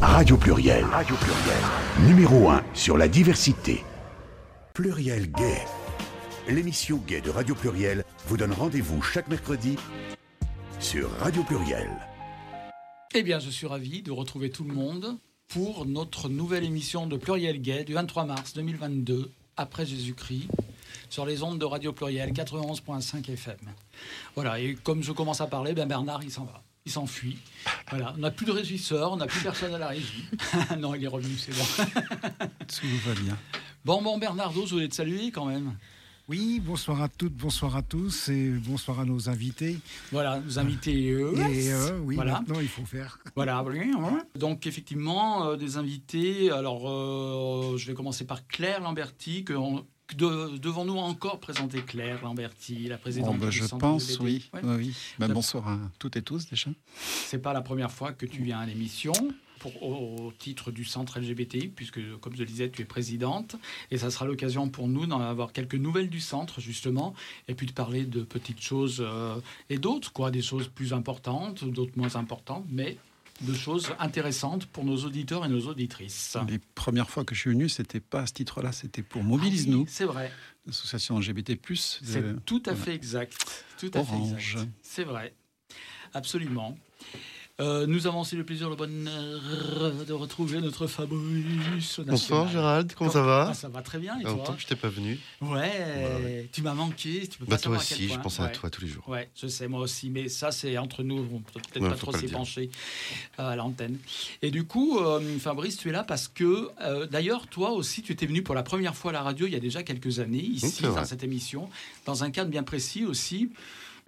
Radio Pluriel. Radio Pluriel. Numéro 1 sur la diversité. Pluriel Gay. L'émission Gay de Radio Pluriel vous donne rendez-vous chaque mercredi sur Radio Pluriel. Eh bien, je suis ravi de retrouver tout le monde pour notre nouvelle émission de Pluriel Gay du 23 mars 2022, après Jésus-Christ, sur les ondes de Radio Pluriel 91.5 FM. Voilà, et comme je commence à parler, ben Bernard, il s'en va. Il s'enfuit. Voilà, on n'a plus de régisseur, on n'a plus personne à la régie. non, il est revenu, c'est bon. Tout va bien. Bon, bon, Bernardo, je voulais te saluer quand même. Oui, bonsoir à toutes, bonsoir à tous et bonsoir à nos invités. Voilà, nos invités. euh, Et euh, oui, Voilà. maintenant il faut faire. Voilà. Donc effectivement, euh, des invités. Alors, euh, je vais commencer par Claire Lamberti. Que on- que de- Devons-nous encore présenter Claire Lamberti, la Oh, présidente bah, du je centre pense, oui. Ouais. oui, oui. Bah, bonsoir à toutes et tous déjà. C'est pas la première fois que tu viens à l'émission. Pour, au, au titre du centre LGBTI, puisque, comme je le disais, tu es présidente. Et ça sera l'occasion pour nous d'en avoir quelques nouvelles du centre, justement, et puis de parler de petites choses euh, et d'autres, quoi, des choses plus importantes, d'autres moins importantes, mais de choses intéressantes pour nos auditeurs et nos auditrices. Les premières fois que je suis venu, c'était pas à ce titre-là, c'était pour Ah oui, Mobilise-nous, C'est vrai. l'association LGBT+. C'est tout à fait exact. Tout à fait exact. C'est vrai. Absolument. Euh, nous avons aussi le plaisir, le bonheur de retrouver notre Fabrice. Bonsoir. Gérald, comment ça va Ah, Ça va très bien et Il y a longtemps que je t'ai pas venu. Ouais, ouais. tu m'as manqué. Tu peux pas Bah toi aussi, je pense à Ouais. toi tous les jours. Ouais, je sais, moi aussi, mais ça, c'est entre nous. On peut peut-être pas trop s'y pencher euh, à l'antenne. Et du coup, euh, Fabrice, tu es là parce que, euh, d'ailleurs, toi aussi, tu étais venu pour la première fois à la radio il y a déjà quelques années, ici, dans cette émission, dans un cadre bien précis aussi.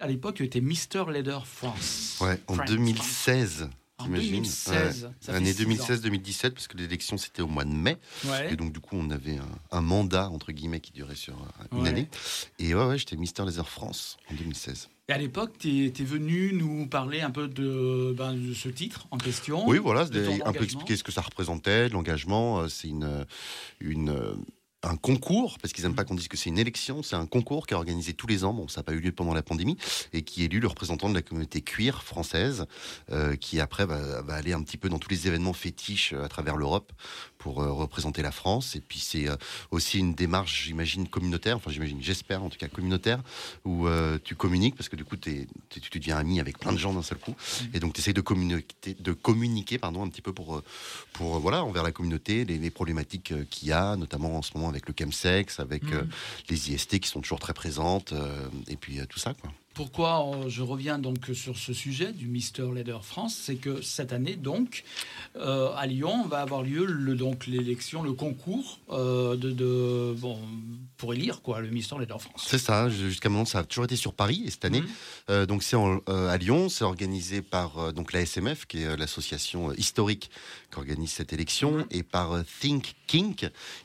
À l'époque, tu étais Mister Leader France. Ouais, en France. 2016. En t'imagines 2016. Ouais. Année six ans. 2016-2017, parce que l'élection c'était au mois de mai. Ouais. Et donc du coup on avait un, un mandat, entre guillemets, qui durait sur euh, une Ouais. année. Et ouais, ouais j'étais Mister Laser France en 2016. Et à l'époque, tu es, venu nous parler un peu de, ben, de ce titre en question. Oui, voilà, un peu expliquer ce que ça représentait, l'engagement. euh, C'est une, une, euh, un concours, parce qu'ils n'aiment pas qu'on dise que c'est une élection, c'est un concours qui est organisé tous les ans. Bon, ça n'a pas eu lieu pendant la pandémie, et qui élu le représentant de la communauté queer française, euh, qui après va, va aller un petit peu dans tous les événements fétiches à travers l'Europe pour euh, représenter la France. Et puis c'est euh, aussi une démarche, j'imagine, communautaire, enfin j'imagine, j'espère en tout cas communautaire, où euh, tu communiques, parce que du coup t'es- t'es- tu deviens ami avec plein de gens d'un seul coup, et donc tu essayes de communiquer, de communiquer pardon, un petit peu pour, pour voilà, envers la communauté, les, les problématiques qu'il y a, notamment en ce moment avec le chemsex, avec Mhm. les IST qui sont toujours très présentes, et puis tout ça. Quoi. Pourquoi euh, je reviens donc sur ce sujet du Mister Leader France, c'est que cette année donc euh, à Lyon va avoir lieu le, donc l'élection, le concours euh, de, de- bon pour élire quoi le Mister Leader France. C'est ça, ju- jusqu'à maintenant ça a toujours été sur Paris, et cette année. Euh, donc c'est à Lyon, c'est organisé par donc la SMF, qui est l'association historique qui organise cette élection, Mhm. et par Think Kink,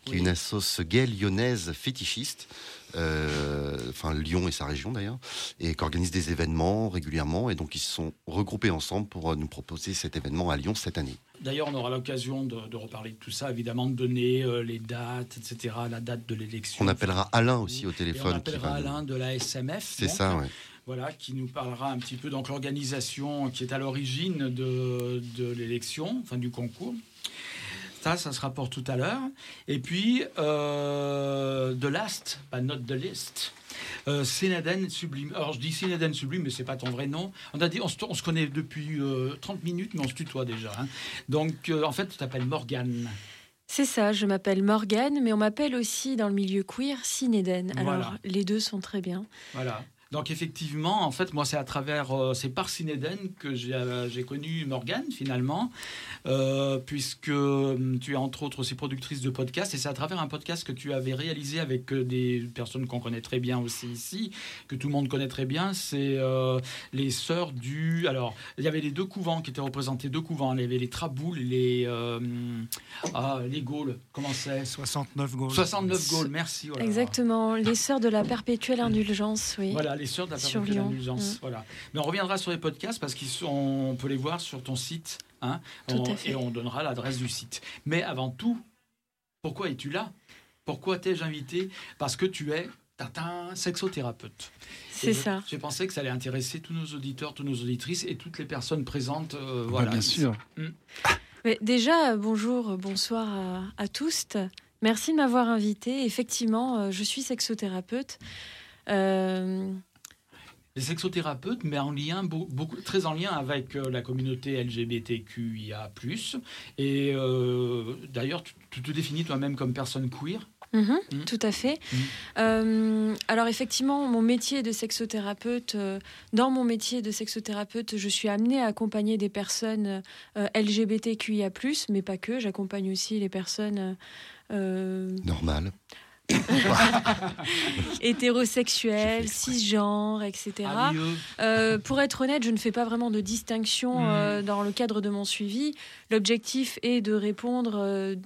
qui Oui. est une assoce gay lyonnaise fétichiste, enfin Lyon et sa région d'ailleurs, et qui organise des événements régulièrement, et donc ils se sont regroupés ensemble pour euh, nous proposer cet événement à Lyon cette année. D'ailleurs, on aura l'occasion de, de reparler de tout ça, évidemment, de donner euh, les dates, etc., la date de l'élection. On appellera Alain aussi au Et on téléphone. qui appellera Alain de la SMF. C'est ça. Voilà, qui nous parlera un petit peu donc l'organisation qui est à l'origine de, de l'élection, enfin du concours. Ça, ça se rapporte tout à l'heure. Et puis, euh, The Last, pas not the list. Euh, Sénaden Sublime. Alors, je dis Sénaden Sublime, mais c'est pas ton vrai nom. On a dit, on se, on se connaît depuis euh, 30 minutes, mais on se tutoie déjà. hein. Donc, euh, en fait, tu t'appelles Morgane. C'est ça, je m'appelle Morgane, mais on m'appelle aussi dans le milieu queer Cinéden. Alors, Voilà. les deux sont très bien. Voilà. Donc effectivement, en fait, moi, c'est à travers, euh, c'est par Cinéden que j'ai euh, j'ai connu Morgane finalement, euh, puisque hum, tu es entre autres aussi productrice de podcasts, et c'est à travers un podcast que tu avais réalisé avec euh, des personnes qu'on connaît très bien aussi ici, que tout le monde connaît très bien, c'est euh, les sœurs du... Alors, il y avait les deux couvents qui étaient représentés, deux couvents, il y avait les Traboules les... euh, ah, les Gaules, comment c'est? 69 goals. 69 Gaules, merci. voilà. Exactement, les sœurs de la perpétuelle indulgence, oui. Voilà, les sœurs de la perpétuelle indulgence. Mm. Voilà. Mais on reviendra sur les podcasts parce qu'ils sont, on peut les voir sur ton site. Hein, Tout On- à fait. Et on donnera l'adresse du site. Mais avant tout, pourquoi es-tu là? Pourquoi t'ai-je invité? Parce que tu es tatin, sexothérapeute. C'est ça. J'ai pensé que ça allait intéresser tous nos auditeurs, toutes nos auditrices et toutes les personnes présentes. euh, Bah, voilà. bien sûr. Mm. Mais déjà, bonjour, bonsoir à, à tous. Merci de m'avoir invité. Effectivement, euh, je suis sexothérapeute. Euh, Les sexothérapeutes, mais en lien, beau- beaucoup, très en lien avec euh, la communauté LGBTQIA+. Et euh, d'ailleurs, tu, tu te définis toi-même comme personne queer. mhm, Mm. Tout à fait. Mm. Euh, alors effectivement, mon métier de sexothérapeute, euh, dans mon métier de sexothérapeute, je suis amenée à accompagner des personnes euh, LGBTQIA+, mais pas que. J'accompagne aussi les personnes euh, Normal. hétérosexuelles, cisgenres, etc. Ah eux. Euh, pour être honnête, je ne fais pas vraiment de distinction Mm. euh, dans le cadre de mon suivi. L'objectif est de répondre euh,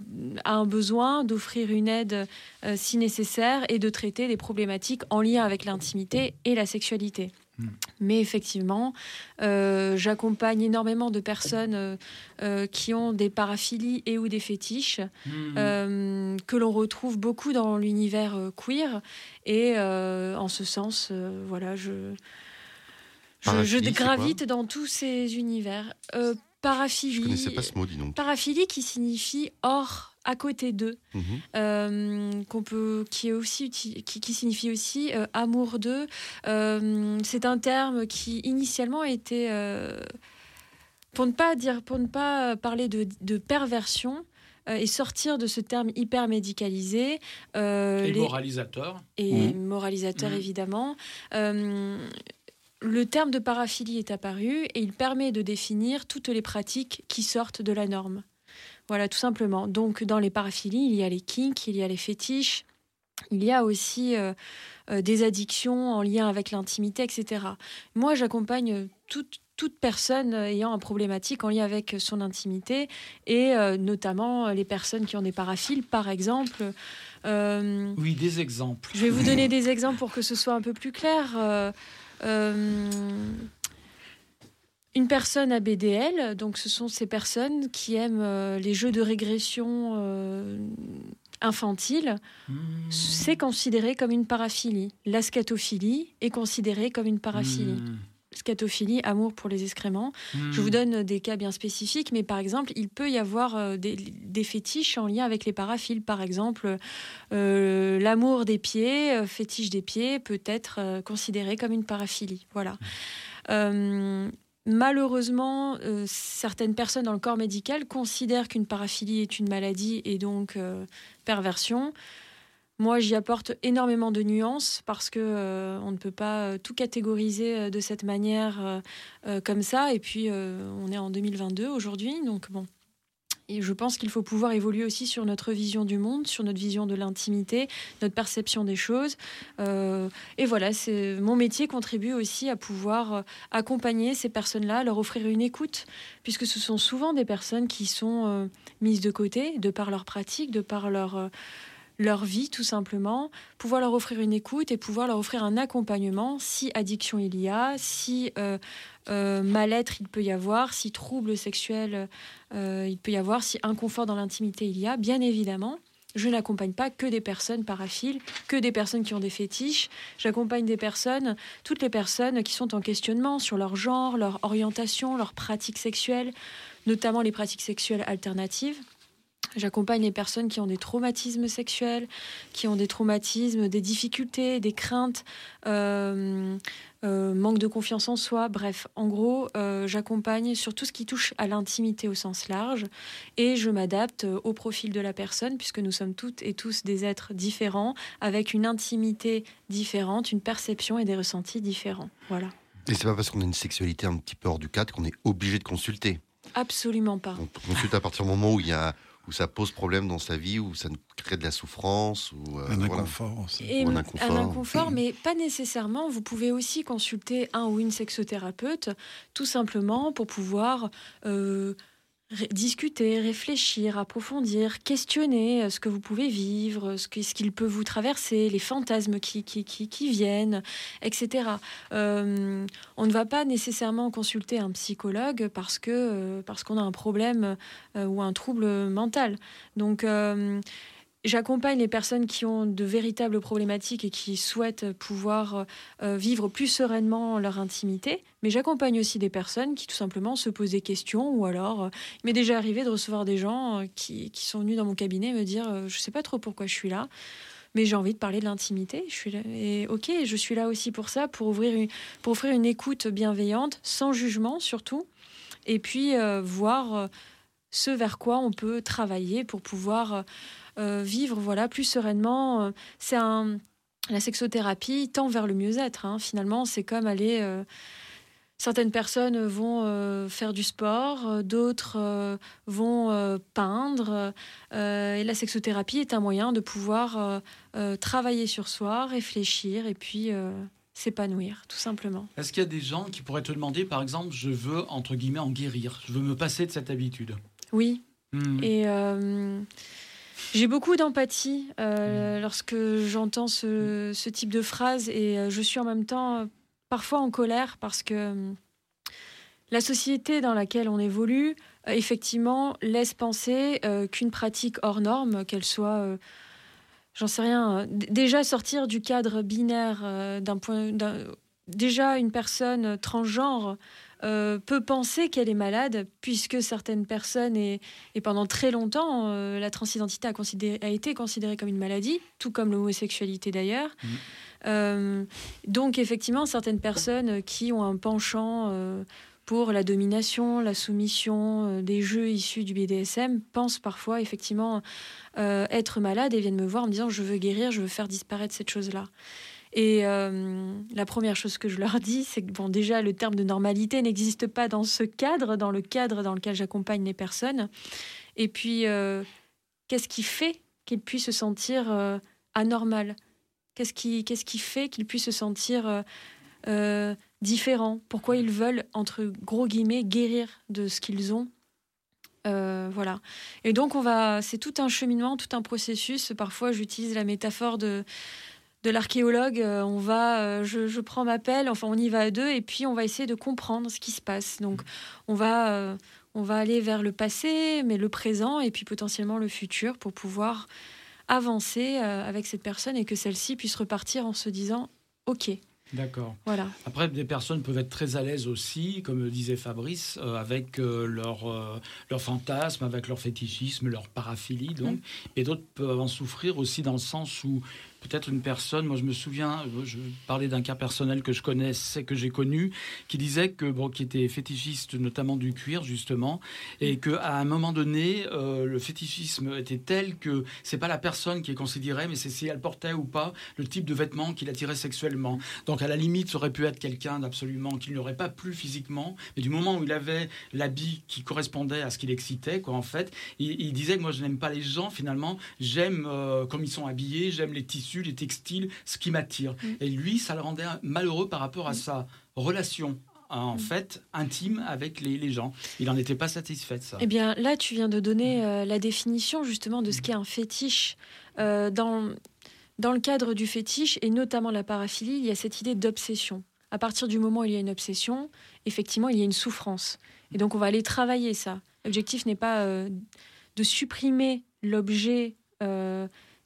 à un besoin, d'offrir une aide si nécessaire et de traiter des problématiques en lien avec l'intimité et la sexualité. Mm. Mais effectivement, euh, j'accompagne énormément de personnes euh, euh, qui ont des paraphilies et ou des fétiches euh, que l'on retrouve beaucoup dans l'univers euh, queer. Et euh, en ce sens, euh, voilà, je, gravite dans tous ces univers. Euh, paraphilie. Je connaissais pas ce mot, dis donc. Paraphilie qui signifie hors, à côté d'eux, Mhm. euh, qu'on peut, qui est aussi qui, qui signifie aussi euh, amour d'eux. Euh, c'est un terme qui initialement était euh, pour ne pas dire, pour ne pas parler de, de perversion. euh, et sortir de ce terme hyper médicalisé euh, Et les- moralisateur. et moralisateur Mhm. évidemment. Euh, le terme de paraphilie est apparu et il permet de définir toutes les pratiques qui sortent de la norme. Voilà, tout simplement. Donc, dans les paraphilies, il y a les kinks, il y a les fétiches, il y a aussi euh, euh, des addictions en lien avec l'intimité, etc. Moi, j'accompagne toute, toute personne ayant un problématique en lien avec son intimité et euh, notamment les personnes qui ont des paraphiles, par exemple. Euh, Oui, des exemples. je vais vous donner des exemples pour que ce soit un peu plus clair. Une personne à BDL, donc ce sont ces personnes qui aiment euh, les jeux de régression euh, infantile, Mhm. c'est considéré comme une paraphilie. La scatophilie est considérée comme une paraphilie. Mhm. Scatophilie, amour pour les excréments. Je vous donne des cas bien spécifiques, mais par exemple, il peut y avoir euh, des, des fétiches en lien avec les paraphiles. Par exemple, l'amour des pieds, fétiche des pieds, peut être considéré comme une paraphilie. Voilà. Euh, malheureusement, euh, certaines personnes dans le corps médical considèrent qu'une paraphilie est une maladie et donc euh, perversion. Moi, j'y apporte énormément de nuances parce que euh, on ne peut pas tout catégoriser de cette manière comme ça. Et puis, on est en 2022 aujourd'hui, donc bon. Et je pense qu'il faut pouvoir évoluer aussi sur notre vision du monde, sur notre vision de l'intimité, notre perception des choses. Euh, et voilà, c'est mon métier contribue aussi à pouvoir euh, accompagner ces personnes-là, leur offrir une écoute, puisque ce sont souvent des personnes qui sont euh, mises de côté de par leur pratique, de par leur leur vie tout simplement, pouvoir leur offrir une écoute et pouvoir leur offrir un accompagnement si addiction il y a, si euh, mal-être il peut y avoir, si trouble sexuel euh, il peut y avoir, si inconfort dans l'intimité il y a, bien évidemment. Je n'accompagne pas que des personnes paraphiles, que des personnes qui ont des fétiches. J'accompagne des personnes, toutes les personnes qui sont en questionnement sur leur genre, leur orientation, leurs pratiques sexuelles, notamment les pratiques sexuelles alternatives. J'accompagne les personnes qui ont des traumatismes sexuels, qui ont des traumatismes, des difficultés, des craintes, euh, euh, manque de confiance en soi. Bref, en gros, euh, j'accompagne sur tout ce qui touche à l'intimité au sens large et je m'adapte euh, au profil de la personne puisque nous sommes toutes et tous des êtres différents avec une intimité différente, une perception et des ressentis différents. Voilà. Et c'est pas parce qu'on a une sexualité un petit peu hors du cadre qu'on est obligé de consulter. Absolument pas. On consulte à partir du moment où il y a où ça pose problème dans sa vie, où ça nous crée de la souffrance, ou euh, Un voilà. inconfort aussi. Et Ou un inconfort, mais pas nécessairement. Vous pouvez aussi consulter un ou une sexothérapeute, tout simplement pour pouvoir euh, discuter, réfléchir, approfondir, questionner euh, ce que vous pouvez vivre, ce qu'il peut vous traverser, les fantasmes qui, qui, qui, viennent, etc. Euh, on ne va pas nécessairement consulter un psychologue parce que euh, qu'on a un problème ou un trouble mental. Donc J'accompagne les personnes qui ont de véritables problématiques et qui souhaitent pouvoir euh, vivre plus sereinement leur intimité, mais j'accompagne aussi des personnes qui tout simplement se posent des questions ou alors euh, il m'est déjà arrivé de recevoir des gens euh, qui, qui, sont venus dans mon cabinet me dire je ne sais pas trop pourquoi je suis là, mais j'ai envie de parler de l'intimité. Je suis là, et ok, je suis là aussi pour ça, pour ouvrir pour offrir une écoute bienveillante, sans jugement surtout, et puis voir ce vers quoi on peut travailler pour pouvoir euh, vivre voilà plus sereinement. Euh, c'est un la sexothérapie tend vers le mieux-être. Hein. Finalement, c'est comme aller. Euh, certaines personnes vont faire du sport, d'autres vont peindre. et la sexothérapie est un moyen de pouvoir travailler sur soi, réfléchir et puis s'épanouir, tout simplement. Est-ce qu'il y a des gens qui pourraient te demander, par exemple, je veux, entre guillemets, en guérir, je veux me passer de cette habitude? Oui. Hmm. Et j'ai beaucoup d'empathie euh, mm. lorsque j'entends ce, type de phrase et euh, je suis en même temps euh, parfois en colère parce que la société dans laquelle on évolue, effectivement, laisse penser qu'une pratique hors norme, qu'elle soit, j'en sais rien, déjà sortir du cadre binaire d'un point, déjà une personne transgenre euh, peut penser qu'elle est malade, puisque certaines personnes, et, pendant très longtemps, euh, la transidentité a, a, été considérée comme une maladie, tout comme l'homosexualité d'ailleurs. Mmh. Euh, donc effectivement, certaines personnes qui ont un penchant pour la domination, la soumission des jeux issus du BDSM pensent parfois effectivement être malade et viennent me voir en me disant je veux guérir, je veux faire disparaître cette chose-là. Et euh, la première chose que je leur dis, c'est que bon, déjà, le terme de normalité n'existe pas dans ce cadre, dans le cadre dans lequel j'accompagne les personnes. Et puis, euh, qu'est-ce qui fait qu'ils puissent se sentir euh, anormal? Qu'est-ce qui, qu'est-ce qui fait qu'ils puissent se sentir différents? Pourquoi ils veulent, entre gros guillemets, guérir de ce qu'ils ont? Voilà. Et donc, on va, c'est tout un cheminement, tout un processus. Parfois, j'utilise la métaphore de, de l'archéologue, euh, on va, euh, je, prends ma pelle, enfin on y va à deux, et puis on va essayer de comprendre ce qui se passe. Donc on va, euh, on va aller vers le passé, mais le présent, et puis potentiellement le futur pour pouvoir avancer avec cette personne et que celle-ci puisse repartir en se disant, ok, D'accord. Voilà. Après, des personnes peuvent être très à l'aise aussi, comme le disait Fabrice, avec leur, leur fantasme, avec leur fétichisme, leur paraphilie, donc. Mm. Et d'autres peuvent en souffrir aussi dans le sens où peut-être une personne, moi je me souviens, je parlais d'un cas personnel que je connaissais, que j'ai connu, qui disait que, bon, qui était fétichiste notamment du cuir justement, et qu'à un moment donné, euh, le fétichisme était tel que c'est pas la personne qui est considérée, mais c'est si elle portait ou pas le type de vêtements qui l'attirait sexuellement. Donc à la limite, ça aurait pu être quelqu'un d'absolument qui n'aurait pas plu physiquement, mais du moment où il avait l'habit qui correspondait à ce qu'il excitait, quoi, en fait, il, disait que moi je n'aime pas les gens, finalement, j'aime euh, comme ils sont habillés, j'aime les tissus les textiles, ce qui m'attire. Mm. Et lui, ça le rendait malheureux par rapport à mm. sa relation en mm. fait intime avec les, gens. Il n'en était pas satisfait de ça. Eh bien, là, tu viens de donner euh, la définition justement de ce qu'est un fétiche. Euh, dans, dans le cadre du fétiche, et notamment la paraphilie, il y a cette idée d'obsession. À partir du moment où il y a une obsession, effectivement, il y a une souffrance. Et donc, on va aller travailler ça. L'objectif n'est pas euh, de supprimer l'objet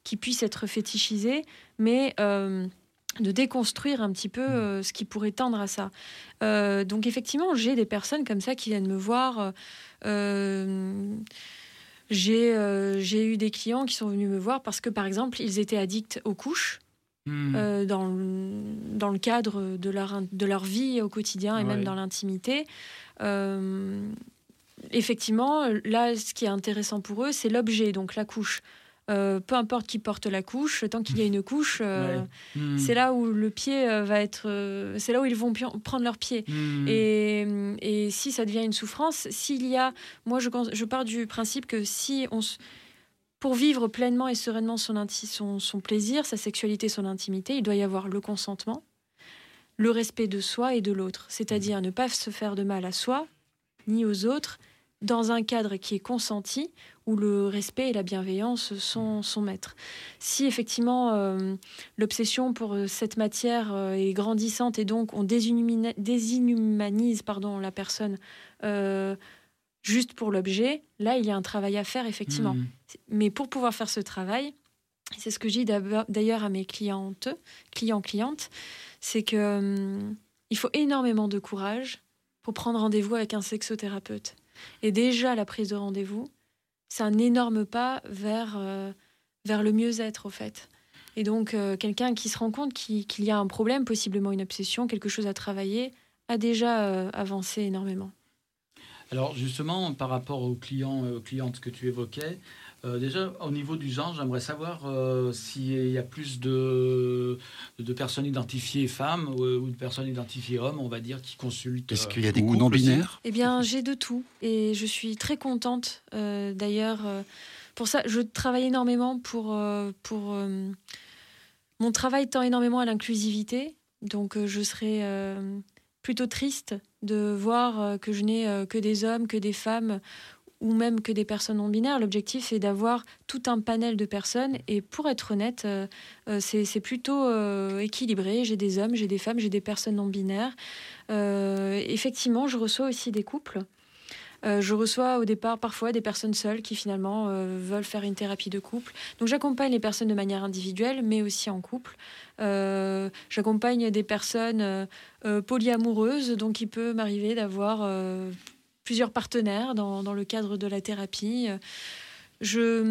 qui puisse être fétichisé, mais euh, de déconstruire un petit peu euh, ce qui pourrait tendre à ça. Euh, donc effectivement, j'ai des personnes comme ça qui viennent me voir. j'ai eu des clients qui sont venus me voir parce que, par exemple, ils étaient addicts aux couches. Hmm. dans, dans le cadre de leur, de leur vie au quotidien et même dans l'intimité. effectivement, là, ce qui est intéressant pour eux, c'est l'objet, donc la couche. Euh, peu importe qui porte la couche, tant qu'il y a une couche, euh, hmm. c'est là où le pied euh, va être, c'est là où ils vont prendre leur pied. Hmm. Et, et, si ça devient une souffrance, s'il y a, moi je, je pars du principe que si on pour vivre pleinement et sereinement son, son, son plaisir, sa sexualité, son intimité, il doit y avoir le consentement, le respect de soi et de l'autre, c'est-à-dire ne pas se faire de mal à soi ni aux autres dans un cadre qui est consenti, où le respect et la bienveillance sont, sont maîtres. Si effectivement euh, l'obsession pour euh, cette matière euh, est grandissante et donc on déshumanise pardon, la personne juste pour l'objet, là il y a un travail à faire effectivement. Mmh. Mais pour pouvoir faire ce travail, c'est ce que je dis d'ailleurs à mes clientes, clients, clientes, c'est que hum, il faut énormément de courage pour prendre rendez-vous avec un sexothérapeute. Et déjà, la prise de rendez-vous, c'est un énorme pas vers, euh, vers le mieux-être, au fait. Et donc, euh, quelqu'un qui se rend compte qu'il y a un problème, possiblement une obsession, quelque chose à travailler, a déjà euh, avancé énormément. Alors, justement, par rapport aux clients, aux clientes que tu évoquais, déjà, au niveau du genre, j'aimerais savoir s'il y a plus de, de personnes identifiées femmes ou, de personnes identifiées hommes, on va dire, qui consultent. Est-ce qu'il y a des ou non binaires? Eh bien, j'ai de tout. Et je suis très contente, d'ailleurs. pour ça, je travaille énormément pour. pour mon travail tend énormément à l'inclusivité, donc euh, je serais euh, plutôt triste de voir euh, que je n'ai que des hommes, que des femmes ou même que des personnes non binaires. L'objectif est d'avoir tout un panel de personnes et pour être honnête, c'est plutôt équilibré. J'ai des hommes, j'ai des femmes, j'ai des personnes non binaires. effectivement, je reçois aussi des couples. Euh, je reçois au départ parfois des personnes seules qui finalement euh, veulent faire une thérapie de couple. Donc j'accompagne les personnes de manière individuelle, mais aussi en couple. Euh, j'accompagne des personnes polyamoureuses, donc il peut m'arriver d'avoir plusieurs partenaires dans, dans, le cadre de la thérapie. Je,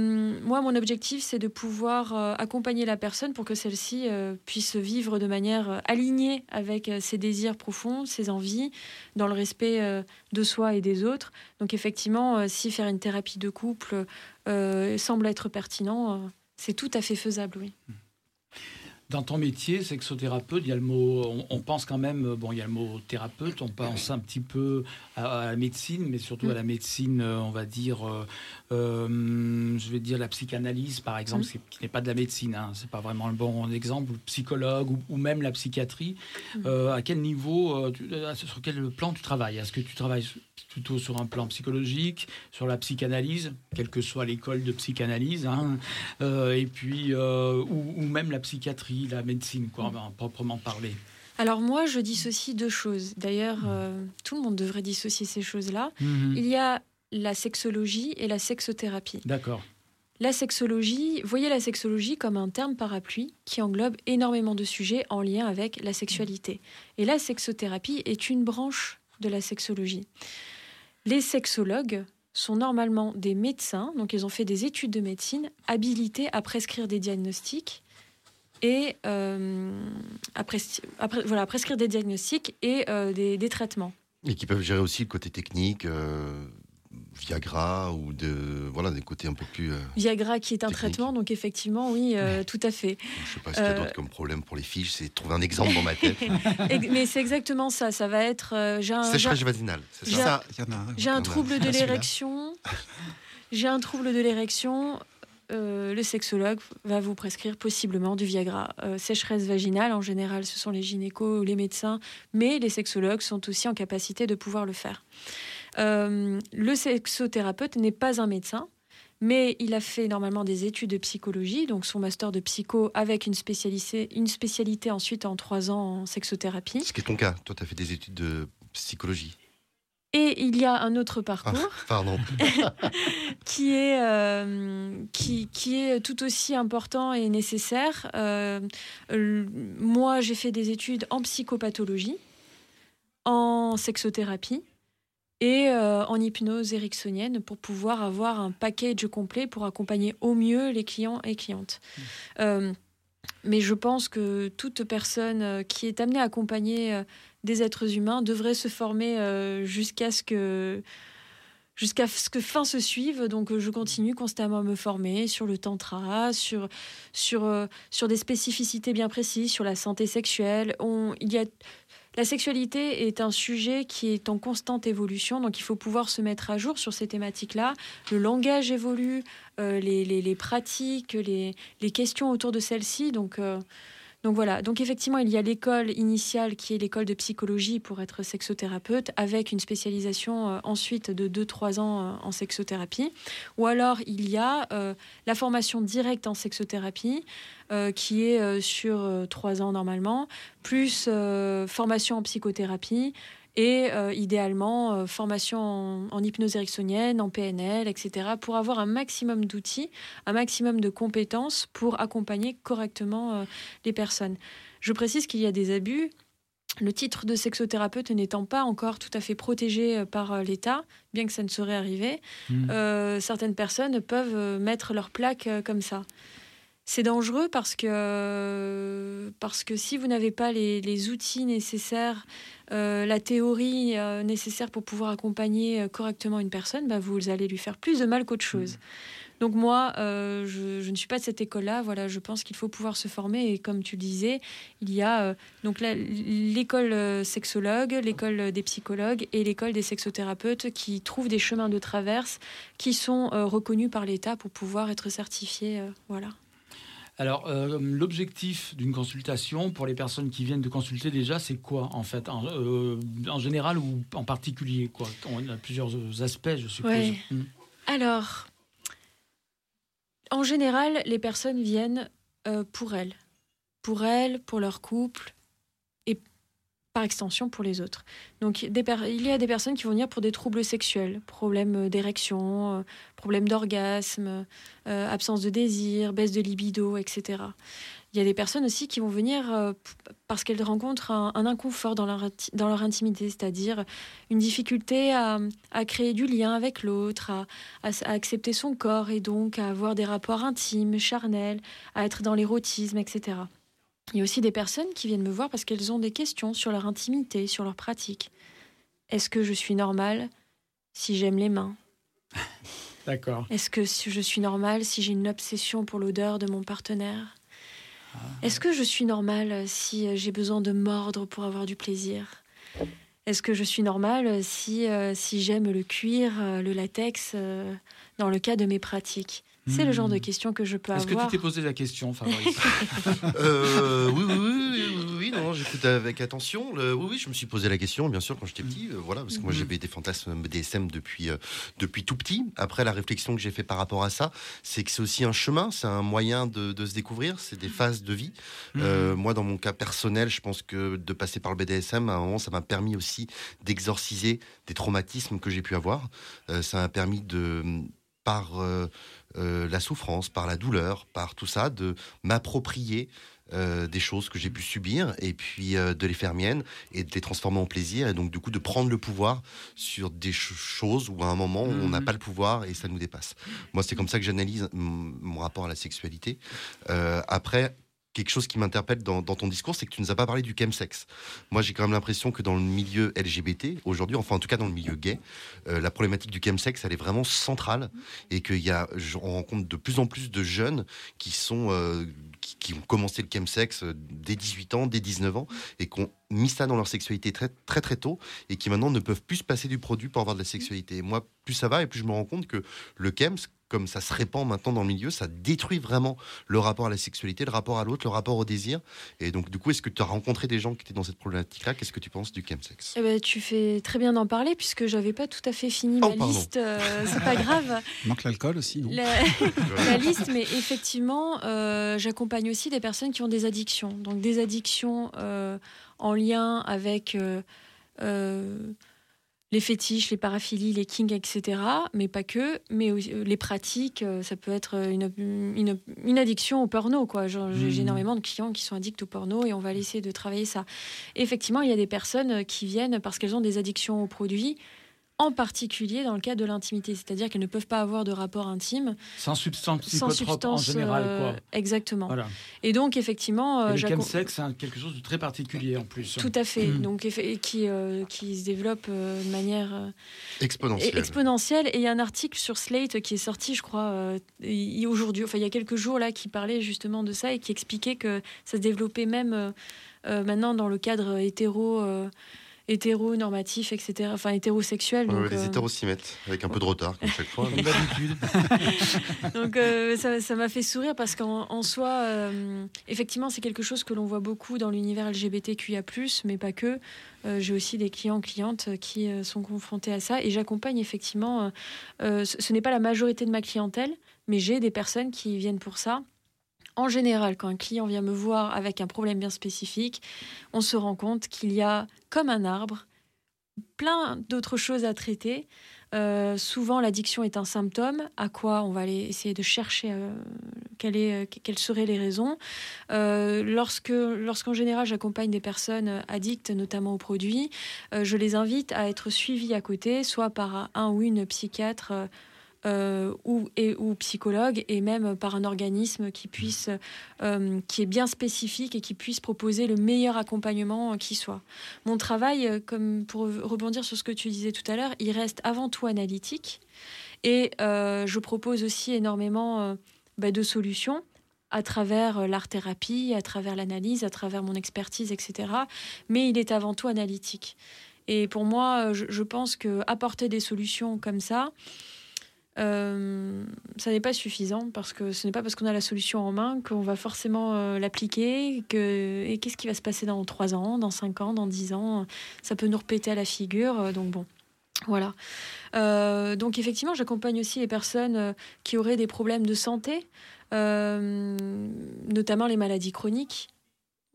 moi, mon objectif, c'est de pouvoir euh, accompagner la personne pour que celle-ci euh, puisse vivre de manière euh, alignée avec ses désirs profonds, ses envies, dans le respect de soi et des autres. Donc, effectivement, si faire une thérapie de couple semble être pertinent, c'est tout à fait faisable, oui. Dans ton métier, sexothérapeute, il y a le mot, on, pense quand même, bon, il y a le mot thérapeute, on pense un petit peu à, la médecine, mais surtout à la médecine, euh, on va dire, euh, euh, je vais dire la psychanalyse, par exemple, mm. qui n'est pas de la médecine, hein, c'est pas vraiment le bon exemple, psychologue ou, même la psychiatrie. Mm. à quel niveau, sur quel plan tu travailles? Est-ce que tu travailles plutôt sur un plan psychologique, sur la psychanalyse, quelle que soit l'école de psychanalyse, hein, et puis, ou même la psychiatrie? La médecine, quoi, mm. proprement parler alors moi, je dissocie deux choses. D'ailleurs, euh, tout le monde devrait dissocier ces choses-là. Mm-hmm. Il y a la sexologie et la sexothérapie. D'accord. La sexologie, voyez la sexologie comme un terme parapluie qui englobe énormément de sujets en lien avec la sexualité. Et la sexothérapie est une branche de la sexologie. Les sexologues sont normalement des médecins, donc ils ont fait des études de médecine, habilités à prescrire des diagnostics et euh, après, voilà, prescrire des diagnostics et euh, des, traitements. Et qui peuvent gérer aussi le côté technique, euh, Viagra ou de voilà des côtés un peu plus. Viagra qui est un traitement, donc effectivement, oui, tout à fait. Je ne sais pas ce qu'il y a d'autre comme problème pour les filles, c'est trouver un exemple dans ma tête. Mais c'est exactement ça, ça va être. j'ai un, Sécheresse vaginale, c'est ça. J'ai un trouble de l'érection. J'ai un trouble de l'érection. Euh, le sexologue va vous prescrire possiblement du Viagra. Euh, sécheresse vaginale, en général, ce sont les gynécos, les médecins, mais les sexologues sont aussi en capacité de pouvoir le faire. Euh, le sexothérapeute n'est pas un médecin, mais il a fait normalement des études de psychologie, donc son master de psycho avec une spécialité, une spécialité ensuite en trois ans en sexothérapie. Ce qui est ton cas, toi tu as fait des études de psychologie. Et il y a un autre parcours ah, pardon. qui, est, euh, qui, qui, est tout aussi important et nécessaire. Euh, moi, j'ai fait des études en psychopathologie, en sexothérapie et euh, en hypnose ericksonienne pour pouvoir avoir un package complet pour accompagner au mieux les clients et clientes. Mmh. mais je pense que toute personne qui est amenée à accompagner des êtres humains devraient se former euh, jusqu'à ce que jusqu'à ce que fin se suive. Donc, euh, je continue constamment à me former sur le tantra, sur, sur, euh, sur des spécificités bien précises, sur la santé sexuelle. On, il y a, la sexualité est un sujet qui est en constante évolution, donc il faut pouvoir se mettre à jour sur ces thématiques-là. Le langage évolue, les, les, pratiques, les, les questions autour de celles-ci. Donc, donc voilà, donc effectivement, il y a l'école initiale qui est l'école de psychologie pour être sexothérapeute, avec une spécialisation euh, ensuite de 2-3 ans euh, en sexothérapie. Ou alors, il y a euh, la formation directe en sexothérapie, qui est sur 3 ans normalement, plus formation en psychothérapie et euh, idéalement euh, formation en, en, hypnose ericksonienne, en PNL, etc., pour avoir un maximum d'outils, un maximum de compétences pour accompagner correctement euh, les personnes. Je précise qu'il y a des abus. Le titre de sexothérapeute n'étant pas encore tout à fait protégé par l'État, bien que ça ne saurait arriver, mmh. certaines personnes peuvent mettre leur plaque comme ça. C'est dangereux parce que, parce que si vous n'avez pas les, les, outils nécessaires, euh, la théorie euh, nécessaire pour pouvoir accompagner euh, correctement une personne, bah, vous allez lui faire plus de mal qu'autre chose. Mmh. Donc moi, euh, je, je, ne suis pas de cette école-là. Voilà, je pense qu'il faut pouvoir se former. Et comme tu le disais, il y a euh, donc l'école sexologue, l'école des psychologues et l'école des sexothérapeutes qui trouvent des chemins de traverse qui sont reconnus par l'État pour pouvoir être certifiés. voilà. Alors, euh, l'objectif d'une consultation pour les personnes qui viennent de consulter déjà, c'est quoi en fait en, euh, en, général ou en particulier quoi? On a plusieurs aspects, je suppose. Ouais. Mmh. Alors, en général, les personnes viennent euh, pour elles. Pour elles, pour leur couple, par extension pour les autres. Donc il y a des personnes qui vont venir pour des troubles sexuels, problèmes d'érection, euh, problèmes d'orgasme, euh, absence de désir, baisse de libido, etc. Il y a des personnes aussi qui vont venir euh, parce qu'elles rencontrent un, inconfort dans leur, dans leur intimité, c'est-à-dire une difficulté à, créer du lien avec l'autre, à, à, accepter son corps et donc à avoir des rapports intimes, charnels, à être dans l'érotisme, etc. Il y a aussi des personnes qui viennent me voir parce qu'elles ont des questions sur leur intimité, sur leur pratique. Est-ce que je suis normale si j'aime les mains? D'accord. Est-ce que je suis normale si j'ai une obsession pour l'odeur de mon partenaire? Ah. Est-ce que je suis normale si j'ai besoin de mordre pour avoir du plaisir? Est-ce que je suis normale si, euh, si j'aime le cuir, euh, le latex, euh, dans le cas de mes pratiques? C'est le genre de hmm. questions que je peux avoir. Est-ce que tu t'es posé la question, Fabrice euh, oui, oui, oui, oui, oui, non, j'écoute avec attention. oui, oui, je me suis posé la question, bien sûr, quand j'étais petit. Euh, voilà, parce que moi, hmm. j'avais des fantasmes BDSM depuis, euh, depuis tout petit. Après, la réflexion que j'ai fait par rapport à ça, c'est que c'est aussi un chemin, c'est un moyen de, de se découvrir, c'est des phases de vie. Hmm. moi, dans mon cas personnel, je pense que de passer par le BDSM, à un moment, ça m'a permis aussi d'exorciser des traumatismes que j'ai pu avoir. ça m'a permis de par euh, euh, la souffrance, par la douleur, par tout ça, de m'approprier euh, des choses que j'ai pu subir et puis de les faire miennes et de les transformer en plaisir et donc du coup de prendre le pouvoir sur des choses où à un moment on n'a mmh. pas le pouvoir et ça nous dépasse. Moi c'est comme ça que j'analyse mon rapport à la sexualité. après quelque chose qui m'interpelle dans, ton discours, c'est que tu ne nous as pas parlé du chemsex. Moi, j'ai quand même l'impression que dans le milieu LGBT, aujourd'hui, enfin en tout cas dans le milieu gay, euh, la problématique du chemsex, elle est vraiment centrale et qu'il y a, on rencontre de plus en plus de jeunes qui sont, euh, qui, ont commencé le chemsex euh, dès 18 ans, dès 19 ans et qui ont mis ça dans leur sexualité très très très tôt et qui maintenant ne peuvent plus se passer du produit pour avoir de la sexualité. Moi, plus ça va et plus je me rends compte que le chems, comme ça se répand maintenant dans le milieu, ça détruit vraiment le rapport à la sexualité, le rapport à l'autre, le rapport au désir. Et donc, du coup, est-ce que tu as rencontré des gens qui étaient dans cette problématique-là? Qu'est-ce que tu penses du chemsex? Eh ben, Tu fais très bien d'en parler, puisque j'avais pas tout à fait fini oh, ma liste. Euh, c'est pas grave. Il manque l'alcool aussi, non? La... liste, mais effectivement, euh, j'accompagne aussi des personnes qui ont des addictions. Donc, des addictions euh, en lien avec les fétiches, les paraphilies, les kings, etc. Mais pas que, mais euh, les pratiques, euh, ça peut être une, une, addiction au porno. Quoi. J'ai mmh. énormément de clients qui sont addicts au porno et on va essayer de travailler ça. effectivement, il y a des personnes qui viennent parce qu'elles ont des addictions aux produits en particulier dans le cas de l'intimité, c'est-à-dire qu'elles ne peuvent pas avoir de rapport intime sans substance psychotrope en général. Quoi. Euh, exactement. Et donc effectivement, euh, le chemsex, c'est quelque chose de très particulier en plus. Tout à fait. Hmm. Donc qui euh, qui se développe de manière exponentielle. exponentielle. Et il y a un article sur Slate qui est sorti, je crois, aujourd'hui, enfin il y a quelques jours là, qui parlait justement de ça et qui expliquait que ça se développait même maintenant dans le cadre hétéro hétéronormatif, etc. Enfin, hétérosexuel. donc, les euh, hétéros s'y mettent, avec un peu de retard, comme chaque fois. donc, euh, ça m'a fait sourire parce qu'en soi, euh, effectivement, c'est quelque chose que l'on voit beaucoup dans l'univers LGBTQIA, mais pas que. J'ai aussi des clients, clientes qui sont confrontés à ça. Et j'accompagne effectivement, ce n'est pas la majorité de ma clientèle, mais j'ai des personnes qui viennent pour ça en général, quand un client vient me voir avec un problème bien spécifique, on se rend compte qu'il y a, comme un arbre, plein d'autres choses à traiter. Euh, souvent, l'addiction est un symptôme. À quoi on va aller essayer de chercher euh, est, quelles seraient les raisons. lorsque, lorsqu'en général, j'accompagne des personnes addictes, notamment aux produits, je les invite à être suivies à côté, soit par un ou une psychiatre euh, ou, et, ou psychologue, et même par un organisme qui, puisse, euh, qui est bien spécifique et qui puisse proposer le meilleur accompagnement qui soit. Mon travail, euh, comme pour rebondir sur ce que tu disais tout à l'heure, il reste avant tout analytique. Et je propose aussi énormément bah, de solutions à travers l'art-thérapie, à travers l'analyse, à travers mon expertise, etc. Mais il est avant tout analytique. Et pour moi, je, je pense que apporter des solutions comme ça, euh, ça n'est pas suffisant parce que ce n'est pas parce qu'on a la solution en main qu'on va forcément euh, l'appliquer. Que... Et qu'est-ce qui va se passer dans 3 ans, dans 5 ans, dans 10 ans? Ça peut nous repéter à la figure. Euh, donc bon. Voilà. donc effectivement, j'accompagne aussi les personnes qui auraient des problèmes de santé, notamment les maladies chroniques.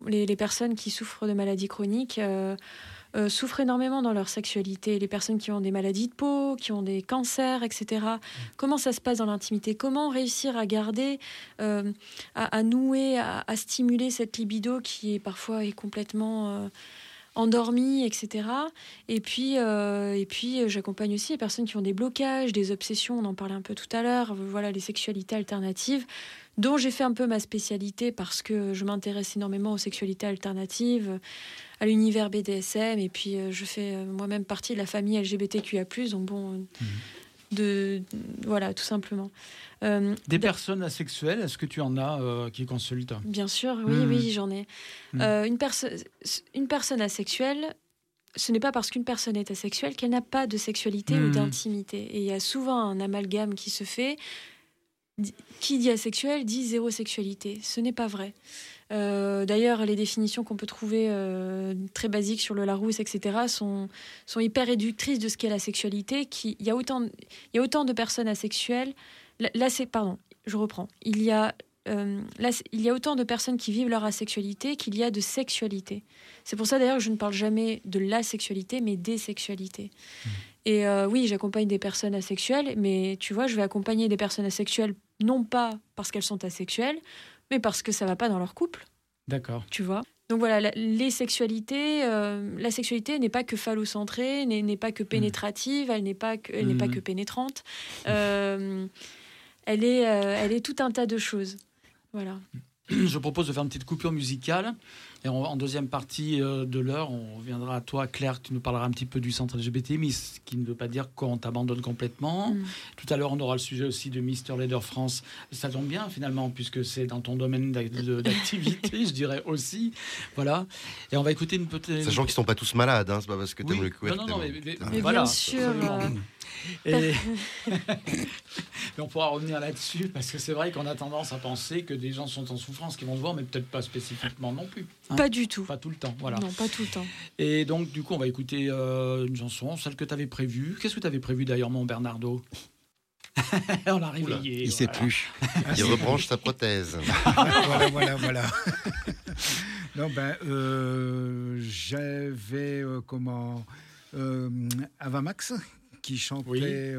Les, les, personnes qui souffrent de maladies chroniques euh, souffrent énormément dans leur sexualité. Les personnes qui ont des maladies de peau, qui ont des cancers, etc. Comment ça se passe dans l'intimité? Comment réussir à garder, euh, à, nouer, à, stimuler cette libido qui est parfois est complètement euh, endormie, etc. Et puis, et puis j'accompagne aussi les personnes qui ont des blocages, des obsessions, on en parlait un peu tout à l'heure, voilà, les sexualités alternatives dont j'ai fait un peu ma spécialité parce que je m'intéresse énormément aux sexualités alternatives, à l'univers BDSM, et puis euh, je fais euh, moi-même partie de la famille LGBTQIA+, donc bon... Mhm. De, voilà, tout simplement. Euh, Des personnes asexuelles, est-ce que tu en as qui consultent? Bien sûr, oui, mhm. oui, j'en ai. Mhm. une, une personne asexuelle, ce n'est pas parce qu'une personne est asexuelle qu'elle n'a pas de sexualité ou d'intimité. Et il y a souvent un amalgame qui se fait qui dit asexuel dit zéro sexualité. Ce n'est pas vrai. Euh, d'ailleurs, les définitions qu'on peut trouver euh, très basiques sur le Larousse, etc., sont, sont hyper réductrices de ce qu'est la sexualité. Qui, il, y a autant, il y a autant de personnes asexuelles. Là, c'est, pardon, je reprends. Il y a euh, là, il y a autant de personnes qui vivent leur asexualité qu'il y a de sexualité. C'est pour ça d'ailleurs que je ne parle jamais de la sexualité, mais des sexualités. Mmh. Et oui, j'accompagne des personnes asexuelles, mais tu vois, je vais accompagner des personnes asexuelles non pas parce qu'elles sont asexuelles, mais parce que ça va pas dans leur couple. D'accord. Tu vois? Donc voilà, les sexualités, euh, la sexualité n'est pas que phallocentrée, n'est pas que pénétrative, elle n'est pas que, n'est pas mmh. que pénétrante. Euh, elle est, euh, elle est tout un tas de choses. Voilà. Je propose de faire une petite coupure musicale. Et en deuxième partie euh, de l'heure, on reviendra à toi, Claire, tu nous parleras un petit peu du centre LGBT, mais ce qui ne veut pas dire qu'on t'abandonne complètement. Mm. Tout à l'heure, on aura le sujet aussi de Mister Leader France. Ça tombe bien, finalement, puisque c'est dans ton domaine d'activité, je dirais aussi. Voilà. Et on va écouter une petite. Sachant qu'ils ne sont pas tous malades, hein, c'est pas parce que tu aimes le couvercle. Non, non, non, mais, voilà. Bien sûr. Euh, et... on pourra revenir là-dessus parce que c'est vrai qu'on a tendance à penser que des gens sont en souffrance qui vont le voir, mais peut-être pas spécifiquement non plus. Hein. Pas du tout. Pas tout le temps, voilà. Non, pas tout le temps. Et donc, du coup, on va écouter euh, une chanson, celle que tu avais prévue. Qu'est-ce que tu avais prévu d'ailleurs, mon Bernardo? On l'a réveillé. Il sait plus. Il rebranche sa prothèse. voilà, voilà, voilà. non, ben, euh, j'avais euh, comment Avamax qui chantait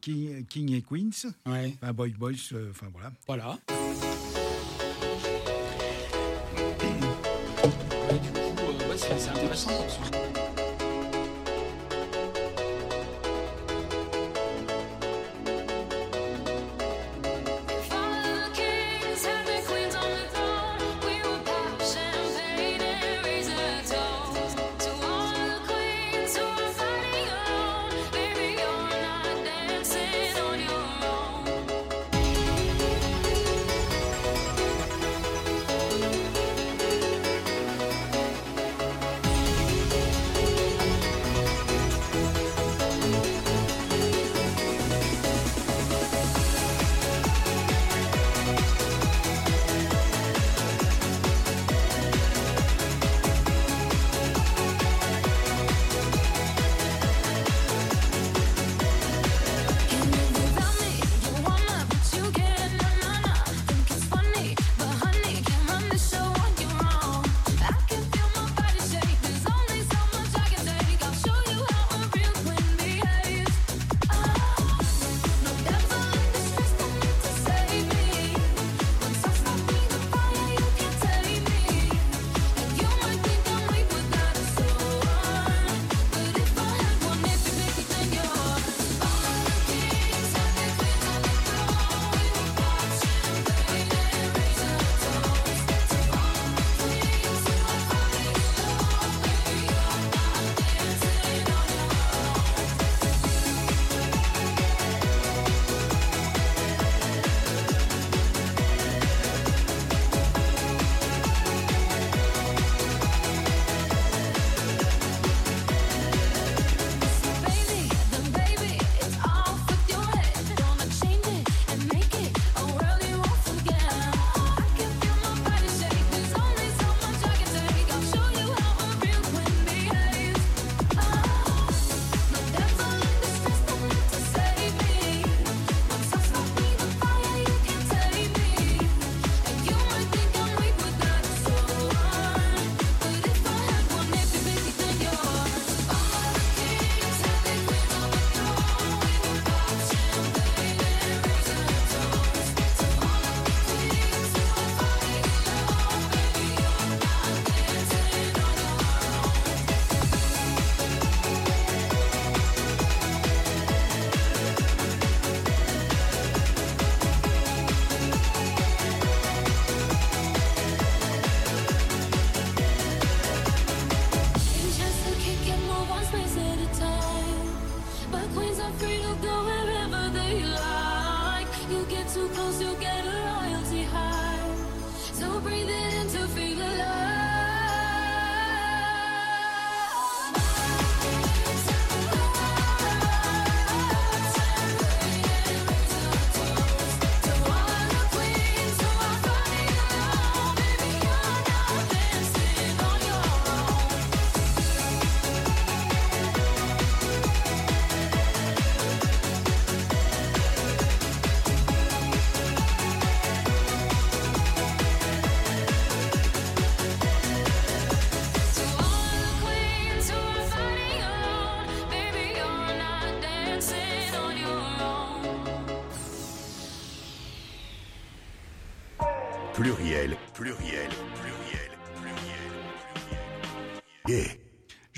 King, King, et Queens, ouais. enfin Boy Boys, enfin voilà. Voilà.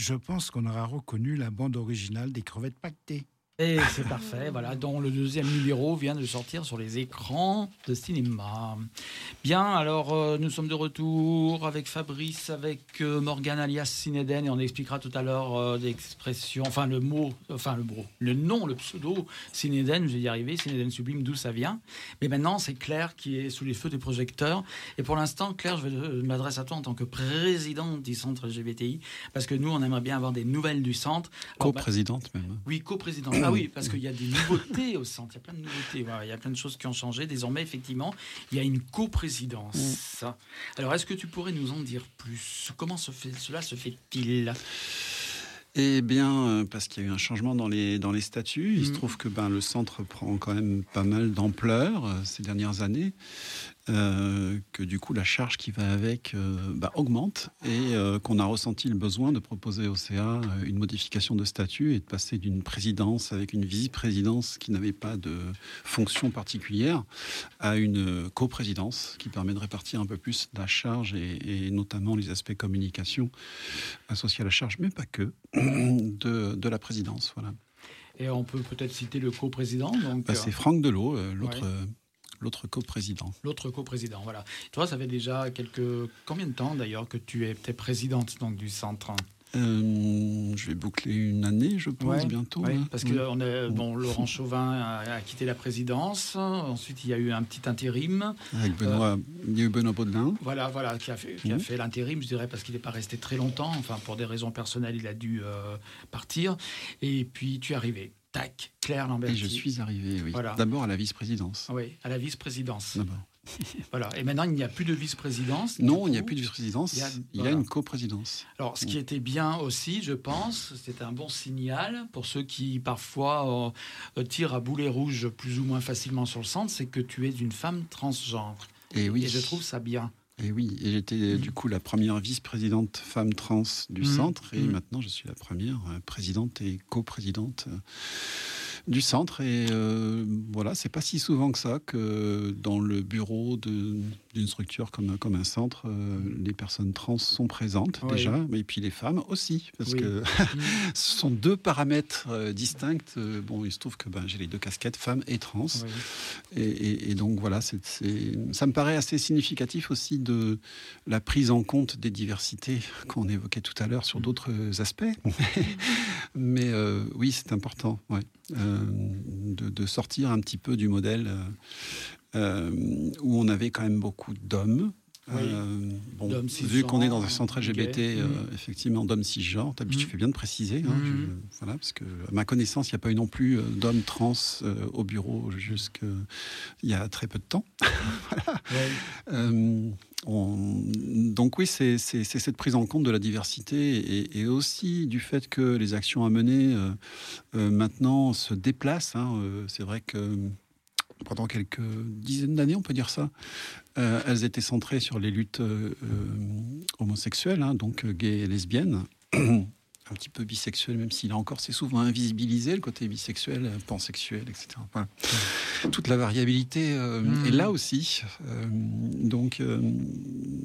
Je pense qu'on aura reconnu la bande originale des crevettes pactées. Et c'est parfait, voilà, dont le deuxième numéro vient de sortir sur les écrans de cinéma. Bien, alors euh, nous sommes de retour avec Fabrice, avec euh, Morgane alias Sineden, et on expliquera tout à l'heure euh, l'expression, enfin le mot, enfin le mot, le nom, le pseudo Sineden, je vais y arriver, Sineden Sublime, d'où ça vient. Mais maintenant, c'est Claire qui est sous les feux des projecteurs. Et pour l'instant, Claire, je m'adresse à toi en tant que présidente du centre LGBTI, parce que nous, on aimerait bien avoir des nouvelles du centre. Bah, Co-présidente même. oui, coprésident. Ah oui, parce qu'il y a des nouveautés au centre. Il y a plein de nouveautés. Il y a plein de choses qui ont changé. Désormais, effectivement, il y a une coprésidence. Alors, est-ce que tu pourrais nous en dire plus? Comment se fait, cela se fait-il? Eh bien, euh, parce qu'il y a eu un changement dans les, dans les statuts. Il se Mm. trouve que ben, le centre prend quand même pas mal d'ampleur euh, ces dernières années. Euh, que du coup, la charge qui va avec euh, bah, augmente et euh, qu'on a ressenti le besoin de proposer au CA une modification de statut et de passer d'une présidence avec une vice-présidence qui n'avait pas de fonction particulière à une coprésidence qui permet de répartir un peu plus la charge et, et notamment les aspects communication associés à la charge, mais pas que, de, de la présidence. Voilà. Et on peut peut-être citer le coprésident. Bah, c'est Franck Delot, l'autre Ouais. Euh, l'autre coprésident. l'autre coprésident. Voilà. Toi, ça fait déjà quelques. Combien de temps d'ailleurs que tu es es présidente donc, du centre Euh, je vais boucler une année, je pense, Ouais, bientôt. Là. parce que on bon, Laurent Chauvin a, a quitté la présidence. Ensuite, il y a eu un petit intérim. Avec Benoît, il y a eu Benoît Baudelin. Voilà, voilà, qui a fait, qui a Mhm. fait l'intérim, je dirais, parce qu'il n'est pas resté très longtemps. Enfin, pour des raisons personnelles, il a dû euh, partir. Et puis, tu es arrivé. Tac, Claire Lambert. Et je suis arrivé, oui. Voilà. D'abord à la vice-présidence. Oui, à la vice-présidence. D'abord. Voilà. Et maintenant, il n'y a plus de vice-présidence. Non, il n'y a plus de vice-présidence, il y a- il y a voilà. une coprésidence. Alors, ce qui était bien aussi, je pense, c'est un bon signal pour ceux qui parfois euh, tirent à boulet rouge plus ou moins facilement sur le centre, c'est que tu es une femme transgenre. Et oui. Et je trouve ça bien. Et oui, et j'étais du coup la première vice-présidente femme trans du Mhm. centre, et Mhm. maintenant je suis la première euh, présidente et coprésidente euh, du centre. Et euh, voilà, c'est pas si souvent que ça que dans le bureau de- d'une structure comme, comme un centre, euh, les personnes trans sont présentes Oui. déjà, et puis les femmes aussi, parce Oui. que Mm. ce sont deux paramètres euh, distincts. Euh, bon, il se trouve que ben, j'ai les deux casquettes, femme et trans. Oui. Et, et- et donc voilà, c'est, ça me paraît assez significatif aussi de la prise en compte des diversités qu'on évoquait tout à l'heure sur d'autres aspects. Mais euh, oui, c'est important ouais, de, de sortir un petit peu du modèle où on avait quand même beaucoup d'hommes. Oui. Euh, bon, vu qu'on est dans un centre LGBT, euh, Mm. effectivement, d'hommes cisgenres, t'as- tu Mm. fais bien de préciser. hein, Mm. je- voilà, parce que, à ma connaissance, il n'y a pas eu non plus euh, d'hommes trans euh, au bureau jusqu'il y a très peu de temps. Ouais. Euh, on- donc oui, c'est cette prise en compte de la diversité et, et aussi du fait que les actions à mener euh, euh, maintenant se déplacent. hein. Euh, c'est vrai que pendant quelques dizaines d'années, on peut dire ça, euh, elles étaient centrées sur les luttes euh, euh, homosexuelles, hein, donc gays et lesbiennes. un petit peu bisexuel, même s'il a encore, c'est souvent invisibilisé, le côté bisexuel, euh, pansexuel, etc. Voilà. Toute la variabilité euh, Mm. est là aussi. Euh, donc, euh,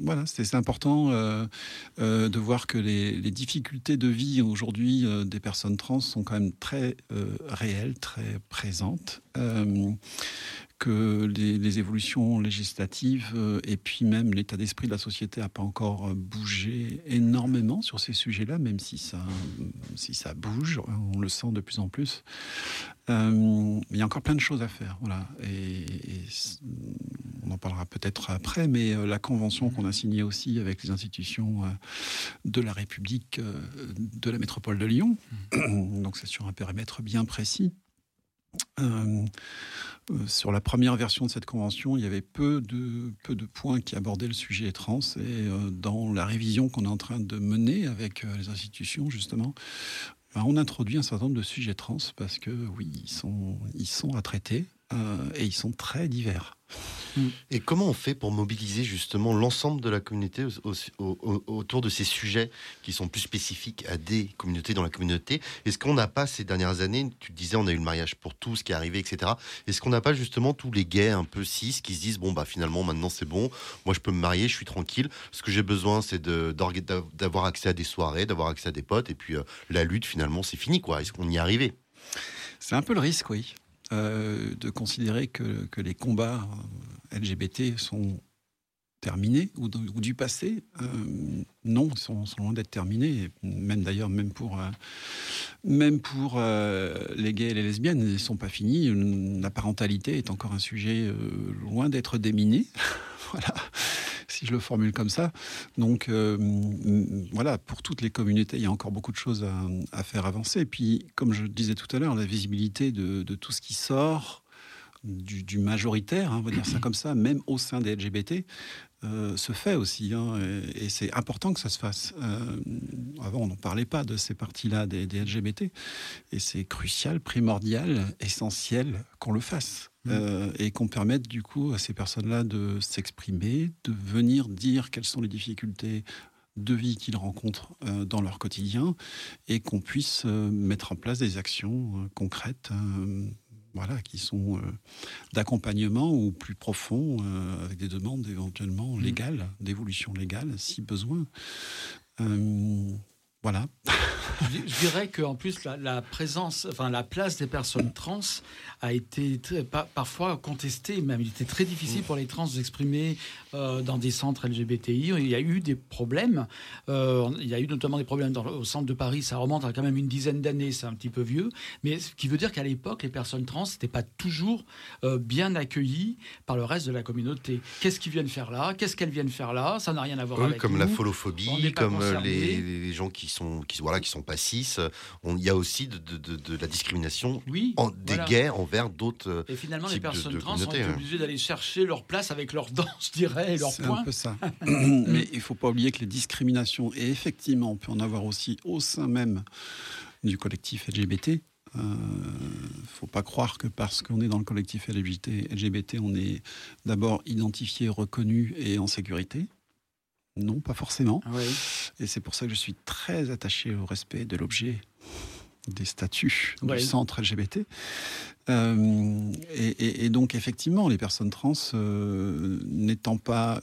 voilà, c'est important de voir que les, les difficultés de vie aujourd'hui des personnes trans sont quand même très réelles, très présentes. Que les, les évolutions législatives euh, et puis même l'état d'esprit de la société n'a pas encore euh, bougé énormément sur ces sujets-là, même si ça, si ça bouge, on le sent de plus en plus. Euh, il y a encore plein de choses à faire, voilà. Et, on en parlera peut-être après, mais la convention qu'on a signée aussi avec les institutions de la République de la métropole de Lyon, donc c'est sur un périmètre bien précis. Euh, euh, sur la première version de cette convention, il y avait peu de, peu de points qui abordaient le sujet trans. Et euh, dans la révision qu'on est en train de mener avec les institutions, justement, ben, on introduit un certain nombre de sujets trans parce que, oui, ils sont, ils sont à traiter et ils sont très divers. Et comment on fait pour mobiliser justement l'ensemble de la communauté autour de ces sujets qui sont plus spécifiques à des communautés dans la communauté? Est-ce qu'on n'a pas ces dernières années, tu disais on a eu le mariage pour tous qui est arrivé, etc. Est-ce qu'on n'a pas justement tous les gays un peu cis qui se disent bon bah finalement maintenant c'est bon, moi je peux me marier, je suis tranquille. Ce que j'ai besoin c'est d'avoir accès à des soirées, d'avoir accès à des potes et puis euh, la lutte finalement c'est fini quoi. Est-ce qu'on y est arrivé? C'est un peu le risque, oui. Euh, de considérer que, que, les combats euh, LGBT sont terminés ou, du passé. Euh, non, ils sont, loin d'être terminés. Même d'ailleurs, même pour, même pour les gays et les lesbiennes, ils ne sont pas finis. La parentalité est encore un sujet loin d'être déminé. voilà si je le formule comme ça. Donc euh, voilà, pour toutes les communautés, il y a encore beaucoup de choses à, faire avancer. Et puis, comme je disais tout à l'heure, la visibilité de, tout ce qui sort du, majoritaire, hein, on va dire ça comme ça, même au sein des LGBT, euh, se fait aussi. Hein, et, c'est important que ça se fasse. Euh, avant, on n'en parlait pas de ces parties-là des, LGBT. Et c'est crucial, primordial, essentiel qu'on le fasse. Mmh. Euh, et qu'on permette du coup à ces personnes-là de s'exprimer, de venir dire quelles sont les difficultés de vie qu'ils rencontrent dans leur quotidien et qu'on puisse mettre en place des actions concrètes voilà, qui sont euh, d'accompagnement ou plus profonds, euh, avec des demandes éventuellement mmh. légales, d'évolution légale, si besoin. Euh, voilà. je, dirais qu'en plus, la, présence, enfin, la place des personnes trans a été parfois contestée, même il était très difficile pour les trans d'exprimer euh, dans des centres LGBTI. Il y a eu des problèmes. Euh, il y a eu notamment des problèmes dans, au centre de Paris. Ça remonte à quand même une dizaine d'années, c'est un petit peu vieux. Mais ce qui veut dire qu'à l'époque, les personnes trans n'étaient pas toujours euh, bien accueillies par le reste de la communauté. Qu'est-ce qu'ils viennent faire là? Qu'est-ce qu'elles viennent faire là? Ça n'a rien à voir avec Comme la folophobie, comme les, les gens qui sont qui voilà qui sont pas cis. Il y a aussi de, de, la discrimination oui, en, des gays envers d'autres. Euh, et finalement, les personnes trans sont hein. obligées d'aller chercher leur place avec leurs dents, je dirais, et leurs points. C'est un peu ça. Mais il faut pas oublier que les discriminations, et effectivement, on peut en avoir aussi au sein même du collectif LGBT. Il euh, ne faut pas croire que parce qu'on est dans le collectif LGBT, LGBT on est d'abord identifié, reconnu et en sécurité. Non, pas forcément. Ah Et c'est pour ça que je suis très attaché au respect de l'objet, des statuts du centre LGBT. Euh, et, donc, effectivement, les personnes trans euh, n'étant pas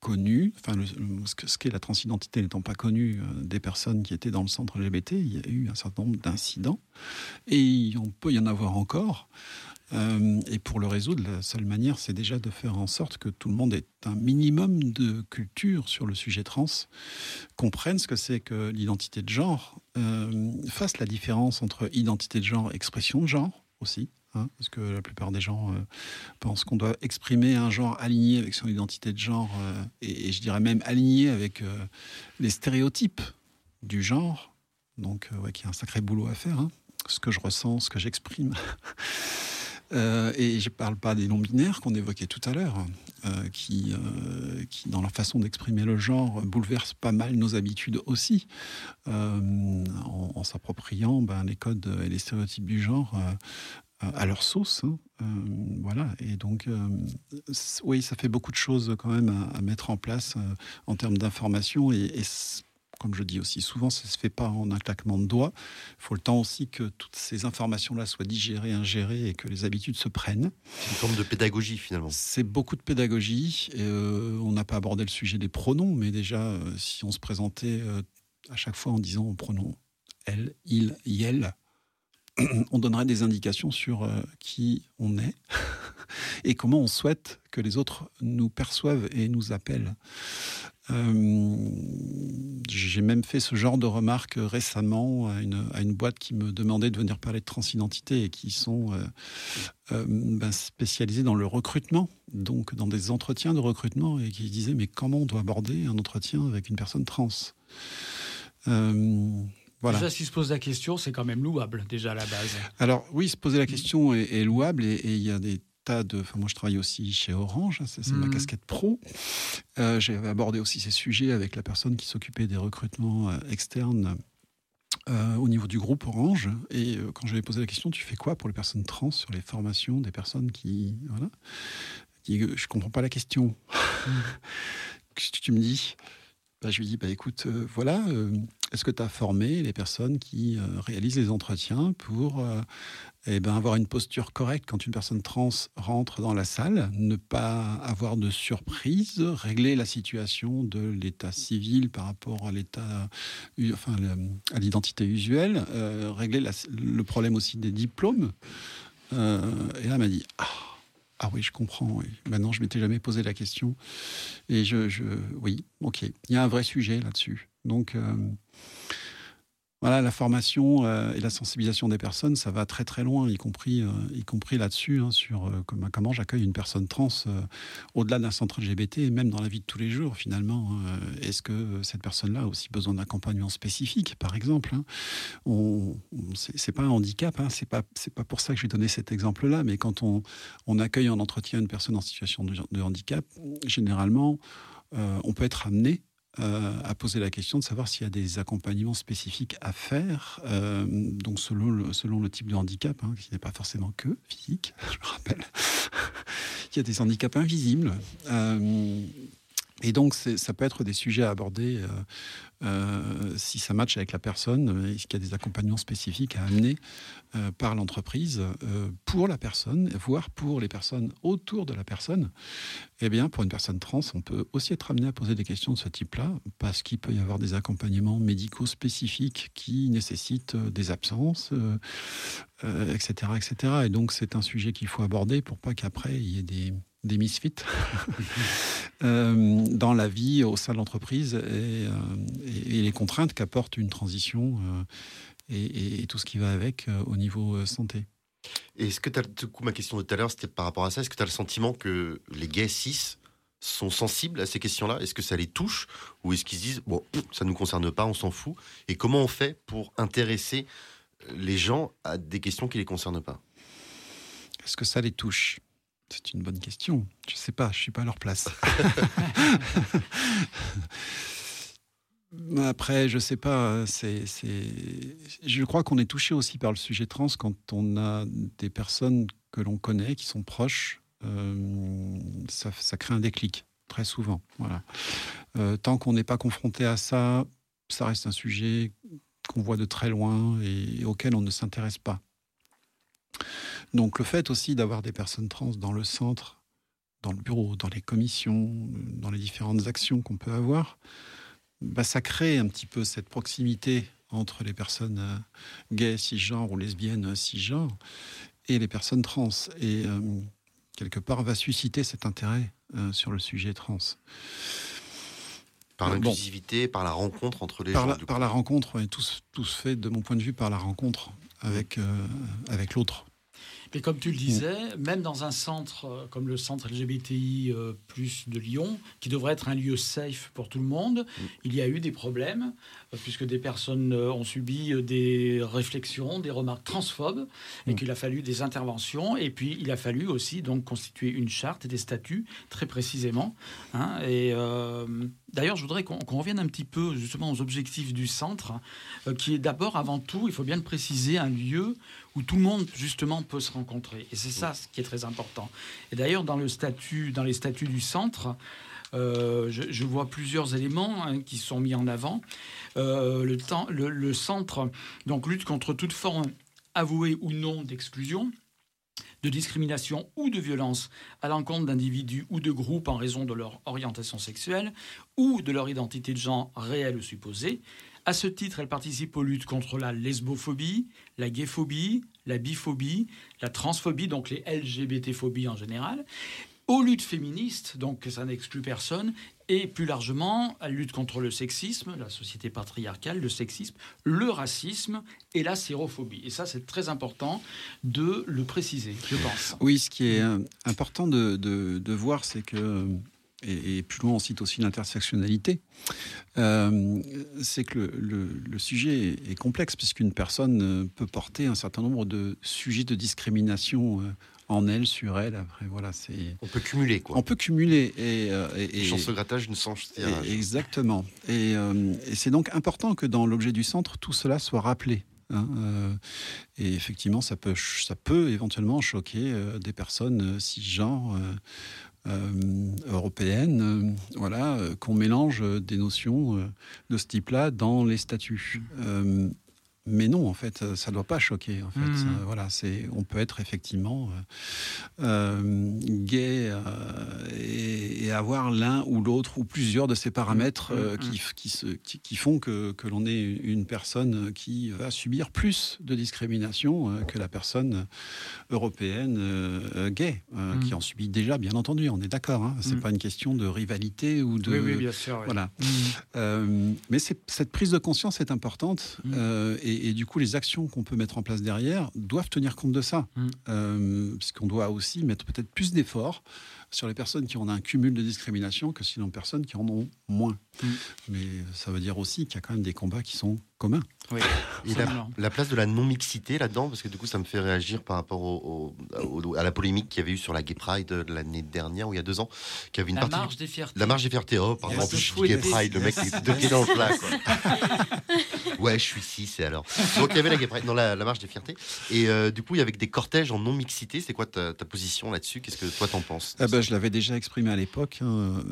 connues, enfin, ce qu'est la transidentité n'étant pas connue euh, des personnes qui étaient dans le centre LGBT, il y a eu un certain nombre d'incidents. Et on peut y en avoir encore. Euh, et pour le résoudre, la seule manière, c'est déjà de faire en sorte que tout le monde ait un minimum de culture sur le sujet trans, comprenne ce que c'est que l'identité de genre, euh, fasse la différence entre identité de genre et expression de genre aussi. Hein, parce que la plupart des gens euh, pensent qu'on doit exprimer un genre aligné avec son identité de genre, et, je dirais même aligné avec les stéréotypes du genre. Donc, ouais, qu'il y a un sacré boulot à faire. Hein. Ce que je ressens, ce que j'exprime. Euh, et je ne parle pas des non-binaires qu'on évoquait tout à l'heure, euh, qui, euh, qui, dans leur façon d'exprimer le genre, bouleversent pas mal nos habitudes aussi, en, s'appropriant ben, les codes et les stéréotypes du genre à leur sauce. Hein. voilà. Et donc, oui, ça fait beaucoup de choses quand même à, mettre en place en termes d'information. Et, comme je dis aussi souvent, ça ne se fait pas en un claquement de doigts. Il faut le temps aussi que toutes ces informations-là soient digérées, ingérées et que les habitudes se prennent. C'est une forme de pédagogie finalement. C'est beaucoup de pédagogie. Et, euh, on n'a pas abordé le sujet des pronoms, mais déjà, euh, si on se présentait euh, à chaque fois en disant pronom elle, il, elle, on donnerait des indications sur qui on est et comment on souhaite que les autres nous perçoivent et nous appellent. Euh, j'ai même fait ce genre de remarques récemment à une, à une, boîte qui me demandait de venir parler de transidentité et qui sont euh, euh, ben, spécialisés dans le recrutement, donc dans des entretiens de recrutement, et qui disaient mais comment on doit aborder un entretien avec une personne trans? Voilà. Déjà, si se pose la question, c'est quand même louable, déjà à la base. Alors, oui, se poser la question est, louable et il y a des de. Enfin, moi, je travaille aussi chez Orange, c'est ma mhm. casquette pro. Euh, J'avais abordé aussi ces sujets avec la personne qui s'occupait des recrutements euh, externes. Euh, au niveau du groupe Orange, et euh, quand je lui ai posé la question, tu fais quoi pour les personnes trans sur les formations des personnes qui. Voilà. Je ne comprends pas la question. Qu'est-ce que tu me dis? Bah, Je lui dis, bah, écoute, voilà, est-ce que tu as formé les personnes qui réalisent les entretiens pour eh ben, avoir une posture correcte quand une personne trans rentre dans la salle, ne pas avoir de surprise, régler la situation de l'état civil par rapport à l'état, enfin, à l'identité usuelle, euh, régler le problème aussi des diplômes. Euh, et là, elle m'a dit ah, ah oui, je comprends. Maintenant, je m'étais jamais posé la question. Et je, oui, ok. Il y a un vrai sujet là-dessus. Donc, euh, voilà, la formation euh, et la sensibilisation des personnes, ça va très très loin, y compris, euh, compris là-dessus, hein, sur euh, comment, j'accueille une personne trans au-delà d'un centre LGBT et même dans la vie de tous les jours finalement. Hein. Est-ce que cette personne-là a aussi besoin d'accompagnement spécifique, par exemple hein? On, C'est pas un handicap, hein, c'est pas pas pour ça que j'ai donné cet exemple-là, mais quand on, on accueille en entretien une personne en situation de handicap, généralement, on peut être amené euh, à poser la question de savoir s'il y a des accompagnements spécifiques à faire, euh, donc selon le, selon le type de handicap, hein, qui n'est pas forcément que physique, je le rappelle. Il y a des handicaps invisibles. Euh, et donc, ça peut être des sujets à aborder euh, euh, si ça matche avec la personne, est-ce qu'il y a des accompagnements spécifiques à amener euh, par l'entreprise pour la personne, voire pour les personnes autour de la personne? Eh bien, pour une personne trans, on peut aussi être amené à poser des questions de ce type-là, parce qu'il peut y avoir des accompagnements médicaux spécifiques qui nécessitent des absences, etc., etc. Et donc, c'est un sujet qu'il faut aborder pour pas qu'après, il y ait des des misfits euh, dans la vie au sein de l'entreprise et, euh, les contraintes qu'apporte une transition euh, et, tout ce qui va avec au niveau santé. Est-ce que tu as, du coup, ma question de tout à l'heure, c'était par rapport à ça, est-ce que tu as le sentiment que les gays cis sont sensibles à ces questions-là? Est-ce que ça les touche? Ou est-ce qu'ils se disent, bon, ça ne nous concerne pas, on s'en fout? Et comment on fait pour intéresser les gens à des questions qui ne les concernent pas? Est-ce que ça les touche? C'est une bonne question. Je ne sais pas, je ne suis pas à leur place. Après, je ne sais pas. C'est, Je crois qu'on est touché aussi par le sujet trans quand on a des personnes que l'on connaît, qui sont proches. Euh, ça, crée un déclic, très souvent. Voilà. Euh, tant qu'on n'est pas confronté à ça, ça reste un sujet qu'on voit de très loin et auquel on ne s'intéresse pas. Donc le fait aussi d'avoir des personnes trans dans le centre, dans le bureau, dans les commissions, dans les différentes actions qu'on peut avoir, bah, ça crée un petit peu cette proximité entre les personnes euh, gays, cisgenres ou lesbiennes cisgenres et les personnes trans. Et euh, quelque part va susciter cet intérêt euh, sur le sujet trans. Par l'inclusivité, par la rencontre entre les par gens. La, par la rencontre, tout, tout, se fait de mon point de vue par la rencontre avec, avec l'autre. Mais comme tu le disais, même dans un centre euh, comme le centre LGBTI euh, plus de Lyon, qui devrait être un lieu safe pour tout le monde, mm. il y a eu des problèmes, euh, puisque des personnes ont subi des réflexions, des remarques transphobes, et mm. qu'il a fallu des interventions, et puis il a fallu aussi donc constituer une charte et des statuts très précisément. Hein, et d'ailleurs, je voudrais qu'on revienne un petit peu justement aux objectifs du centre, qui est d'abord, avant tout, il faut bien le préciser, un lieu où tout le monde justement peut se rencontrer. Et c'est ça ce qui est très important. Et d'ailleurs, dans, le statut, dans les statuts du centre, euh, je, vois plusieurs éléments hein, qui sont mis en avant. Euh, le, temps, le, centre donc lutte contre toute forme avouée ou non d'exclusion de discrimination ou de violence à l'encontre d'individus ou de groupes en raison de leur orientation sexuelle ou de leur identité de genre réelle ou supposée, à ce titre, elle participe aux luttes contre la lesbophobie, la gayphobie, la biphobie, la transphobie, donc les LGBT-phobies en général, aux luttes féministes, donc ça n'exclut personne, et plus largement la lutte contre le sexisme, la société patriarcale, le sexisme, le racisme et la sérophobie. Et ça, c'est très important de le préciser, je pense. Oui, ce qui est euh, important de voir, c'est que et, plus loin on cite aussi l'intersectionnalité, euh, c'est que le, sujet est, complexe puisqu'une personne euh, peut porter un certain nombre de sujets de discrimination euh, en elle, sur elle. Après, voilà, c'est. On peut cumuler, quoi. On peut cumuler et. et, Chance au grattage, une chance Exactement. Et, c'est donc important que dans l'objet du centre, tout cela soit rappelé. Hein, et effectivement, ça peut, ça peut éventuellement choquer des personnes cisgenres européenne, voilà, qu'on mélange des notions de ce type-là dans les statuts. Mais non, en fait, ça ne doit pas choquer. En fait. Hmm. voilà, c'est, on peut être effectivement euh, euh, gay euh, et, avoir l'un ou l'autre ou plusieurs de ces paramètres hmm. Hmm. qui, qui, se, qui, font que, que l'on est une personne qui va subir plus de discrimination que la personne européenne gay, qui en subit déjà, bien entendu. On est d'accord. Hein. C'est pas une question de rivalité ou de. Oui, oui bien sûr. Voilà. mais cette prise de conscience est importante et et, du coup, les actions qu'on peut mettre en place derrière doivent tenir compte de ça. Mm. Euh, puisqu'on doit aussi mettre peut-être plus d'efforts sur les personnes qui ont un cumul de discrimination que sur les personnes qui en ont moins. Mm. Mais ça veut dire aussi qu'il y a quand même des combats qui sont communs. Oui, Et la, place de la non-mixité là-dedans, parce que du coup, ça me fait réagir par rapport au, à la polémique qu'il y avait eu sur la Gay Pride l'année dernière ou il y a deux ans, qui avait une la partie. Marche des fiertés. La marche des fiertés. Oh, pardon, en plus, je dis Gay Pride, le mec est deux pieds dans le plat. ouais, je suis si, c'est alors. Donc, il y avait la marche des fiertés. Et euh, du coup, il y avait des cortèges en non-mixité. C'est quoi ta, position là-dessus? Qu'est-ce que toi t'en penses? Ah bah, Je l'avais déjà exprimé à l'époque. Hein.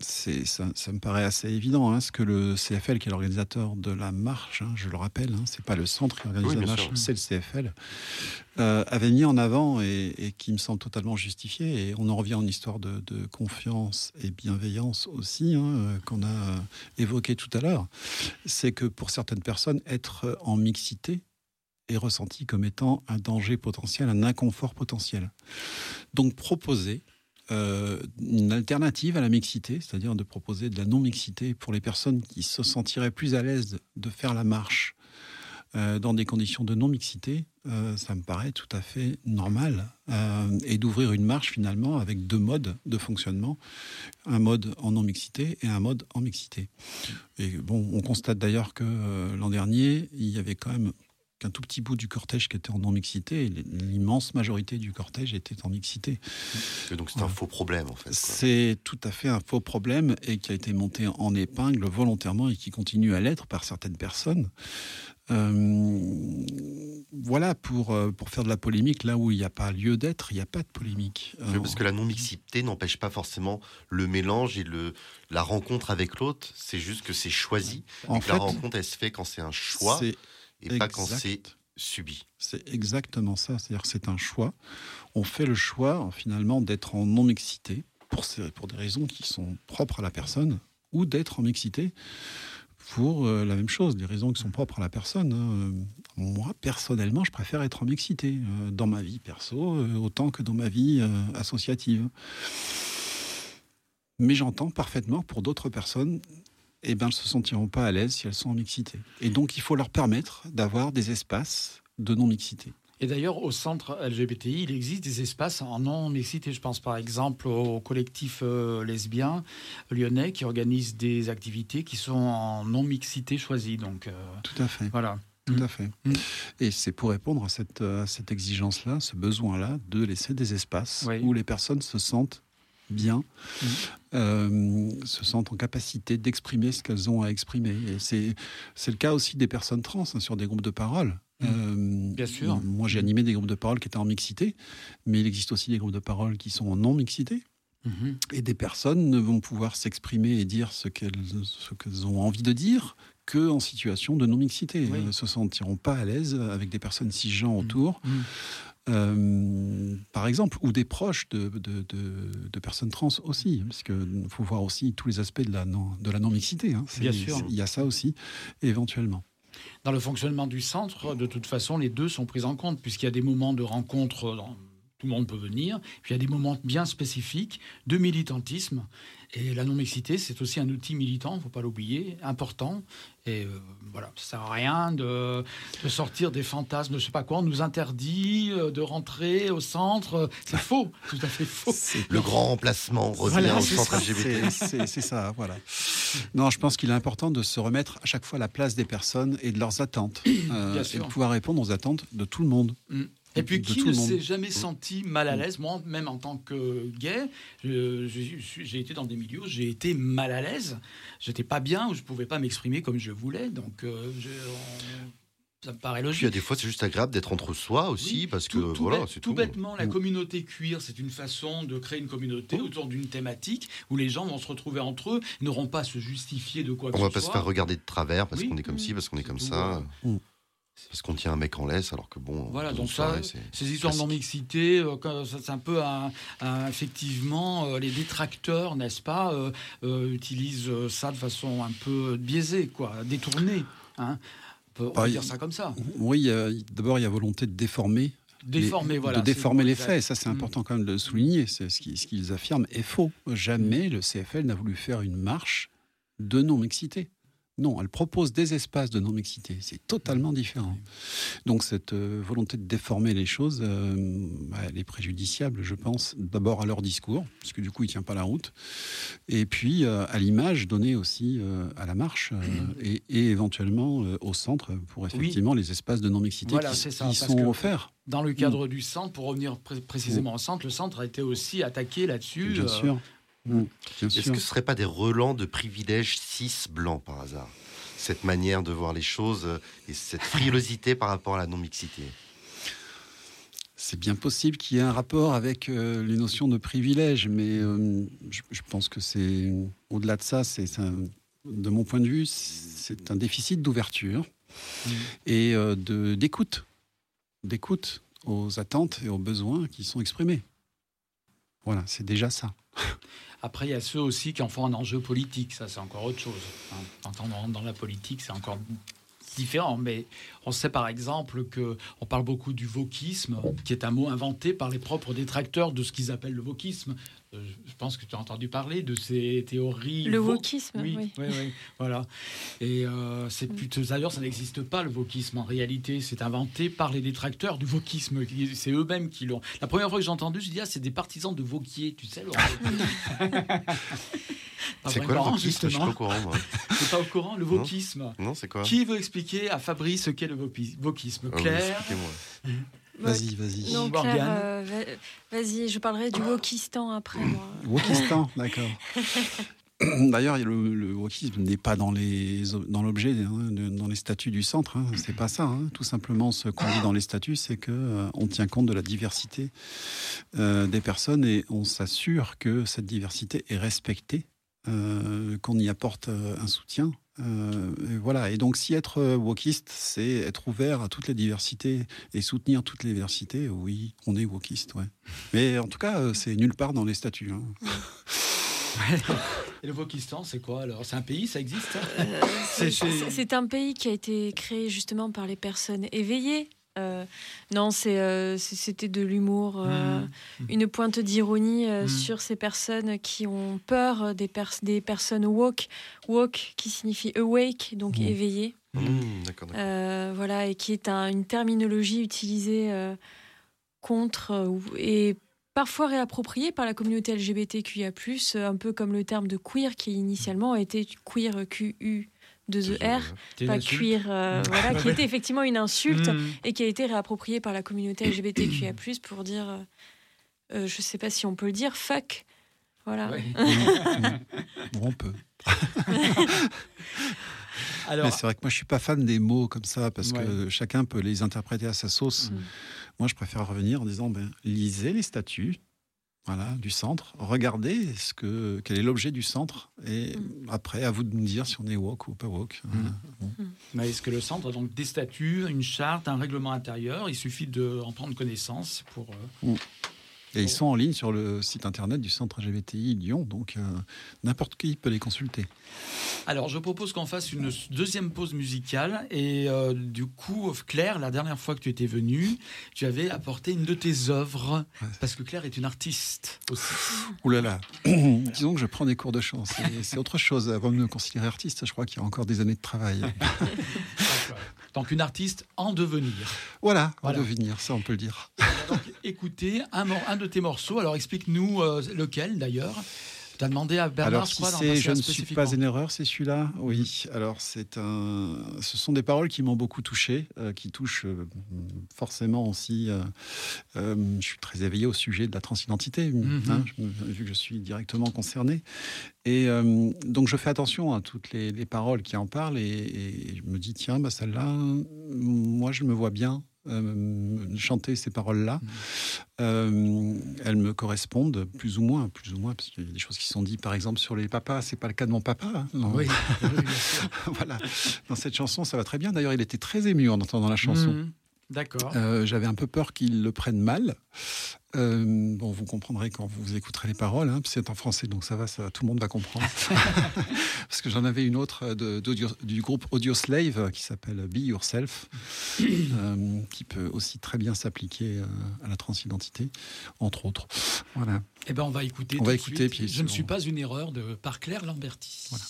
C'est, ça, ça, me paraît assez évident. Hein, ce que le CFL, qui est l'organisateur de la marche, hein, je le rappelle, c'est pas le centre qui organise la marche, c'est le CFL, euh, avait mis en avant et, qui me semble totalement justifié. Et on en revient en histoire de, confiance et bienveillance aussi, hein, euh, qu'on a euh, évoqué tout à l'heure. C'est que pour certaines personnes, être en mixité est ressenti comme étant un danger potentiel, un inconfort potentiel. Donc proposer une alternative à la mixité, c'est-à-dire de proposer de la non-mixité pour les personnes qui se sentiraient plus à l'aise de faire la marche euh, dans des conditions de non-mixité, euh, ça me paraît tout à fait normal. Euh, et d'ouvrir une marche finalement avec deux modes de fonctionnement, un mode en non-mixité et un mode en mixité. Et bon, on constate d'ailleurs que l'an dernier, il y avait quand même qu'un tout petit bout du cortège qui était en non-mixité, l'immense majorité du cortège était en mixité. donc c'est un faux problème en fait. C'est tout à fait un faux problème et qui a été monté en épingle volontairement et qui continue à l'être par certaines personnes. Euh, voilà, pour, euh, pour faire de la polémique, là où il n'y a pas lieu d'être, il n'y a pas de polémique. parce que la non-mixité n'empêche pas forcément le mélange et le, la rencontre avec l'autre, c'est juste que c'est choisi. En fait, la rencontre, elle se fait quand c'est un choix et pas quand c'est subi. C'est exactement ça, c'est-à-dire que c'est un choix. On fait le choix finalement d'être en non-mixité pour, pour des raisons qui sont propres à la personne ou d'être en mixité pour euh, la même chose, des raisons qui sont propres à la personne. Hein. Moi, personnellement, je préfère être en mixité euh, dans ma vie perso euh, autant que dans ma vie associative. Mais j'entends parfaitement pour d'autres personnes, eh ben, elles ne se sentiront pas à l'aise si elles sont en mixité. Et donc, il faut leur permettre d'avoir des espaces de non-mixité. Et d'ailleurs, au centre LGBTI, il existe des espaces en non-mixité. Je pense par exemple au collectif euh, lesbien lyonnais qui organise des activités qui sont en non-mixité choisie. Donc, euh, Tout à fait. Voilà. Tout à mm. fait. Mm. Et c'est pour répondre à cette, cette exigence-là, ce besoin-là, de laisser des espaces où les personnes se sentent bien, mm. euh, se sentent en capacité d'exprimer ce qu'elles ont à exprimer. Et c'est le cas aussi des personnes trans hein, sur des groupes de parole. Mmh. Euh, Bien sûr. Moi, j'ai animé des groupes de parole qui étaient en mixité, mais il existe aussi des groupes de parole qui sont en non-mixité. Mmh. Et des personnes ne vont pouvoir s'exprimer et dire ce qu'elles ont envie de dire que en situation de non-mixité. Elles ne se sentiront pas à l'aise avec des personnes cisgenres mmh. autour. Euh, par exemple, ou des proches de, de, personnes trans aussi, parce qu'il faut voir aussi tous les aspects de la non-mixité. Non hein. Bien sûr. Il y a ça aussi, éventuellement. Dans le fonctionnement du centre, de toute façon, les deux sont pris en compte, puisqu'il y a des moments de rencontre, tout le monde peut venir, puis il y a des moments bien spécifiques de militantisme. Et la non-mixité, c'est aussi un outil militant, il ne faut pas l'oublier, important. Et euh, voilà, ça sert à rien de, sortir des fantasmes, je ne sais pas quoi. On nous interdit euh, de rentrer au centre. C'est faux, tout à fait faux. Le grand remplacement revient au centre LGBT. C'est ça, voilà. Non, je pense qu'il est important de se remettre à chaque fois à la place des personnes et de leurs attentes. Euh, et de pouvoir répondre aux attentes de tout le monde. Mm. Et puis, qui ne s'est jamais senti mal à l'aise? Moi, même en tant que gay, j'ai été dans des milieux où j'ai été mal à l'aise. J'étais pas bien, où je pouvais pas m'exprimer comme je voulais. Donc, euh, Ça me paraît Puis logique. il y a des fois, c'est juste agréable d'être entre soi aussi, Oui, parce que tout, voilà, c'est tout tout. bêtement, la Mm. communauté cuir, c'est une façon de créer une communauté autour d'une thématique où les gens vont se retrouver entre eux, n'auront pas à se justifier de quoi que On va ce pas se soit. faire regarder de travers parce Oui. qu'on est comme ci, parce qu'on est comme ça, voilà. Mm. parce qu'on tient un mec en laisse, alors que bon. Voilà, donc ça, soirée, Ces histoires de euh, quand- ça, c'est un peu un- un- effectivement euh, les détracteurs, n'est-ce pas, euh, euh, utilisent ça de façon un peu biaisée, quoi, détournée. Hein. On peut, on peut Bah, dire ça comme ça. Oui, d'abord, il y a volonté de déformer. les- voilà. de déformer les faits. Et ça, c'est Mm. important quand même de le souligner. C'est ce qui- ce qu'ils affirment est faux. Jamais le CFL n'a voulu faire une marche de non-mixité. Non, elle propose des espaces de non-mixité. C'est totalement différent. Donc cette euh, volonté de déformer les choses, euh, bah, elle est préjudiciable, je pense, d'abord à leur discours, parce que du coup, il ne tient pas la route, et puis euh, à l'image donnée aussi à la marche, et, et éventuellement au centre pour effectivement les espaces de non-mixité Voilà, qui, ça, sont offerts. Dans le cadre du centre, pour revenir pré- précisément au centre, le centre a été aussi attaqué là-dessus. Bien sûr. Mm, bien Est-ce que ce serait pas des relents de privilèges cis blancs par hasard? Cette manière de voir les choses euh, et cette frilosité par rapport à la non-mixité? C'est bien possible qu'il y ait un rapport avec euh, les notions de privilège, mais euh, je, je pense que c'est au-delà de ça, c'est de mon point de vue, c'est un déficit d'ouverture Mm. et euh, de d'écoute, d'écoute aux attentes et aux besoins qui sont exprimés. Voilà, c'est déjà ça. Après, il y a ceux aussi qui en font un enjeu politique. Ça, c'est encore autre chose. hein. Quand on rentre dans la politique, c'est encore différent. Mais on sait par exemple que on parle beaucoup du wokisme, qui est un mot inventé par les propres détracteurs de ce qu'ils appellent le wokisme. Euh, Je pense que tu as entendu parler de ces théories. Le wokisme, Oui, oui. oui, oui, voilà. Et euh, c'est plutôt d'ailleurs, ça n'existe pas le wokisme en réalité. C'est inventé par les détracteurs du wokisme. C'est eux-mêmes qui l'ont. La première fois que j'ai entendu, je dis ah, c'est des partisans de Vauquier, tu sais. C'est quoi le wokisme? Je suis pas au courant, moi. T'es pas au courant le wokisme? Non, c'est quoi? Qui veut expliquer à Fabrice ce qu'est le woki- wokisme? Ah Claire? expliquez-moi. Vas-y, vas-y. Non. Claire, euh, va- vas-y, je parlerai du wokistan après, moi. Wokistan, d'accord. D'ailleurs, le, le wokisme n'est pas dans les dans l'objet, hein, dans les statuts du centre. Hein. C'est pas ça. hein. Tout simplement, ce qu'on dit dans les statuts, c'est que euh, on tient compte de la diversité euh, des personnes et on s'assure que cette diversité est respectée, euh, qu'on y apporte euh, un soutien. Euh, et voilà. Et donc, si être euh, wokiste, c'est être ouvert à toutes les diversités et soutenir toutes les diversités, oui, on est wokiste, ouais. Mais en tout cas, euh, c'est nulle part dans les statuts. hein. Et le Wokistan, c'est quoi alors? C'est un pays, ça existe? Euh, c'est un pays qui a été créé justement par les personnes éveillées. Euh, non, c'est, euh, c'est- c'était de l'humour, euh, Mhm. une pointe d'ironie euh, Mhm. sur ces personnes qui ont peur des, pers- des personnes woke, woke qui signifie awake, donc éveillé. Mmh, d'accord, d'accord. Euh, voilà, et qui est un- une terminologie utilisée euh, contre euh, et parfois réappropriée par la communauté LGBTQIA+, un peu comme le terme de queer qui initialement a été queer Q-U 2 E R, C'est une pas queer, euh, voilà, qui était effectivement une insulte Mhm. et qui a été réappropriée par la communauté LGBTQIA+, pour dire, euh, euh, je sais pas si on peut le dire, fuck. Voilà. Ouais. Bon, on peut. Alors, Mais c'est vrai que moi, je suis pas fan des mots comme ça parce Ouais. que chacun peut les interpréter à sa sauce. Mhm. Moi, je préfère revenir en disant ben, lisez les statuts. Voilà, du centre. Regardez ce que, quel est l'objet du centre. Et Mhm. après, à vous de me dire si on est woke ou pas woke. Mhm. Euh, mais est-ce que le centre a donc des statuts, une charte, un règlement intérieur? Il suffit d'en prendre connaissance pour. euh, Et ils sont en ligne sur le site internet du centre LGBTI Lyon. Donc, euh, n'importe qui peut les consulter. Alors, je propose qu'on fasse une deuxième pause musicale. Et euh, du coup, Claire, la dernière fois que tu étais venue, tu avais apporté une de tes œuvres. Ouais. Parce que Claire est une artiste aussi. Ouh là là. Disons que je prends des cours de chant. C'est- autre chose. Avant de me considérer artiste, je crois qu'il y a encore des années de travail. Donc, une artiste en devenir. Voilà, va devenir, ça on peut le dire. Donc écouter un, un de tes morceaux. Alors, explique-nous euh, lequel d'ailleurs. Tu as demandé à Bernard, Alors, si d'en c'est Je ne suis pas une erreur, c'est celui-là Oui. Alors, c'est un. Ce sont des paroles qui m'ont beaucoup touché, euh, qui touchent euh, forcément aussi. euh, je suis très éveillé au sujet de la transidentité, Mhm. hein, me- vu que je suis directement concerné. Et donc, je fais attention à toutes les, les paroles qui en parlent et, et je me dis, tiens, bah, celle-là, moi, je me vois bien. Euh, chanter ces paroles-là, Euh, elles me correspondent plus ou moins, plus ou moins, parce qu'il y a des choses qui sont dites, par exemple, sur les papas. C'est pas le cas de mon papa. hein, non. Oui, oui, voilà. Dans cette chanson, ça va très bien. D'ailleurs, il était très ému en entendant la chanson. Mhm. D'accord. Euh, J'avais un peu peur qu'il le prenne mal. Euh, bon, vous comprendrez quand vous écouterez les paroles. Hein, c'est en français, donc ça va, ça tout le monde va comprendre. Parce que j'en avais une autre de- d'audio- du groupe Audio Slave euh, qui s'appelle Be Yourself, euh, qui peut aussi très bien s'appliquer euh, à la transidentité, entre autres. Voilà. Eh ben, on va écouter. On tout va écouter, suite. puis Je ne suis pas une erreur de par Claire Lamberti. Voilà.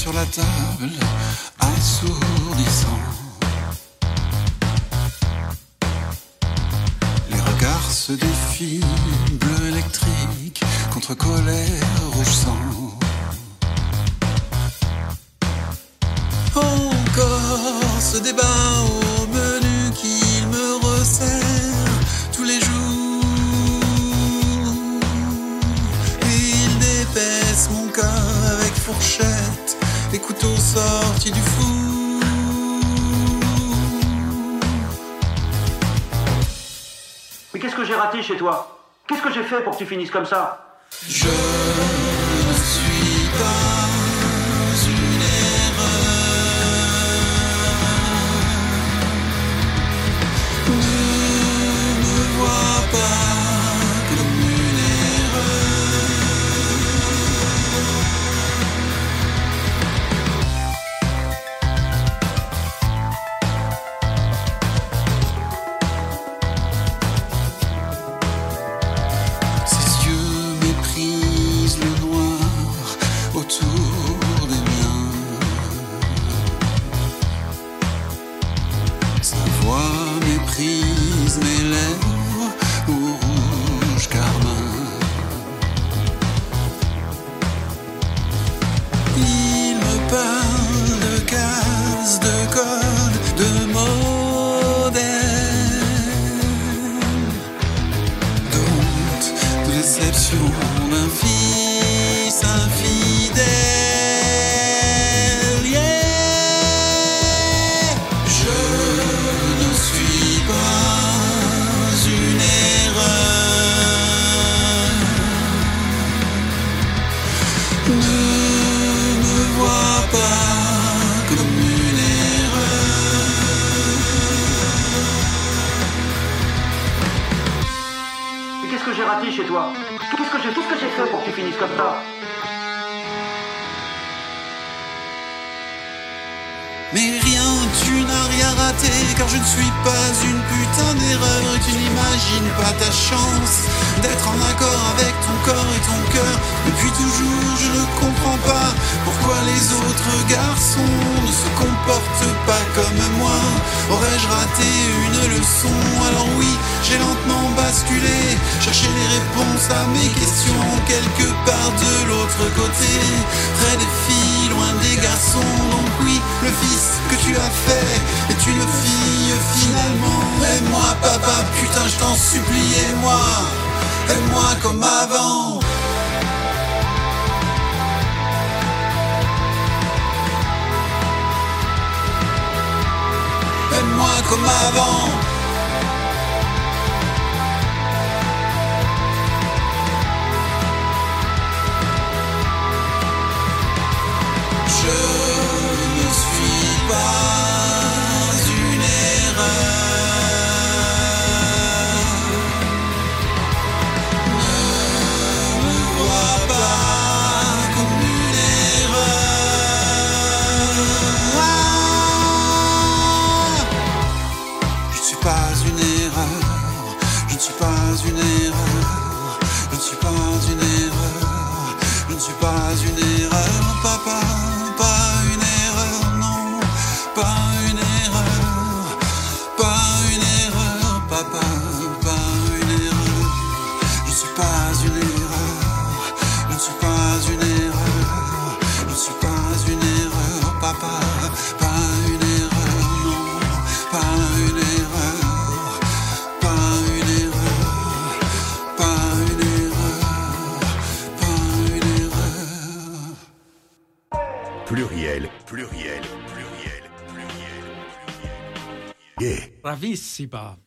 Sur la table, assourdissant. Les regards se défient, bleu électrique contre colère rouge sang. Encore ce débat au menu qu'il me resserre tous les jours. Il dépaisse mon corps avec fourchette, les couteaux sortis du four. Mais qu'est-ce que j'ai raté chez toi? Qu'est-ce que j'ai fait pour que tu finisses comme ça? Je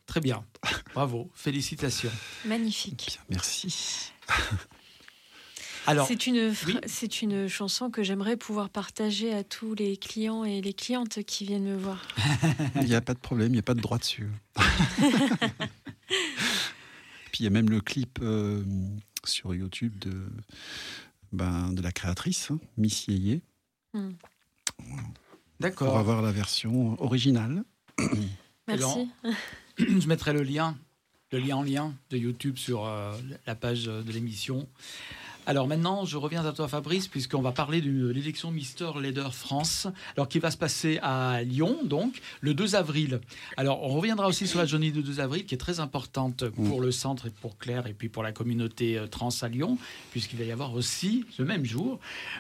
Très bien. Bravo. Félicitations. Magnifique. Bien, merci. Alors, C'est une, fr- oui. c'est une chanson que j'aimerais pouvoir partager à tous les clients et les clientes qui viennent me voir. Il n'y a pas de problème, il n'y a pas de droit dessus. Puis il y a même le clip euh, sur YouTube de, ben, de la créatrice, hein, Miss Yeye, pour d'accord. avoir la version originale. Merci. Je mettrai le lien, le lien en lien de YouTube sur euh, la page de l'émission. Alors maintenant, je reviens à toi, Fabrice, puisqu'on va parler de l'élection Mister Leader France, alors qui va se passer à Lyon, donc le 2 avril. Alors, on reviendra aussi sur la journée du 2 avril, qui est très importante pour le centre et pour Claire et puis pour la communauté euh, trans à Lyon, puisqu'il va y avoir aussi, ce même jour,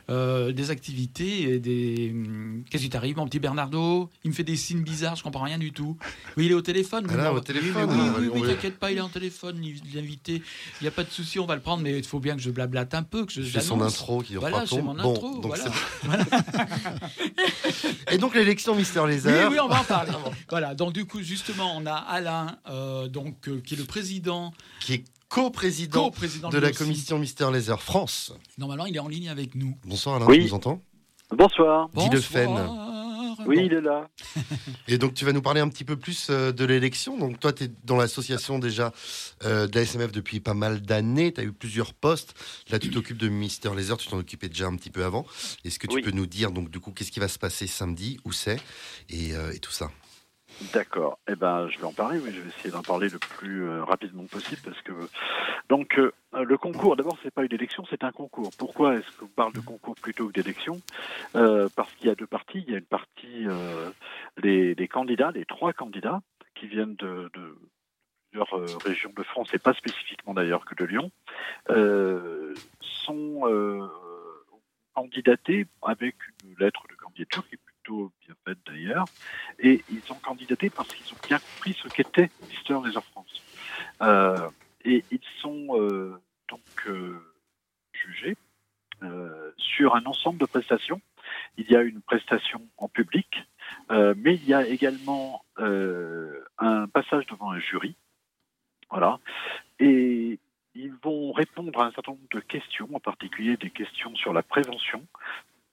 euh, des activités et des. hum, Qu'est-ce qui t'arrive, mon petit Bernardo? Il me fait des signes bizarres, je comprends rien du tout. Oui, il est au téléphone. Ah là, au téléphone, Oui, oui, va- oui, on oui, va- t'inquiète pas, il est en téléphone, l'invité. Il n'y a pas de souci, on va le prendre, mais il faut bien que je blablate un peu, que je C'est son intro qui Voilà, c'est mon Bon, intro. donc voilà. Et donc l'élection Mister Oui, Lézard. oui, on va en parler. voilà, donc du coup, justement, on a Alain, euh, donc, euh, qui est le président, qui est co-président de la commission Mister Lézard France. Normalement, il est en ligne avec nous. Bonsoir Alain, Oui. tu nous entends? Bonsoir. Le. Bonsoir. Oui, Bon. il est là. Et donc tu vas nous parler un petit peu plus euh, de l'élection. Donc toi, tu es dans l'association déjà euh, de la SMF depuis pas mal d'années. Tu as eu plusieurs postes. Là, tu t'occupes de Mister Laser. Tu t'en occupais déjà un petit peu avant. Est-ce que tu Oui. peux nous dire donc du coup qu'est-ce qui va se passer samedi, où c'est? Et, euh, et tout ça D'accord. Eh ben, je vais en parler, mais je vais essayer d'en parler le plus euh, rapidement possible parce que donc euh, le concours. D'abord, c'est pas une élection, c'est un concours. Pourquoi est-ce qu'on parle de concours plutôt que d'élection? Euh, Parce qu'il y a deux parties. Il y a une partie les, candidats, les trois candidats qui viennent de, de plusieurs régions de France et pas spécifiquement d'ailleurs que de Lyon, sont candidatés avec une lettre de candidature qui plutôt bien faite d'ailleurs. Et ils ont candidaté parce qu'ils ont bien compris ce qu'était Mister Laser France. Euh, et ils sont euh, donc euh, jugés sur un ensemble de prestations. Il y a une prestation en public, mais il y a également un passage devant un jury. Voilà. Et ils vont répondre à un certain nombre de questions, en particulier des questions sur la prévention,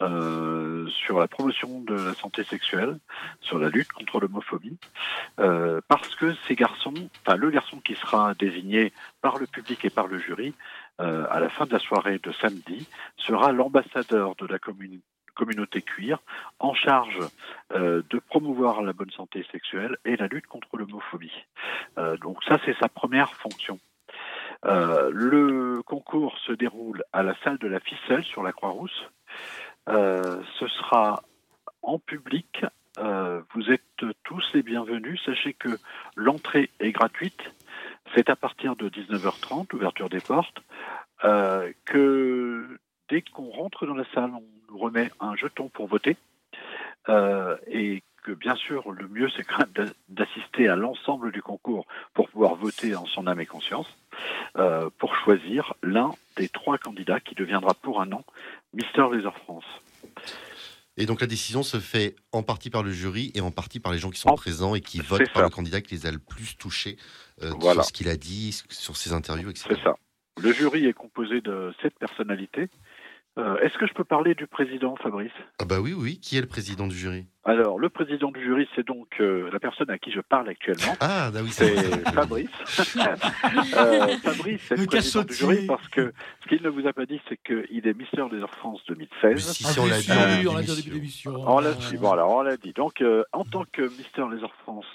euh, sur la promotion de la santé sexuelle, sur la lutte contre l'homophobie, euh, parce que ces garçons, enfin le garçon qui sera désigné par le public et par le jury euh, à la fin de la soirée de samedi sera l'ambassadeur de la communauté cuir en charge euh, de promouvoir la bonne santé sexuelle et la lutte contre l'homophobie. Euh, donc ça c'est sa première fonction. Le concours se déroule à la salle de la ficelle sur la Croix-Rousse. Euh, ce sera en public. Euh, vous êtes tous les bienvenus. Sachez que l'entrée est gratuite. C'est à partir de 19h30, ouverture des portes, euh, que dès qu'on rentre dans la salle, on nous remet un jeton pour voter. Et que bien sûr, le mieux, c'est d'assister à l'ensemble du concours pour pouvoir voter en son âme et conscience, pour choisir l'un des trois candidats qui deviendra pour un an Mister Laser France. Et donc la décision se fait en partie par le jury et en partie par les gens qui sont En- présents et qui votent par ça. le candidat qui les a le plus touchés euh, Voilà. sur ce qu'il a dit, sur ses interviews, etc. C'est ça. Le jury est composé de sept personnalités. Euh, Est-ce que je peux parler du président, Fabrice? Ah bah oui, oui. Qui est le président du jury? Alors, le président du jury, c'est donc euh, la personne à qui je parle actuellement. Ah, bah oui, c'est. Fabrice. Euh, Fabrice, c'est le Le président du jury parce que ce qu'il ne vous a pas dit, c'est qu'il est Mister des France 2016. Mais si, Ah, si, on l'a dit en on l'a dit émission. au début de l'émission. On l'a dit, voilà, on l'a dit. Donc, euh, en tant que Mister Laser France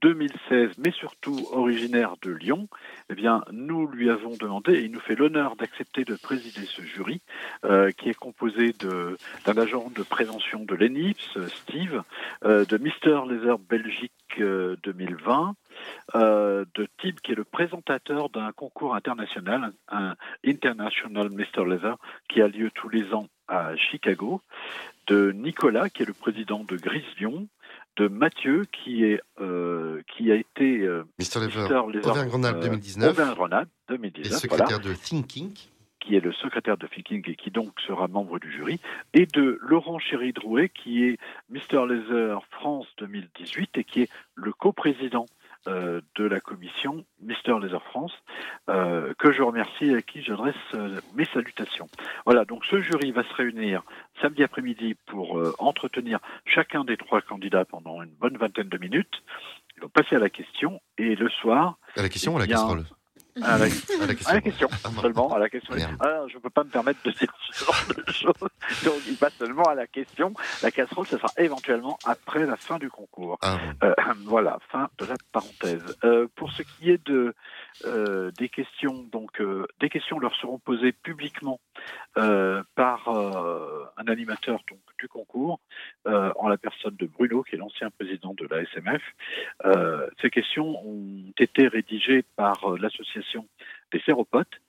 2016, mais surtout originaire de Lyon, eh bien, nous lui avons demandé, et il nous fait l'honneur d'accepter de présider ce jury, euh, qui est composé de- d'un agent de prévention de l'ENIPS, Steve, euh, de Mister Laser Belgique euh, 2020, de Tim, qui est le présentateur d'un concours international, un International Mr. Leather, qui a lieu tous les ans à Chicago, de Nicolas, qui est le président de Grislion, de Mathieu, qui, est, euh, qui a été euh. Leather, Auvergne-Rhône-Alpes 2019, Auvergne-Rhône-Alpes 2019 et secrétaire de Thinking qui est le secrétaire de Thinking et qui donc sera membre du jury, et de Laurent Chéry-Drouet, qui est Mr. Leather France 2018 et qui est le coprésident euh, de la commission Mister Laser France, euh, que je remercie et à qui j'adresse euh, mes salutations. Voilà, donc ce jury va se réunir samedi après-midi pour entretenir chacun des trois candidats pendant une bonne vingtaine de minutes. Ils vont passer à la question et le soir. À la question ou à la casserole? À la, question. Ah, seulement à la question. Ah, je ne peux pas me permettre de dire ce genre de choses. Donc, il passe seulement à la question. La casserole, ce sera éventuellement après la fin du concours. Ah, euh, voilà, fin de la parenthèse. Euh, pour ce qui est de euh, des questions, donc des questions leur seront posées publiquement par un animateur donc du concours, en la personne de Bruno, qui est l'ancien président de la SMF. ces questions ont été rédigées par l'association des séropotes.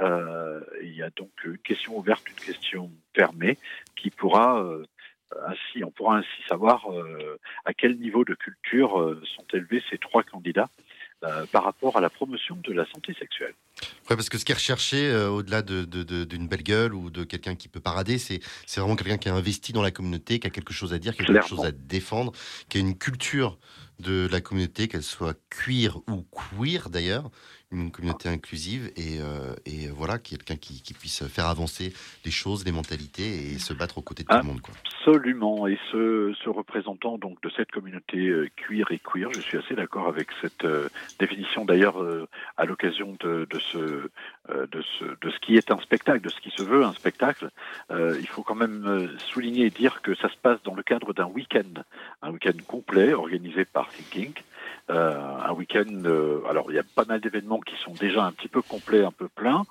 Euh, il y a donc une question ouverte, une question fermée, qui pourra euh, ainsi, on pourra ainsi savoir euh, à quel niveau de culture sont élevés ces trois candidats par rapport à la promotion de la santé sexuelle. Ouais, parce que ce qui est recherché, au-delà d'une de, belle gueule ou de quelqu'un qui peut parader, c'est vraiment quelqu'un qui a investi dans la communauté, qui a quelque chose à dire, qui a quelque chose à défendre, qui a une culture de la communauté, qu'elle soit cuir ou queer d'ailleurs, une communauté inclusive et, euh, et voilà, quelqu'un qui, puisse faire avancer les choses, les mentalités et se battre aux côtés de tout le monde. Absolument. Et ce, représentant donc de cette communauté euh, cuir et queer, je suis assez d'accord avec cette euh, définition. D'ailleurs, à l'occasion de, ce, de, ce, de ce qui est un spectacle, de ce qui se veut un spectacle, il faut quand même souligner et dire que ça se passe dans le cadre d'un week-end, un week-end complet organisé par Thinking. Euh, un week-end, euh, alors il y a pas mal d'événements qui sont déjà un petit peu complets, un peu pleins.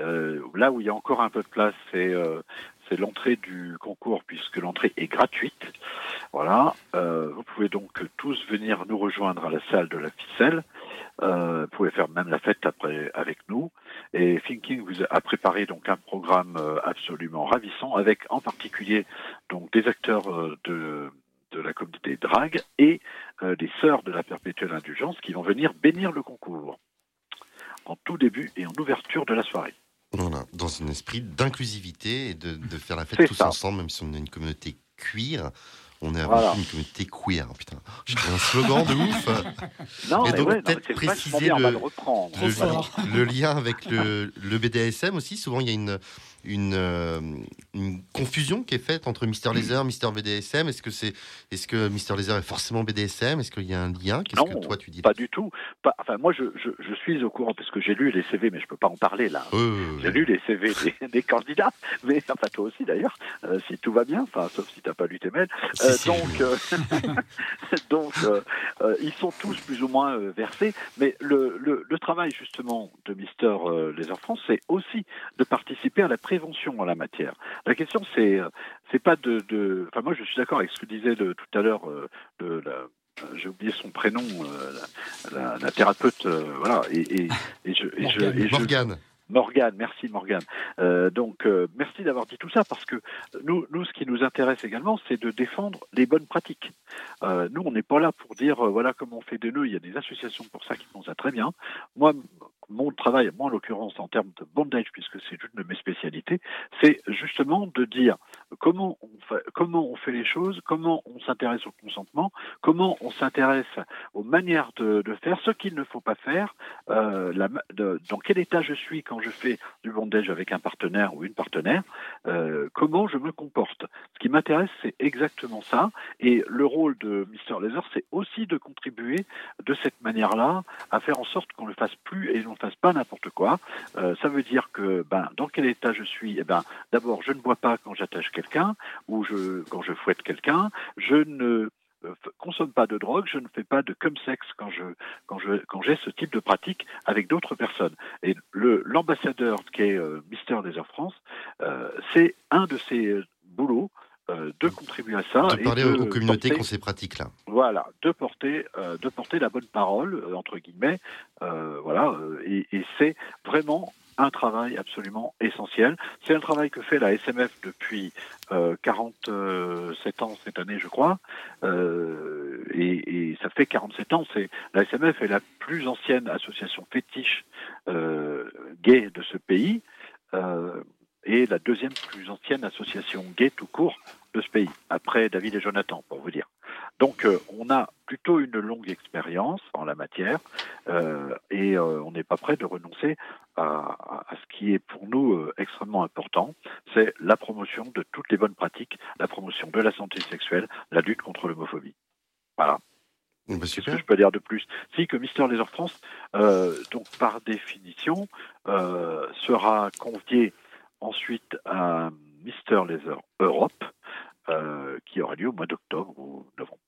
Euh, là où il y a encore un peu de place, c'est c'est l'entrée du concours puisque l'entrée est gratuite. Voilà, vous pouvez donc tous venir nous rejoindre à la salle de la ficelle. vous pouvez faire même la fête après avec nous. Et Thinking vous a préparé donc un programme absolument ravissant avec en particulier donc des acteurs de de la communauté Drague et euh, des sœurs de la perpétuelle indulgence qui vont venir bénir le concours en tout début et en ouverture de la soirée. Voilà, dans un esprit d'inclusivité et de, faire la fête tous ensemble, même si on est une communauté cuir. On est avant une communauté queer. Putain, j'ai un slogan de ouf. Non, et donc peut-être préciser le, le, lien avec le, le BDSM aussi. Souvent, il y a une, une, euh, une, confusion qui est faite entre Mister Laser, Mister BDSM. Est-ce que c'est, est-ce que Mister Laser est forcément BDSM Est-ce qu'il y a un lien? Qu'est-ce que toi tu dis? Pas du tout. enfin, moi, je, je, suis au courant parce que j'ai lu les CV, mais je peux pas en parler là. j'ai lu les CV des, candidats, mais enfin toi aussi d'ailleurs, euh, si tout va bien, enfin sauf si t'as pas lu tes mails. Euh, donc, donc ils sont tous plus ou moins versés, mais le, le, le, travail justement de Mister Laser France, c'est aussi de participer à la présentation prévention en la matière. La question, c'est euh, c'est pas de, de, Enfin, moi, je suis d'accord avec ce que disait tout à l'heure euh, la euh, j'ai oublié son prénom, la, la, thérapeute, voilà, et, et, et, je, et, je, Morgane. Morgane, merci Morgane. Euh, donc merci d'avoir dit tout ça parce que nous, nous, ce qui nous intéresse également, c'est de défendre les bonnes pratiques. Nous, on n'est pas là pour dire voilà comment on fait des nœuds. Il y a des associations pour ça qui font ça très bien. Moi, mon travail, moi en l'occurrence en termes de bondage, puisque c'est une de mes spécialités, c'est justement de dire comment on fait, comment on fait les choses, comment on s'intéresse au consentement, comment on s'intéresse aux manières de, faire, ce qu'il ne faut pas faire, euh, dans quel état je suis quand je fais du bondage avec un partenaire ou une partenaire, euh, comment je me comporte. Ce qui m'intéresse, c'est exactement ça. Et le rôle de Mr. Laser, c'est aussi de contribuer de cette manière-là à faire en sorte qu'on le fasse plus et on fasse pas n'importe quoi. Euh, ça veut dire que ben, dans quel état je suis Eh ben, d'abord, je ne bois pas quand j'attache quelqu'un ou quand je fouette quelqu'un. Je ne euh, consomme pas de drogue, je ne fais pas de cum sexe quand je quand je quand j'ai ce type de pratique avec d'autres personnes. Et le l'ambassadeur qui est euh, Mister Laser France, c'est un de ces boulots euh, de contribuer à ça. De et parler de aux communautés qui ont ces pratiques-là. Voilà, de porter, euh, de porter la bonne parole, euh, entre guillemets. euh, voilà, et, et c'est vraiment un travail absolument essentiel. C'est un travail que fait la SMF depuis euh, 47 ans cette année, je crois. Euh, et, et ça fait 47 ans. C'est la SMF est la plus ancienne association fétiche euh, gay de ce pays. Et la deuxième plus ancienne association gay tout court de ce pays, après David et Jonathan, pour vous dire. Donc euh, on a plutôt une longue expérience en la matière euh, et euh, on n'est pas prêt de renoncer à, à- à ce qui est pour nous extrêmement important, c'est la promotion de toutes les bonnes pratiques, la promotion de la santé sexuelle, la lutte contre l'homophobie. Voilà. Bah, Qu'est-ce super. que je peux dire de plus? Si que Mister Laser France, donc par définition, sera convié ensuite à Mister Laser Europe, euh, qui aura lieu au mois d'octobre ou novembre.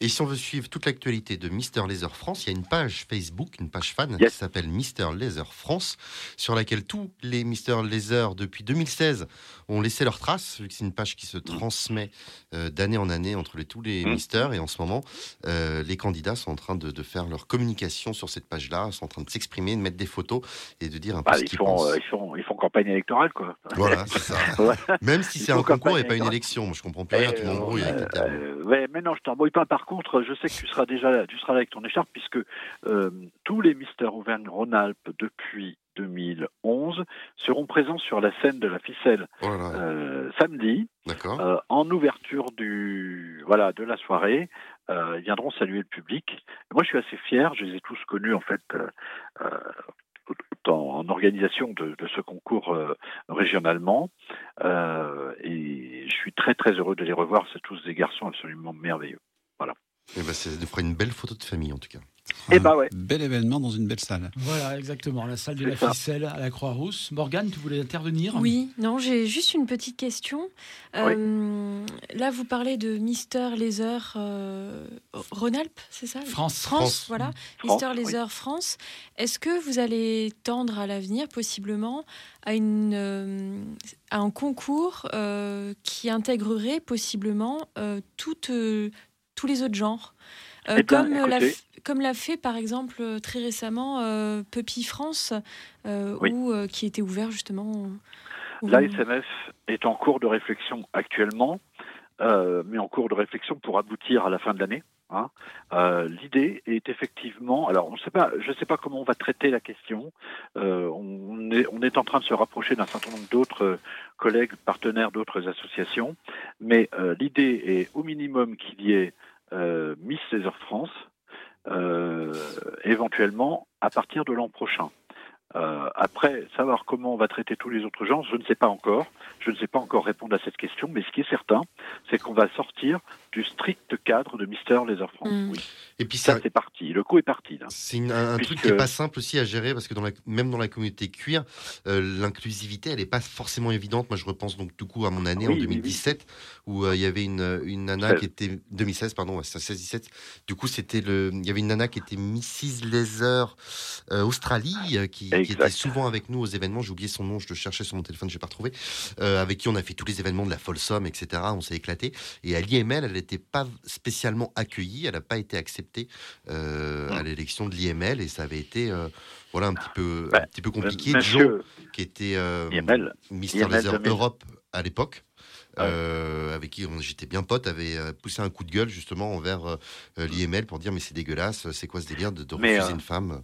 Et si on veut suivre toute l'actualité de Mister Laser France, il y a une page Facebook, une page fan Yes. qui s'appelle Mister Laser France, sur laquelle tous les Mister Laser depuis 2016 ont laissé leurs traces, vu que c'est une page qui se transmet euh, d'année en année entre les, tous les Mm. Misters. Et en ce moment, euh, les candidats sont en train de, de faire leur communication sur cette page-là, sont en train de s'exprimer, de mettre des photos et de dire un peu Bah, ce ils, qu'ils font, pensent. euh, ils, font, ils font campagne électorale, quoi. Voilà, c'est ça. Même si c'est un concours et pas une élection. Moi, je comprends plus rien, tu m'embrouilles avec les termes. ouais, mais non, je t'embrouille pas. Par contre, je sais que tu seras déjà là, tu seras là avec ton écharpe, puisque euh, tous les Mister Auvergne-Rhône-Alpes depuis 2011 seront présents sur la scène de la ficelle Oh euh, samedi, euh, en ouverture du voilà de la soirée. Ils viendront saluer le public. Moi, je suis assez fier. Je les ai tous connus en fait. en, en organisation de, de ce concours euh, régionalement Euh, et je suis très très heureux de les revoir c'est tous des garçons absolument merveilleux Eh ben, ça nous fera une belle photo de famille, en tout cas. Eh ben ouais. Bel événement dans une belle salle. Voilà, exactement, la salle de la ça. ficelle à la Croix-Rousse. Morgane, tu voulais intervenir? Oui, non, j'ai juste une petite question. Euh, Là, vous parlez de Mister Laser euh, Rhône-Alpes, c'est ça? France. France, France. voilà. France, Mister oui. Laser France. Est-ce que vous allez tendre à l'avenir, possiblement, à, une, euh, à un concours euh, qui intégrerait possiblement euh, toutes, euh, tous les autres genres Euh, Eh ben, comme l'a comme fait par exemple euh, très récemment euh, Puppy France, euh, Oui. où, qui était ouvert justement. où- La SMF est en cours de réflexion actuellement, mais en cours de réflexion pour aboutir à la fin de l'année. Hein. Euh, L'idée est effectivement, alors on sait pas, je ne sais pas comment on va traiter la question. Euh, on, est, en train de se rapprocher d'un certain nombre d'autres euh, collègues, partenaires d'autres associations, mais l'idée est au minimum qu'il y ait Miss Laser France, éventuellement à partir de l'an prochain. Euh, après, savoir comment on va traiter tous les autres genres, je ne sais pas encore. Je ne sais pas encore répondre à cette question, mais ce qui est certain, c'est qu'on va sortir du strict cadre de Mister Laser France. Mm. Oui, Et puis, ça ça, c'est parti. Le coup est parti. C'est un, truc qui n'est pas simple aussi à gérer parce que dans la, même dans la communauté cuir, euh, l'inclusivité, elle n'est pas forcément évidente. Moi, je repense donc du coup à mon année Oui, en oui, 2017 où euh, il y avait une, une nana 16. qui était 2016, pardon, ouais, c'est 16-17. Du coup, c'était le, il y avait une nana qui était Mrs Laser euh, Australie qui, qui Exact. était souvent avec nous aux événements. J'ai oublié son nom, je le cherchais sur mon téléphone, je l'ai pas retrouvé. Euh, avec qui on a fait tous les événements de la Folsom, etc. On s'est éclaté. Et à l'IML, elle n'était pas spécialement accueillie, elle n'a pas été acceptée euh, à Mm. l'élection de l'IML et ça avait été euh, voilà un petit peu Bah, un petit peu compliqué. Euh, Joe, Monsieur qui était IML, Mister IML Laser 2000. Europe à l'époque. Euh, avec qui j'étais bien pote, avait poussé un coup de gueule justement envers euh, euh, l'IML pour dire mais c'est dégueulasse, c'est quoi ce délire de, refuser euh, une femme?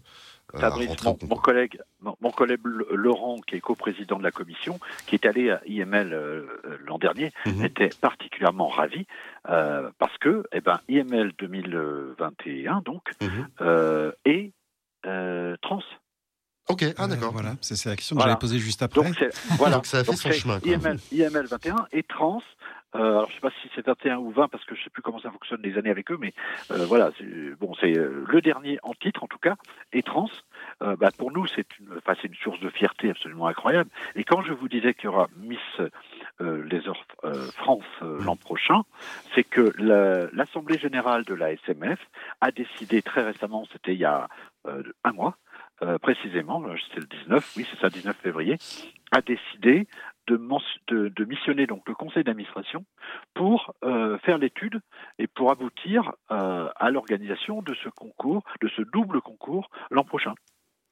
Fabrice, rentrer au mon, collègue, mon, mon collègue Le- Laurent, qui est coprésident de la commission, qui est allé à IML euh, euh, l'an dernier, Mhm. était particulièrement ravi euh, parce que, eh ben, IML 2021 donc Mhm. euh, est euh, trans. Ok, ah Euh, d'accord. voilà, c'est c'est la question que Voilà. j'allais poser juste après. Donc, c'est- voilà. Donc ça a fait son chemin, quoi. IML, IML 21 et trans. Euh, alors je sais pas si c'est 21 ou 20 parce que je sais plus comment ça fonctionne les années avec eux, mais euh, voilà, c'est- bon c'est euh, le dernier en titre en tout cas et trans. Bah, pour nous c'est une, c'est une source de fierté absolument incroyable. Et quand je vous disais qu'il y aura Miss euh, France l'an prochain, c'est que la- l'Assemblée générale de la SMF a décidé très récemment, c'était il y a un mois précisément, c'était le 19, oui c'est ça, 19 février, a décidé de, de, de, missionner donc le conseil d'administration pour euh, faire l'étude et pour aboutir euh, à l'organisation de ce concours, de ce double concours l'an prochain.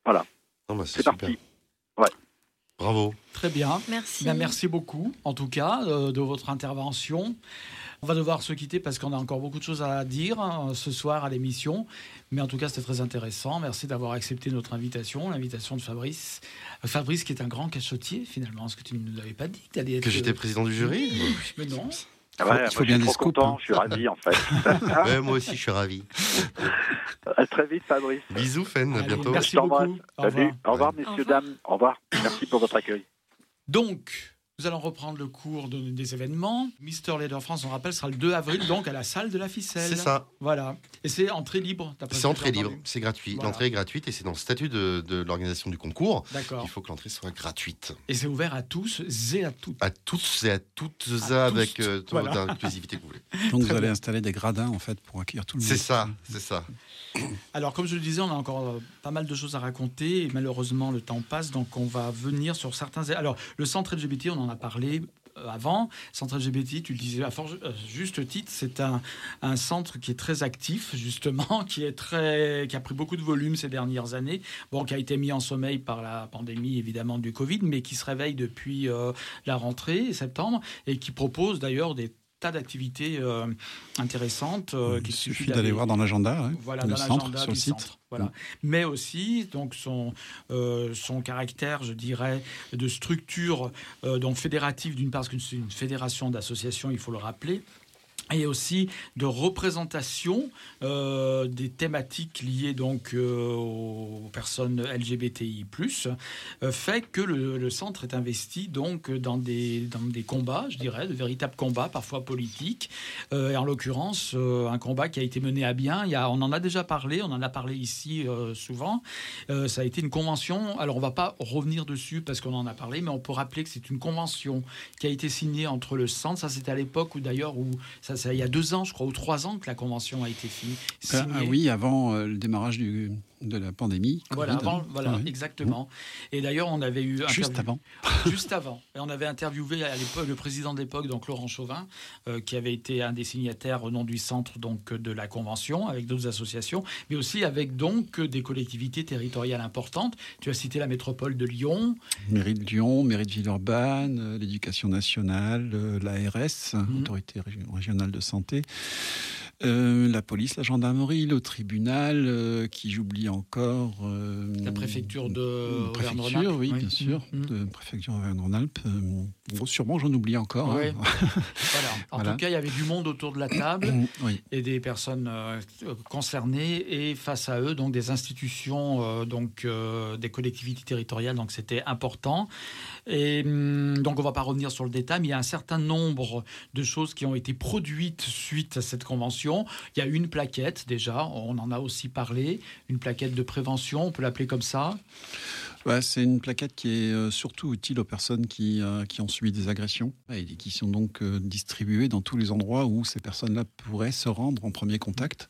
Voilà. bah, c'est parti. Ouais. Bravo. Très bien. Merci. Ben, merci beaucoup, en tout cas, euh, de votre intervention. On va devoir se quitter parce qu'on a encore beaucoup de choses à dire hein, ce soir à l'émission. Mais en tout cas, c'était très intéressant. Merci d'avoir accepté notre invitation, l'invitation de Fabrice. Euh, Fabrice, qui est un grand cachotier, finalement, ce que tu ne nous avais pas dit. Que, que j'étais président du jury oui, Mais non. Ah ouais, il faut bien des scoops. Hein. Je suis ravi, en fait. ouais, moi aussi, je suis ravi. À très vite, Fabrice. Bisous, Fen. À bientôt. Merci beaucoup. Salut. Au revoir, Au revoir messieurs, Au revoir. dames. Au revoir. Merci pour votre accueil. Donc, nous allons reprendre le cours de, des événements. Mister Leader France, on rappelle, sera le 2 avril, donc à la salle de la ficelle. C'est ça. Voilà. Et c'est entrée libre. C'est entrée libre, c'est gratuit. Voilà. L'entrée est gratuite et c'est dans le statut de, de l'organisation du concours. D'accord. Il faut que l'entrée soit gratuite. Et c'est ouvert à tous et à toutes. À tous et à toutes, à avec tous. Euh, voilà. l'inclusivité que vous voulez. Donc vous allez installer des gradins en fait pour accueillir tout le monde. C'est ça, c'est ça. Alors, comme je le disais, on a encore euh, pas mal de choses à raconter et malheureusement, le temps passe, donc on va venir sur certains. Alors, le centre LGBT, on en a parlé euh, avant. Centre LGBT, tu le disais à fort, euh, juste titre, c'est un, un, centre qui est très actif, justement, qui, est très, qui a pris beaucoup de volume ces dernières années, bon, qui a été mis en sommeil par la pandémie, évidemment, du Covid, mais qui se réveille depuis euh, la rentrée, septembre, et qui propose d'ailleurs des tas d'activités euh, intéressantes. Euh, Il suffit d'aller voir dans l'agenda, ouais, voilà, dans centre, sur le site. Centre, voilà. Mmh. Mais aussi donc son euh, son caractère, je dirais, de structure euh, donc fédérative d'une part, parce que c'est une fédération d'associations, il faut le rappeler et aussi de représentation euh, des thématiques liées donc euh, aux personnes LGBTI+, euh, fait que le, centre est investi donc dans des, dans des combats, je dirais, de véritables combats, parfois politiques, et en l'occurrence un combat qui a été mené à bien. Il y a, on en a déjà parlé, on en a parlé ici souvent. ça a été une convention. Alors on va pas revenir dessus parce qu'on en a parlé, mais on peut rappeler que c'est une convention qui a été signée entre le centre. Ça c'était à l'époque où d'ailleurs où ça ça, il y a deux ans, je crois, ou trois ans que la convention a été finie. Ah, ah, oui, avant euh, le démarrage du, de la pandémie. Voilà, COVID, avant, voilà ouais. exactement. Et d'ailleurs, on avait eu juste avant, juste avant, et on avait interviewé à l'époque le président de l'époque, donc Laurent Chauvin, euh, qui avait été un des signataires au nom du centre donc de la convention, avec d'autres associations, mais aussi avec donc des collectivités territoriales importantes. Tu as cité la métropole de Lyon, mairie de Lyon, mairie de Villeurbanne, euh, l'éducation nationale, euh, l'ARS, mmh. autorité régionale de santé. Euh, la police, la gendarmerie, le tribunal, euh, qui j'oublie encore. Euh, la préfecture de préfecture, oui, oui, bien sûr, mmh. de préfecture Auvergne-Rhône-Alpes. Bon, sûrement, j'en oublie encore. Hein. voilà. En voilà. tout cas, il y avait du monde autour de la table oui. et des personnes concernées et face à eux, donc des institutions, donc des collectivités territoriales. Donc c'était important. Et donc on va pas revenir sur le détail, mais il y a un certain nombre de choses qui ont été produites suite à cette convention. Il y a une plaquette déjà, on en a aussi parlé, une plaquette de prévention, on peut l'appeler comme ça? Ouais, c'est une plaquette qui est euh, surtout utile aux personnes qui, euh, qui ont subi des agressions et qui sont donc euh, distribuées dans tous les endroits où ces personnes-là pourraient se rendre en premier contact.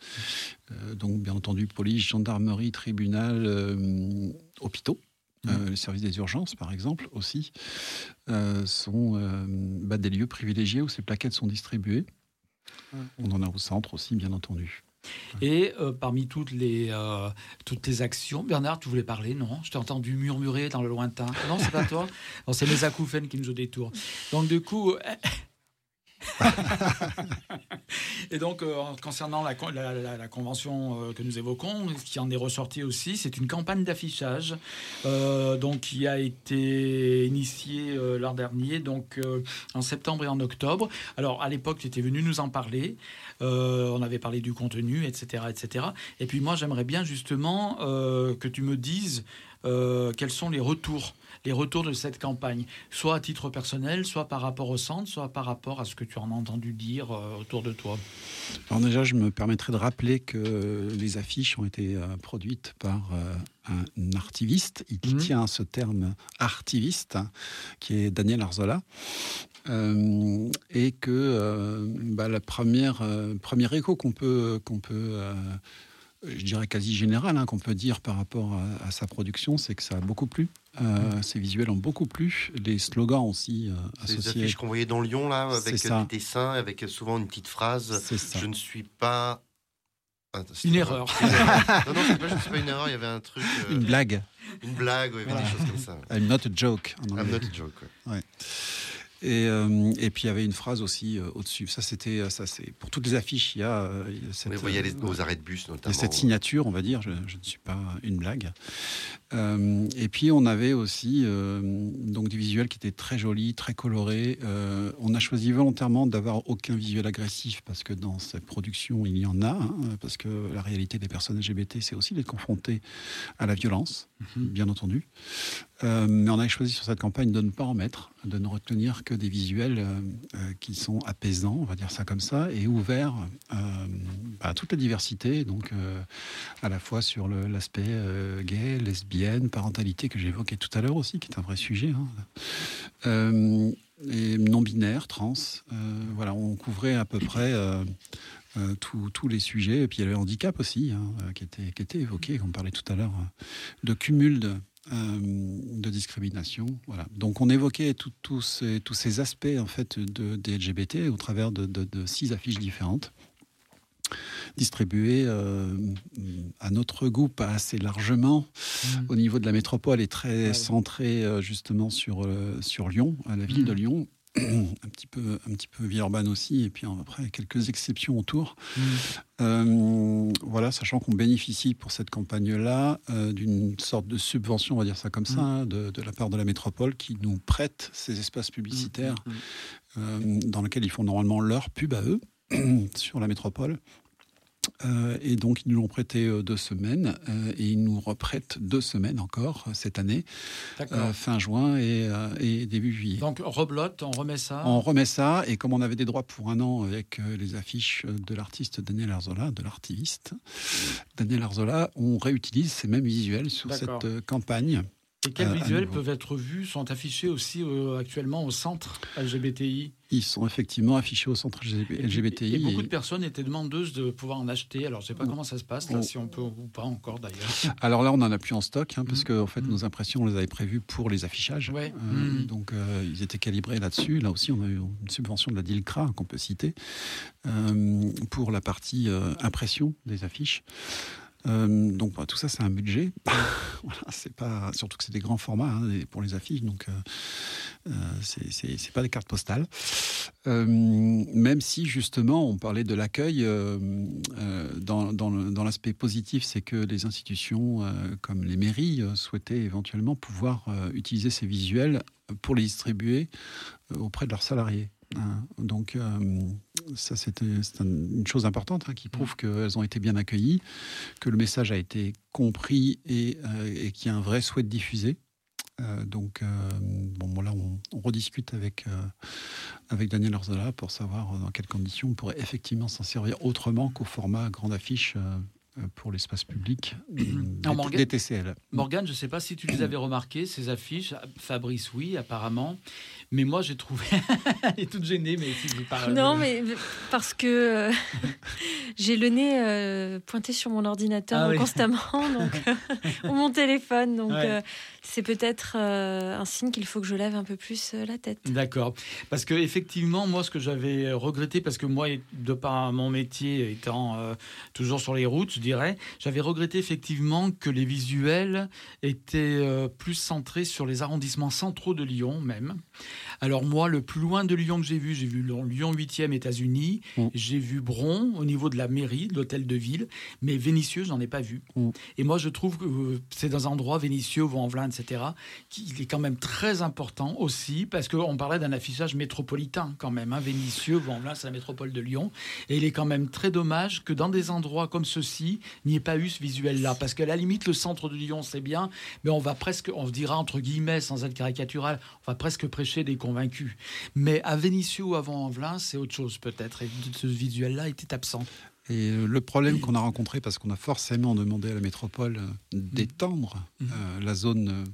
Euh, donc bien entendu police, gendarmerie, tribunal, hôpitaux. Euh, les services des urgences, par exemple, aussi, euh, sont euh, bah, des lieux privilégiés où ces plaquettes sont distribuées. On en a au centre aussi, bien entendu. Et euh, parmi toutes les, euh, toutes les actions, Bernard, tu voulais parler, non? Je t'ai entendu murmurer dans le lointain. Non, c'est pas toi? C'est mes acouphènes qui nous détournent. Donc, du coup. Et donc, euh, concernant la, convention euh, que nous évoquons, ce qui en est ressorti aussi, c'est une campagne d'affichage euh, qui a été initiée l'an dernier, donc en septembre et en octobre. Alors, à l'époque, tu étais venu nous en parler. on avait parlé du contenu, etc. etc. Et puis, moi, j'aimerais bien justement que tu me dises quels sont les retours les retours de cette campagne, soit à titre personnel, soit par rapport au centre, soit par rapport à ce que tu en as entendu dire euh, autour de toi? Alors déjà, je me permettrai de rappeler que les affiches ont été euh, produites par euh, un artiviste, il mmh. tient à ce terme artiviste, hein, qui est Daniel Arzola. Euh, et que euh, bah, la première, euh, premier écho qu'on peut, qu'on peut je dirais quasi général, hein, qu'on peut dire par rapport à, à sa production, c'est que ça a beaucoup plu Euh, ces visuels ont beaucoup plu. Les slogans aussi euh, C'est les associés. affiches qu'on voyait dans Lyon, là, avec des dessins, avec souvent une petite phrase. C'est ça. Je ne suis pas. Attends, c'était Une pas- erreur. non, non, c'est pas, je ne suis pas une erreur, il y avait un truc. euh, Une blague. Une blague, ouais, avait des choses comme ça. I'm not a joke. I'm not a joke. ouais. Ouais. Et, euh, et puis il y avait une phrase aussi euh, au-dessus. Ça, c'était ça, c'est pour toutes les affiches. Il y a euh, y a cette, Oui, vous voyez les- euh, aux arrêts de bus, y a notamment. cette signature, on va dire. Je, je ne suis pas une blague. Euh, et puis on avait aussi euh, donc des visuels qui étaient très jolis, très colorés. Euh, on a choisi volontairement d'avoir aucun visuel agressif parce que dans cette production il y en a. hein, parce que la réalité des personnes LGBT, c'est aussi d'être confronté à la violence, bien entendu. Euh, mais on a choisi sur cette campagne de ne pas en mettre, de ne retenir que des visuels euh, euh, qui sont apaisants, on va dire ça comme ça, et ouverts à toute la diversité, donc à la fois sur l'aspect gay, lesbienne, parentalité que j'évoquais tout à l'heure aussi, qui est un vrai sujet. hein. Et non-binaire, trans, euh, voilà, on couvrait à peu près tous- les sujets. Et puis il y avait le handicap aussi, hein, qui, était, qui était évoqué, on parlait tout à l'heure, de cumul de, euh, de discrimination. Voilà. Donc on évoquait tout- tous ces, tous ces aspects en fait de, des LGBT au travers de, de- de six affiches différentes distribuées euh, à notre goût pas assez largement au niveau de la métropole et très Ouais. centrée euh, justement sur, euh, sur Lyon, à la ville de Lyon. un petit peu un petit peu Villeurbanne aussi et puis après quelques exceptions autour Mm. euh, voilà, sachant qu'on bénéficie pour cette campagne-là euh, d'une sorte de subvention, on va dire ça comme ça, hein, de, de la part de la métropole qui nous prête ces espaces publicitaires Mm, mm, euh, dans lesquels ils font normalement leur pub à eux sur la métropole. Euh, et donc, ils nous l'ont prêté euh, deux semaines euh, et ils nous reprêtent deux semaines encore cette année, fin juin et, et début juillet. Donc, reblote, on remet ça. On remet ça, et comme on avait des droits pour un an avec les affiches de l'artiste Daniel Arzola, de l'artiviste Daniel Arzola, on réutilise ces mêmes visuels sur cette campagne. Et quels euh, visuels peuvent être vus, sont affichés aussi euh, actuellement au centre LGBTI Ils sont effectivement affichés au centre LGBTI. Et, beaucoup et- de personnes étaient demandeuses de pouvoir en acheter. Alors, je ne sais pas comment ça se passe, là, si on peut ou pas encore d'ailleurs. Alors là, on n'en a plus en stock, hein, parce Mm. que en fait, Mm. nos impressions, on les avait prévues pour les affichages. Ouais. Euh, Mm. Donc, euh, ils étaient calibrés là-dessus. Là aussi, on a eu une subvention de la DILCRA, qu'on peut citer, pour la partie impression des affiches. Euh, donc bah, tout ça c'est un budget. voilà, c'est pas surtout que c'est des grands formats hein, pour les affiches, donc euh, euh, c'est- pas des cartes postales. Euh, même si justement on parlait de l'accueil, dans, dans l'aspect positif, c'est que les institutions comme les mairies souhaitaient éventuellement pouvoir utiliser ces visuels pour les distribuer auprès de leurs salariés. Hein. Donc euh, ça c'était une chose importante hein, qui prouve qu'elles ont été bien accueillies, que le message a été compris et, euh, et qu'il y a un vrai souhait de diffuser. Euh, donc, euh, bon, bon, là, on, on rediscute avec, euh, avec Daniel Orzola pour savoir dans quelles conditions on pourrait effectivement s'en servir autrement qu'au format grande affiche euh, euh, pour l'espace public euh, Alors, des, TCL. Morgane, je ne sais pas si tu les avais remarquées, ces affiches. Fabrice, oui, apparemment. Mais moi, j'ai trouvé. Elle est toute gênée, mais si vous parlez. Non, mais parce que euh, j'ai le nez euh, pointé sur mon ordinateur Ah oui. constamment, donc, euh, ou mon téléphone. Donc, Ouais. euh, c'est peut-être euh, un signe qu'il faut que je lève un peu plus euh, la tête. D'accord. Parce que effectivement, moi, ce que j'avais regretté, parce que moi, de par mon métier étant euh, toujours sur les routes, je dirais, j'avais regretté effectivement que les visuels étaient euh, plus centrés sur les arrondissements centraux de Lyon même. Alors moi, le plus loin de Lyon que j'ai vu, j'ai vu Lyon 8e États-Unis, Mm. j'ai vu Bron au niveau de la mairie, de l'hôtel de ville, mais Vénissieux, j'en ai pas vu. Mm. Et moi, je trouve que euh, c'est dans un endroit, Vénissieux, Vaux-en-Velin, etc., qu'il est quand même très important aussi, parce qu'on parlait d'un affichage métropolitain quand même. Hein, Vénissieux, Vaux-en-Velin, c'est la métropole de Lyon. Et il est quand même très dommage que dans des endroits comme ceux-ci, il n'y ait pas eu ce visuel-là. Parce qu'à la limite, le centre de Lyon, c'est bien, mais on va presque, on dira entre guillemets, sans être caricatural, on va presque prêcher des convaincus. Mais à Vénissieux ou à Vaux-en-Velin, c'est autre chose peut-être. Et ce visuel-là était absent. Et le problème qu'on a rencontré, parce qu'on a forcément demandé à la métropole d'étendre la zone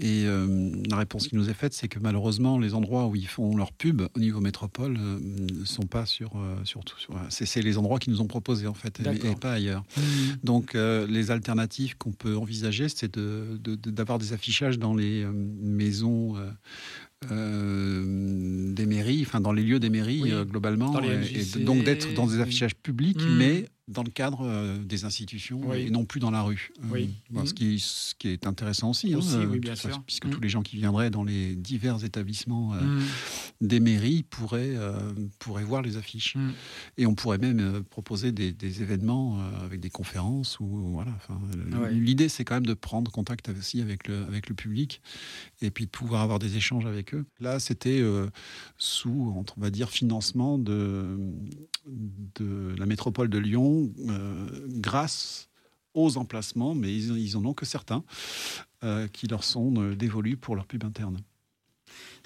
et euh, la réponse qui nous est faite, c'est que malheureusement, les endroits où ils font leur pub au niveau métropole ne euh, sont pas sur. Euh, sur, sur c'est les endroits qui nous ont proposés, en fait, et, pas ailleurs. Mmh. Donc, les alternatives qu'on peut envisager, c'est d'avoir de, des affichages dans les maisons. Des mairies, enfin dans les lieux des mairies globalement, et, donc d'être dans des affichages publics, mmh. mais dans le cadre euh, des institutions et non plus dans la rue. Euh, oui. ce, qui, ce, qui, est intéressant aussi, hein, oui, bien sûr. puisque tous les gens qui viendraient dans les divers établissements euh, mm. des mairies pourraient, pourraient voir les affiches. Et on pourrait même proposer des, événements avec des conférences. Ou, voilà, L'idée, c'est quand même de prendre contact aussi avec le, avec le public et puis de pouvoir avoir des échanges avec eux. Là, c'était sous, on va dire, financement de, de la métropole de Lyon euh, grâce aux emplacements, mais ils, ils en ont que certains euh, qui leur sont euh, dévolus pour leur pub interne.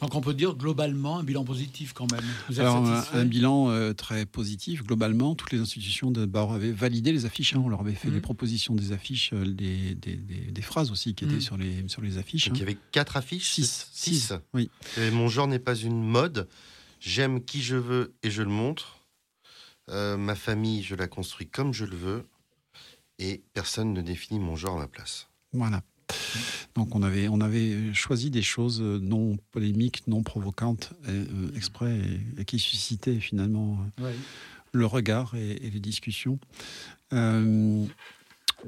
Donc on peut dire globalement un bilan positif quand même. Alors, un, bilan très positif. Globalement, toutes les institutions d'abord avaient validé les affiches. Hein. On leur avait fait des mmh. propositions des affiches, des, des, phrases aussi qui étaient mmh. sur, les, sur les affiches. Donc il y avait quatre affiches Six. Six. Oui. mon genre n'est pas une mode. J'aime qui je veux et je le montre. Euh, ma famille, je la construis comme je le veux. Et personne ne définit mon genre à ma place. Voilà. Donc on avait, on avait choisi des choses non polémiques, non provocantes, euh, exprès, et, qui suscitaient finalement euh, le regard et, les discussions.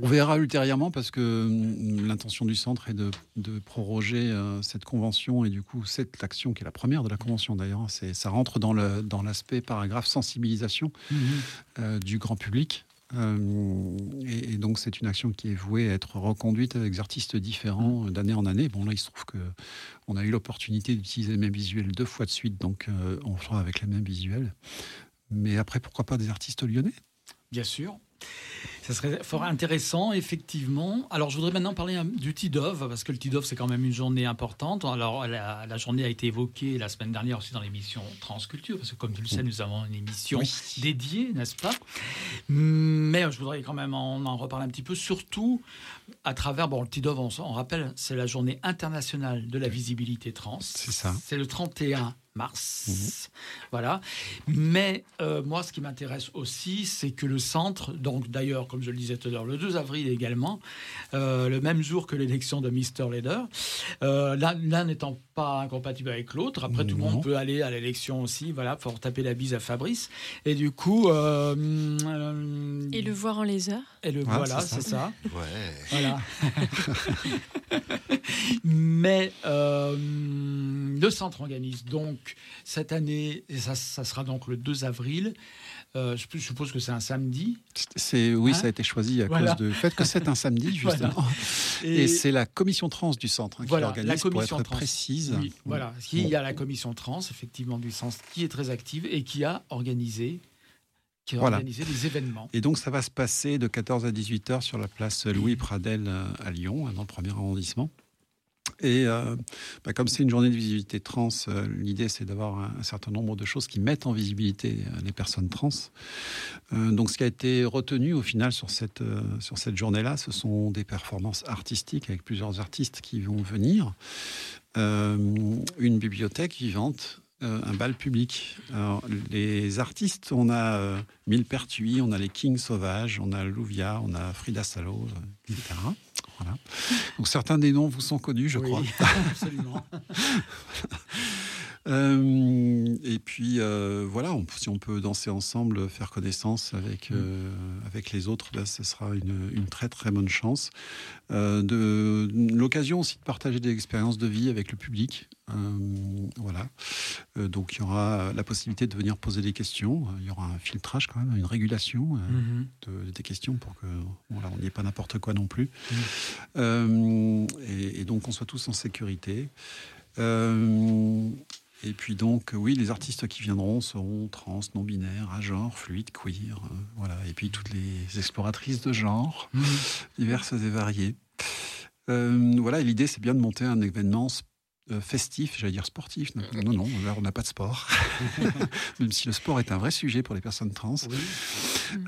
On verra ultérieurement parce que hum, l'intention du centre est de, proroger euh, cette convention et du coup cette action qui est la première de la convention d'ailleurs, hein, c'est ça rentre dans le dans l'aspect paragraphe sensibilisation mhm. euh, du grand public. Euh, et, donc c'est une action qui est vouée à être reconduite avec des artistes différents mhm. d'année en année. Bon là il se trouve que on a eu l'opportunité d'utiliser les mêmes visuels deux fois de suite, donc on fera avec les mêmes visuels. Mais après pourquoi pas des artistes lyonnais? Bien sûr. Ça serait fort intéressant, effectivement. Alors, je voudrais maintenant parler du TIDOV, parce que le TIDOV, c'est quand même une journée importante. Alors, la, journée a été évoquée la semaine dernière aussi dans l'émission Transculture, parce que, comme tu le sais, nous avons une émission dédiée, n'est-ce pas? Mais je voudrais quand même en, en, reparler un petit peu, surtout à travers, bon, le TIDOV, on, on rappelle, c'est la journée internationale de la visibilité trans. C'est ça. C'est le 31 mars. Mhm. Voilà. Mais euh, moi, ce qui m'intéresse aussi, c'est que le centre, donc d'ailleurs, comme je le disais tout à l'heure, le 2 avril également, euh, le même jour que l'élection de Mr. Leader, euh, l'un n'étant pas incompatible avec l'autre. Après, tout le monde peut aller à l'élection aussi, voilà, pour taper la bise à Fabrice. Et du coup. et le voir en laser. Et le voilà, c'est ça. Ouais. Voilà. Mais le centre organise donc cette année, et ça, sera donc le 2 avril, euh, je suppose que c'est un samedi. C'est oui, ça a été choisi à cause du fait que c'est un samedi justement. Et, c'est la commission trans du centre hein, qui organise la commission pour être précise. Voilà, il y a la commission trans effectivement du centre qui est très active et qui a organisé qui a organisé des événements. Et donc ça va se passer de 14 à 18 heures sur la place Louis Pradel euh, à Lyon, dans le premier arrondissement. Et euh, bah, comme c'est une journée de visibilité trans, euh, l'idée c'est d'avoir un, certain nombre de choses qui mettent en visibilité euh, les personnes trans. donc ce qui a été retenu au final sur cette, sur cette journée-là, ce sont des performances artistiques avec plusieurs artistes qui vont venir, une bibliothèque vivante, un bal public. les artistes, on a Mille Pertuis, on a les Kings Sauvages, on a Louvia, on a Frida Salo, etc. Voilà. Donc certains des noms vous sont connus, je crois. Absolument. Euh, et puis euh, voilà, si on peut danser ensemble, faire connaissance avec, mm. euh, avec les autres, ben, ce sera une, une, très très bonne chance. de l'occasion aussi de partager des expériences de vie avec le public. voilà. donc il y aura la possibilité de venir poser des questions. Il y aura un filtrage quand même, une régulation mm-hmm. des questions pour que on n'y ait pas n'importe quoi non plus. Mm. Et, et, donc on soit tous en sécurité. Et puis donc, oui, les artistes qui viendront seront trans, non-binaires, à genre, fluide, queer, euh, voilà. Et puis toutes les exploratrices de genre, mmh. diverses et variées. Euh, voilà, l'idée, c'est bien de monter un événement euh, festif, j'allais dire sportif. Non, non, là, on n'a pas de sport. Même si le sport est un vrai sujet pour les personnes trans.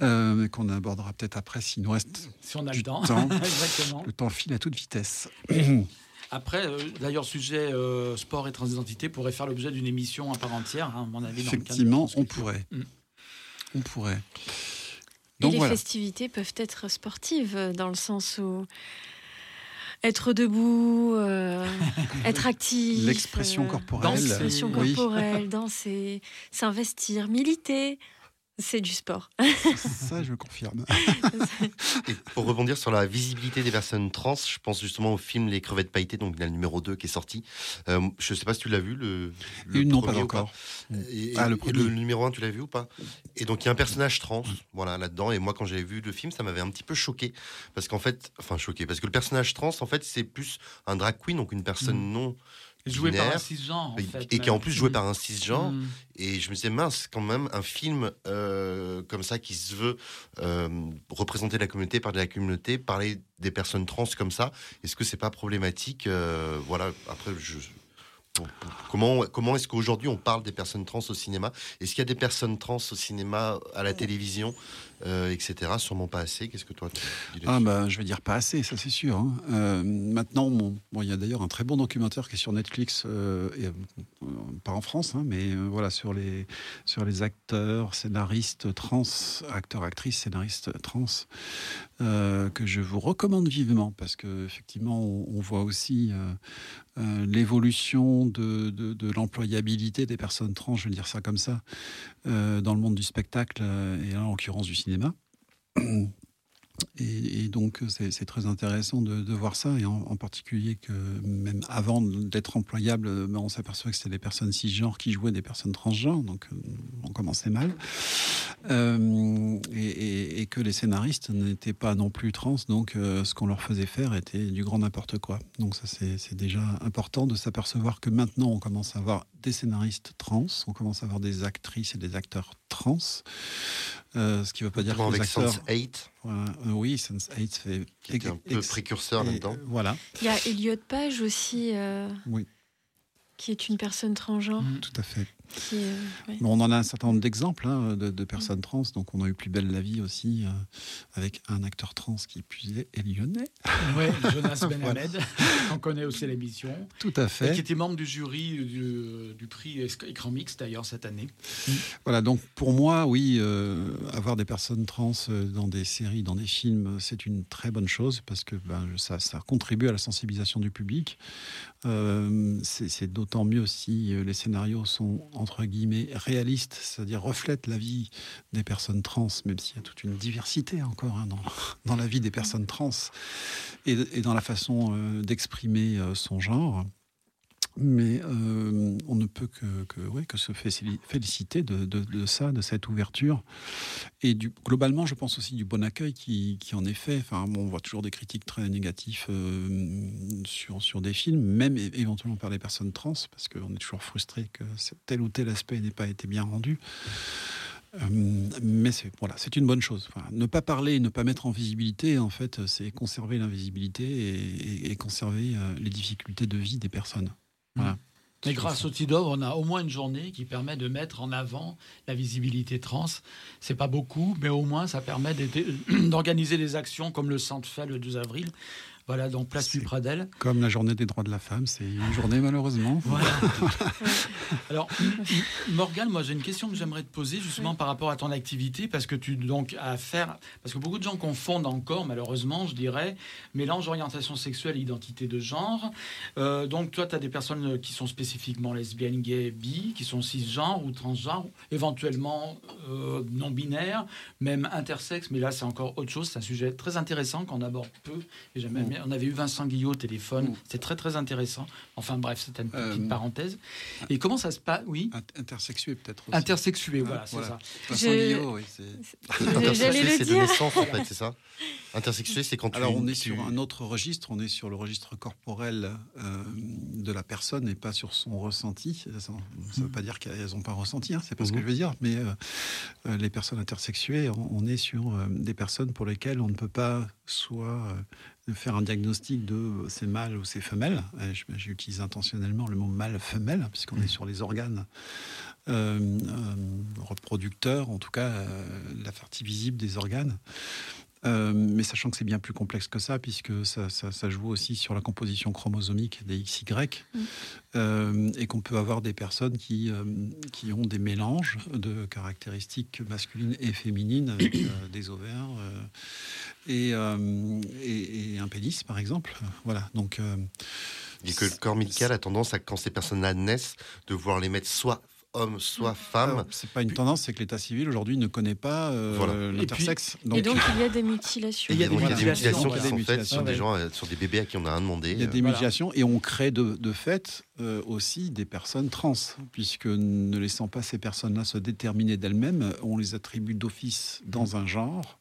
euh, qu'on abordera peut-être après s'il nous reste Si on a du le temps. temps. Exactement. Le temps file à toute vitesse. Après, euh, d'ailleurs, sujet euh, sport et transidentité pourrait faire l'objet d'une émission à part entière, hein, à mon avis. dans le cadre de Effectivement, France on pourrait. Mm. On pourrait. Et Donc les voilà. festivités peuvent être sportives euh, dans le sens où être debout, euh, être actif, L'expression corporelle. l'expression Oui. corporelle, danser, s'investir, militer, c'est du sport. Ça, je confirme. Et pour rebondir sur la visibilité des personnes trans, je pense justement au film Les crevettes pailletées, donc il y a le numéro 2 qui est sorti. Euh, je ne sais pas si tu l'as vu, le, non, premier pas ou encore. Et, Ah, le numéro 1, tu l'as vu ou pas? Et donc il y a un personnage trans, voilà, là-dedans. Et moi, quand j'avais vu le film, ça m'avait un petit peu choqué. Parce qu'en fait, enfin choqué, parce que le personnage trans, en fait, c'est plus un drag queen, donc une personne non Joué par un cisgenre, en et, fait. et qui est en plus joué par un cisgenre. Mm. Et je me disais, mince, quand même, un film euh, comme ça qui se veut euh, représenter la communauté, parler de la communauté, parler des personnes trans comme ça, est-ce que c'est pas problématique euh, Voilà, après, je. Comment, comment est-ce qu'aujourd'hui on parle des personnes trans au cinéma? Est-ce qu'il y a des personnes trans au cinéma, à la télévision, euh, etc. Sûrement pas assez. Qu'est-ce que toi tu Ah bah, je vais dire pas assez, ça c'est sûr. hein. Euh, maintenant, bon, il y a d'ailleurs un très bon documentaire qui est sur Netflix, euh, pas en France, hein, mais voilà sur les sur les acteurs, scénaristes trans, acteurs, actrices, scénaristes trans, que je vous recommande vivement parce que effectivement, on, voit aussi l'évolution de, de, de l'employabilité des personnes trans, je vais dire ça comme ça, dans le monde du spectacle et en l'occurrence du cinéma. Et, donc, c'est très intéressant de, voir ça, et en, particulier que même avant d'être employable, ben, on s'aperçoit que c'était des personnes cisgenres qui jouaient des personnes transgenres, donc euh, on commençait mal. Euh, et, que les scénaristes n'étaient pas non plus trans, donc euh, ce qu'on leur faisait faire était du grand n'importe quoi. Donc ça, c'est déjà important de s'apercevoir que maintenant, on commence à avoir des scénaristes trans, on commence à avoir des actrices et des acteurs trans, Euh, ce qui ne veut pas dire que les avec acteurs... Sense8, Voilà, euh, oui, Sense8 fait qui était un peu précurseur là-dedans. voilà, Il y a Elliot Page aussi, euh, oui, qui est une personne transgenre. Tout à fait. Qui, euh. Bon, on en a un certain nombre d'exemples hein, de, de personnes trans. Donc, on a eu Plus belle la vie aussi, euh, avec un acteur trans qui est lyonnais. Ouais, Jonas Benhamed, on connaît aussi l'émission. Tout à Et fait. qui était membre du jury du, du prix Écran Mix d'ailleurs cette année. Voilà, donc pour moi, oui, euh, avoir des personnes trans euh, dans des séries, dans des films, c'est une très bonne chose parce que ben, ça, ça contribue à la sensibilisation du public. Euh, c'est d'autant mieux si euh, les scénarios sont entre guillemets réalistes, c'est-à-dire reflètent la vie des personnes trans, même s'il y a toute une diversité encore hein, dans, la vie des personnes trans et, dans la façon euh, d'exprimer son genre. Mais euh, on ne peut que, se féli- féliciter de, ça, de cette ouverture. Et globalement, je pense aussi du bon accueil qui, en est fait. Enfin, on voit toujours des critiques très négatives euh, sur, des films, même éventuellement par les personnes trans, parce qu'on est toujours frustré que tel ou tel aspect n'ait pas été bien rendu. Euh, mais c'est voilà, c'est une bonne chose. Ne pas parler, ne pas mettre en visibilité, en fait, c'est conserver l'invisibilité et, conserver les difficultés de vie des personnes. Voilà. Et grâce au TIDOV, on a au moins une journée qui permet de mettre en avant la visibilité trans. C'est pas beaucoup, mais au moins ça permet d'organiser des actions comme le Centre fait le 12 avril. Voilà, donc place du Pradel. Comme la journée des droits de la femme, c'est une journée malheureusement. Voilà. Alors, Morgane, moi j'ai une question que j'aimerais te poser justement par rapport à ton activité, parce que tu donc à faire, parce que beaucoup de gens confondent encore, malheureusement, je dirais, mélange orientation sexuelle et identité de genre. Euh, donc toi, tu as des personnes qui sont spécifiquement lesbiennes, gays, bi, qui sont cisgenres ou transgenres, éventuellement euh, non binaires, même intersexes, mais là c'est encore autre chose, c'est un sujet très intéressant qu'on aborde peu. Et j'aimais bien- on avait eu Vincent Guillot au téléphone, c'était très très intéressant. Enfin bref, c'était une petite Euh, parenthèse. Et comment ça se passe? Oui Int- Intersexué peut-être aussi. Intersexué, Ah, voilà, c'est voilà. ça. Vincent Je- Guillot, oui, c'est- J'allais Intersexué, le c'est de naissance en fait, c'est ça? Intersexué, c'est quand tu. Alors on est tu- sur un autre registre, on est sur le registre corporel euh, de la personne et pas sur son ressenti. Ça ne veut pas dire qu'elles n'ont pas ressenti, hein, c'est pas ce que je veux dire, mais euh, euh, les personnes intersexuées, on, on est sur euh, des personnes pour lesquelles on ne peut pas soit euh, faire un diagnostic de euh, c'est mâle ou c'est femelle. Euh, J'utilise intentionnellement le mot mâle-femelle, puisqu'on est sur les organes reproducteur, en tout cas la partie visible des organes. Euh, mais sachant que c'est bien plus complexe que ça, puisque ça, ça, joue aussi sur la composition chromosomique des XY, mm. euh, et qu'on peut avoir des personnes qui, euh, qui ont des mélanges de caractéristiques masculines et féminines, avec des ovaires et, et, un pénis, par exemple. Voilà, donc... et que le corps médical a tendance à, quand ces personnes-là naissent, de vouloir les mettre soit homme, soit femme. C'est pas une tendance, c'est que l'état civil aujourd'hui ne connaît pas euh, l'intersexe. Et, donc il y a des mutilations. il y a des, mutilations, qui sont faites sur des gens, euh, sur des bébés à qui on a rien demandé. Il y a des mutilations et on crée de, de fait euh, aussi des personnes trans, puisque ne laissant pas ces personnes-là se déterminer d'elles-mêmes, on les attribue d'office dans un genre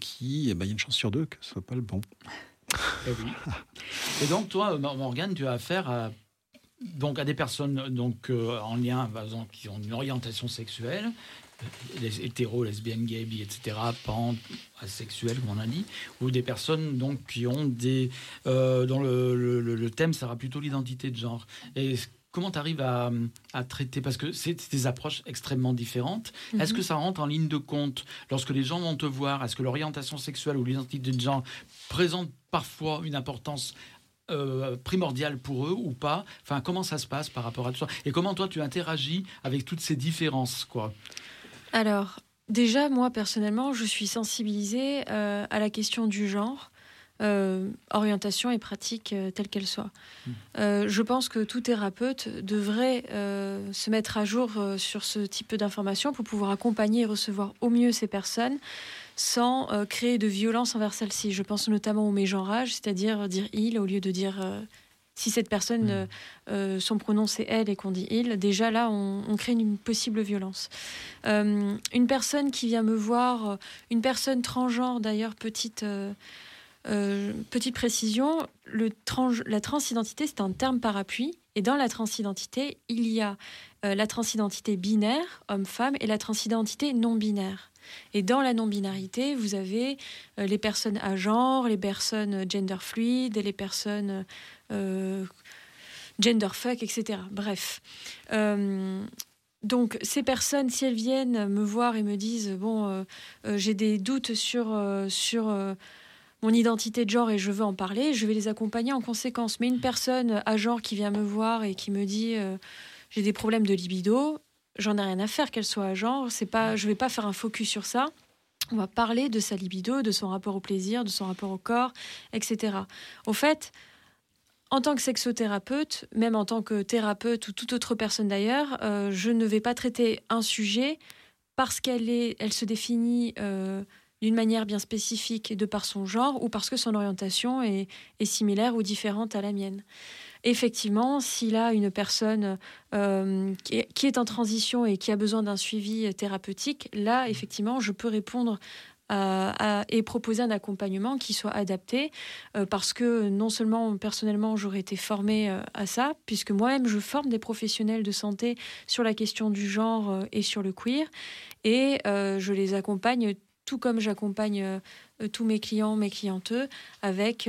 qui, eh ben, il y a une chance sur deux que ce soit pas le bon. Et, eh et donc toi, Morgane, tu as affaire à donc à des personnes donc euh, en lien, par exemple, qui ont une orientation sexuelle, euh, les hétéros, lesbiennes, gays, bi, etc., pan, asexuels, comme on a dit, ou des personnes donc qui ont des euh, dont le, le, thème sera plutôt l'identité de genre. Et comment tu arrives à, à, traiter? Parce que c'est des approches extrêmement différentes. Mhm. Est-ce que ça rentre en ligne de compte? Lorsque les gens vont te voir Est-ce que l'orientation sexuelle ou l'identité de genre présente parfois une importance euh, primordial pour eux ou pas Enfin, comment ça se passe par rapport à tout ça Et comment toi tu interagis avec toutes ces différences, quoi Alors, déjà, moi personnellement, je suis sensibilisée euh, à la question du genre. Euh, orientation et pratique telle qu'elle soit. Hmm. je pense que tout thérapeute devrait se mettre à jour sur ce type d'informations pour pouvoir accompagner et recevoir au mieux ces personnes sans euh, créer de violence envers celle-ci. Je pense notamment au mégenrage, c'est-à-dire dire il au lieu de dire euh, si cette personne, mmh. son pronom c'est elle et qu'on dit il, déjà là on, crée une possible violence. une personne qui vient me voir, une personne transgenre d'ailleurs, petite. petite précision, le la transidentité, c'est un terme parapluie. Et dans la transidentité, il y a la transidentité binaire, homme-femme, et la transidentité non binaire. Et dans la non-binarité, vous avez euh, les personnes à genre, les personnes gender fluide, les personnes euh, gender fuck, etc. Bref. Euh, donc ces personnes, si elles viennent me voir et me disent bon, j'ai des doutes sur sur mon identité de genre et je veux en parler, je vais les accompagner en conséquence. Mais une personne à genre qui vient me voir et qui me dit j'ai des problèmes de libido, j'en ai rien à faire qu'elle soit à genre. C'est pas, je vais pas faire un focus sur ça. On va parler de sa libido, de son rapport au plaisir, de son rapport au corps, etc. Au fait, en tant que sexothérapeute, même en tant que thérapeute ou toute autre personne d'ailleurs, euh, je ne vais pas traiter un sujet parce qu'elle est, elle se définit euh, d'une manière bien spécifique de par son genre ou parce que son orientation est, est similaire ou différente à la mienne effectivement, s'il a une personne euh, qui, est, en transition et qui a besoin d'un suivi thérapeutique, là, effectivement, je peux répondre et proposer un accompagnement qui soit adapté euh, parce que non seulement personnellement j'aurais été formée euh, à ça puisque moi-même je forme des professionnels de santé sur la question du genre et sur le queer et je les accompagne tout comme j'accompagne tous mes clients, mes clienteux avec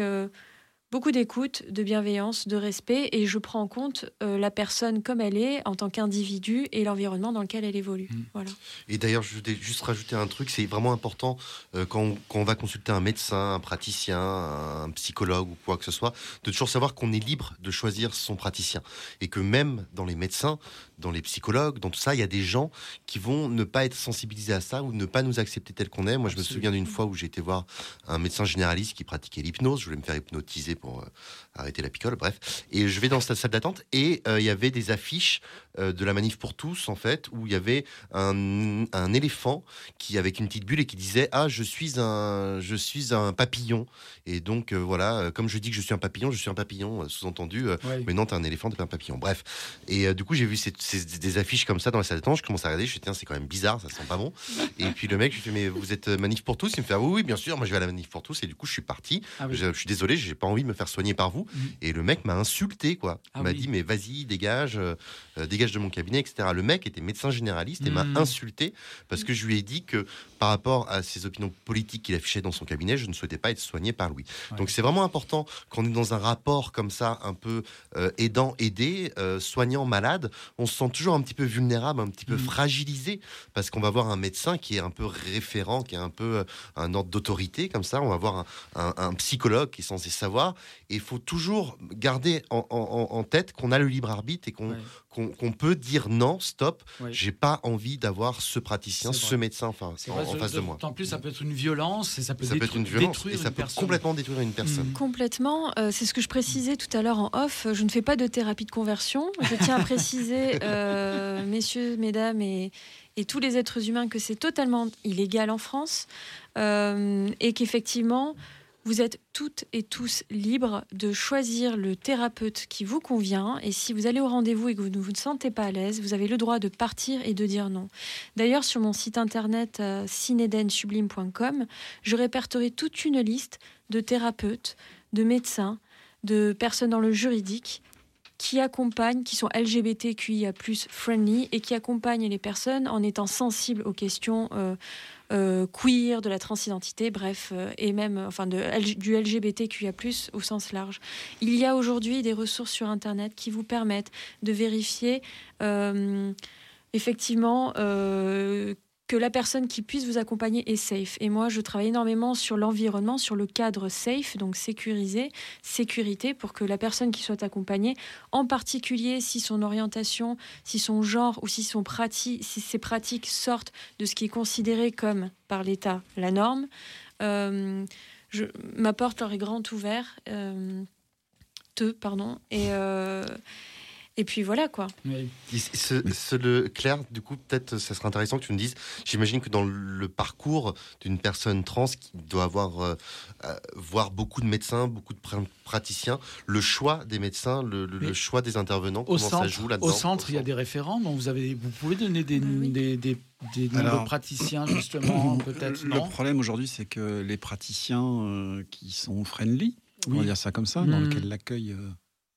beaucoup d'écoute, de bienveillance, de respect, et je prends en compte euh, la personne comme elle est en tant qu'individu et l'environnement dans lequel elle évolue. Mmh. Voilà. Et d'ailleurs, je voulais juste rajouter un truc, c'est vraiment important euh, quand, on, va consulter un médecin, un praticien, un psychologue ou quoi que ce soit, de toujours savoir qu'on est libre de choisir son praticien. Et que même dans les médecins, dans les psychologues, dans tout ça, il y a des gens qui vont ne pas être sensibilisés à ça ou ne pas nous accepter tel qu'on est. Moi, je me souviens d'une fois où j'ai été voir un médecin généraliste qui pratiquait l'hypnose. Je voulais me faire hypnotiser pour euh, arrêter la picole, bref. Et je vais dans cette salle d'attente et euh, il y avait des affiches de la manif pour tous, en fait, où il y avait un, un, éléphant qui avec une petite bulle et qui disait ah je suis un je suis un papillon et donc voilà comme je dis que je suis un papillon, je suis un papillon sous-entendu. Mais non, t'es un éléphant, t'es pas un papillon. Bref. Et du coup j'ai vu c'est des affiches comme ça dans la salle d'attente. Je commence à regarder, je me tiens, c'est quand même bizarre, ça sent pas bon. Et puis le mec, je lui fais, mais vous êtes manif pour tous? Il me fait, ah oui, oui, bien sûr, moi je vais à la manif pour tous. Et du coup, je suis parti. Ah je, suis désolé, j'ai pas envie de me faire soigner par vous. Mm. Et le mec m'a insulté, quoi. Il ah m'a dit, mais vas-y, dégage, euh, dégage de mon cabinet, etc. Le mec était médecin généraliste et m'a mm. insulté parce que je lui ai dit que par rapport à ses opinions politiques qu'il affichait dans son cabinet, je ne souhaitais pas être soigné par lui. Donc c'est vraiment important qu'on est dans un rapport comme ça, un peu euh, aidant, aidé, euh, soignant, malade. On se sent toujours un petit peu vulnérable, un petit peu Mm. fragilisé, parce qu'on va voir un médecin qui est un peu référent, qui est un peu euh, un ordre d'autorité, comme ça. On va voir un, un- un psychologue qui est censé savoir. Et il faut toujours garder en, en- en tête qu'on a le libre arbitre et qu'on Ouais. peut dire non, stop, Ouais. j'ai pas envie d'avoir ce praticien, ce médecin enfin, C'est en, vrai, en ce- face de de- moi. En plus, ça peut être une violence et ça peut, Ça peut être une violence détruire et ça une peut personne. complètement détruire une personne. Mm. Complètement. Euh, c'est ce que je précisais tout à l'heure en off. Je ne fais pas de thérapie de conversion. Je tiens à préciser, euh, messieurs, mesdames et, et tous les êtres humains, que c'est totalement illégal en France euh, et qu'effectivement, vous êtes toutes et tous libres de choisir le thérapeute qui vous convient. Et si vous allez au rendez-vous et que vous ne vous sentez pas à l'aise, vous avez le droit de partir et de dire non. D'ailleurs, sur mon site internet euh, je répertorie toute une liste de thérapeutes, de médecins, de personnes dans le juridique qui accompagnent, qui sont LGBTQIA friendly et qui accompagnent les personnes en étant sensibles aux questions euh, queer, de la transidentité, bref, euh, et même enfin de, du LGBTQIA au sens large. Il y a aujourd'hui des ressources sur Internet qui vous permettent de vérifier euh, effectivement euh, que la personne qui puisse vous accompagner est safe. Et moi, je travaille énormément sur l'environnement, sur le cadre safe, donc sécurisé, sécurité, pour que la personne qui soit accompagnée, en particulier si son orientation, si son genre ou si, son prati- si ses pratiques sortent de ce qui est considéré comme, par l'État, la norme, euh, je, ma porte leur est grande ouverte. Euh, te, pardon. Et, euh, et puis voilà, quoi. Oui. Et ce- ce- le, Claire, du coup, peut-être ça serait intéressant que tu nous dises. J'imagine que dans le parcours d'une personne trans qui doit avoir euh, euh, voir beaucoup de médecins, beaucoup de pr- praticiens, le choix des médecins, le, le- le Mais choix des intervenants, comment ça joue là-dedans au centre, il y a des référents, donc vous, avez, vous pouvez donner des, des, des, des noms Alors, de praticiens, justement, peut-être, Le non problème aujourd'hui, c'est que les praticiens euh, qui sont friendly, on va Oui. dire ça comme ça, dans Mhm. lequel l'accueil euh,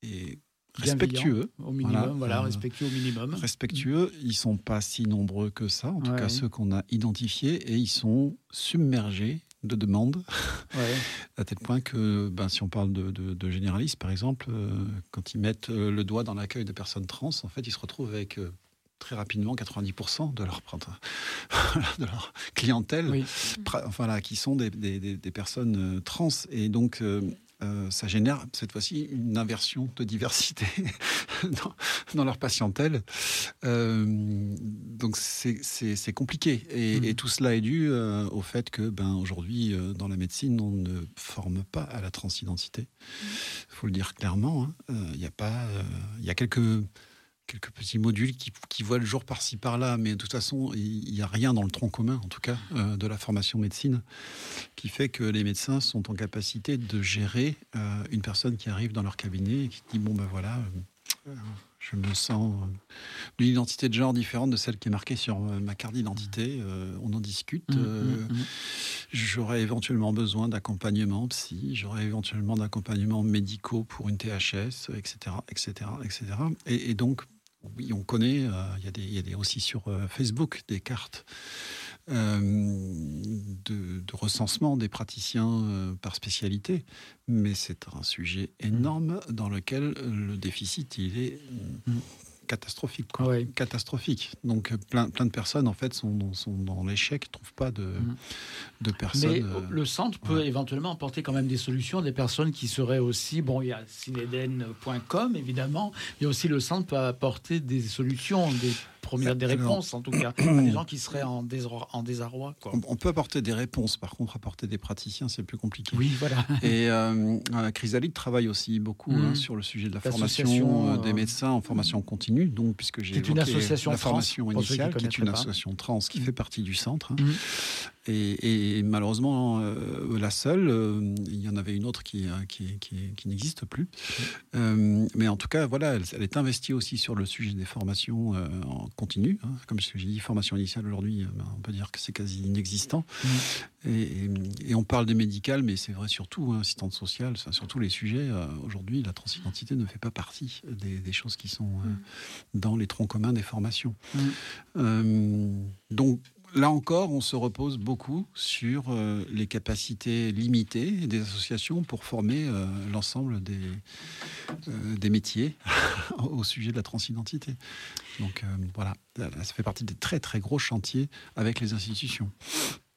est respectueux, Au minimum, voilà, respectueux au minimum. respectueux, ils sont pas si nombreux que ça, en tout Ouais. cas ceux qu'on a identifiés, et ils sont submergés de demandes, Ouais. à tel point que ben, si on parle de, de- de généralistes, par exemple, euh, quand ils mettent euh, le doigt dans l'accueil de personnes trans, en fait, ils se retrouvent avec euh, très rapidement 90% de leur, de leur clientèle, Oui. enfin là, qui sont des, des- des- des personnes trans. Et donc, euh, euh, ça génère cette fois-ci une inversion de diversité dans, dans leur patientèle. Euh, donc c'est- compliqué. Et, Mhm. et tout cela est dû euh, au fait que ben, aujourd'hui, dans la médecine, on ne forme pas à la transidentité. Il faut le dire clairement. hein. Il y a pas, il y a quelques quelques petits modules qui, qui voient le jour par-ci par-là, mais de toute façon, il n'y a rien dans le tronc commun, en tout cas, euh, de la formation médecine, qui fait que les médecins sont en capacité de gérer euh, une personne qui arrive dans leur cabinet et qui dit bon ben voilà, euh, je me sens d'une identité de genre différente de celle qui est marquée sur ma carte d'identité. on en discute. Mhm, euh, mhm. J'aurais éventuellement besoin d'accompagnement psy, j'aurais éventuellement d'accompagnement médicaux pour une THS, etc., etc., etc. Et, et donc, oui, on connaît, euh, il y a, des, aussi sur euh, Facebook des cartes euh, de, recensement des praticiens par spécialité, mais c'est un sujet énorme dans lequel le déficit, il est euh, catastrophique. quoi. Ouais. Catastrophique. Donc, euh, plein, plein de personnes, en fait, sont, dans- sont dans l'échec, ne trouvent pas de, Mhm. de personnes. Mais euh, le centre peut éventuellement apporter quand même des solutions, des personnes qui seraient aussi, bon, il y a cineden.com évidemment, mais aussi le centre peut apporter des solutions, des premières, des réponses en tout cas, à des gens qui seraient en désarroi. En désarroi quoi. on, on peut apporter des réponses, par contre, apporter des praticiens, c'est plus compliqué. Oui, voilà. Et euh, euh, Chrysalide travaille aussi beaucoup hein, sur le sujet de la formation euh, euh, des médecins en formation continue, donc puisque j'ai est une évoqué association la trans, formation qui initiale, qui est une pas. association trans qui Mhm. fait partie du centre. hein. Mhm. Et, et malheureusement, euh, la seule, euh, il y en avait une autre qui, qui, qui- qui n'existe plus. Euh, mais en tout cas, voilà, elle, elle est investie aussi sur le sujet des formations en continu. hein. Comme je dis, formation initiale aujourd'hui, euh, ben, on peut dire que c'est quasi inexistant. Et, et- et on parle des médicales, mais c'est vrai surtout, hein, assistante sociale, sur tous les sujets. euh, aujourd'hui, la transidentité ne fait pas partie des, des choses qui sont euh, dans les troncs communs des formations. Mm. Euh, donc, là encore, on se repose beaucoup sur euh, les capacités limitées des associations pour former euh, l'ensemble des, euh, métiers au sujet de la transidentité. Donc voilà, ça fait partie des très très gros chantiers avec les institutions.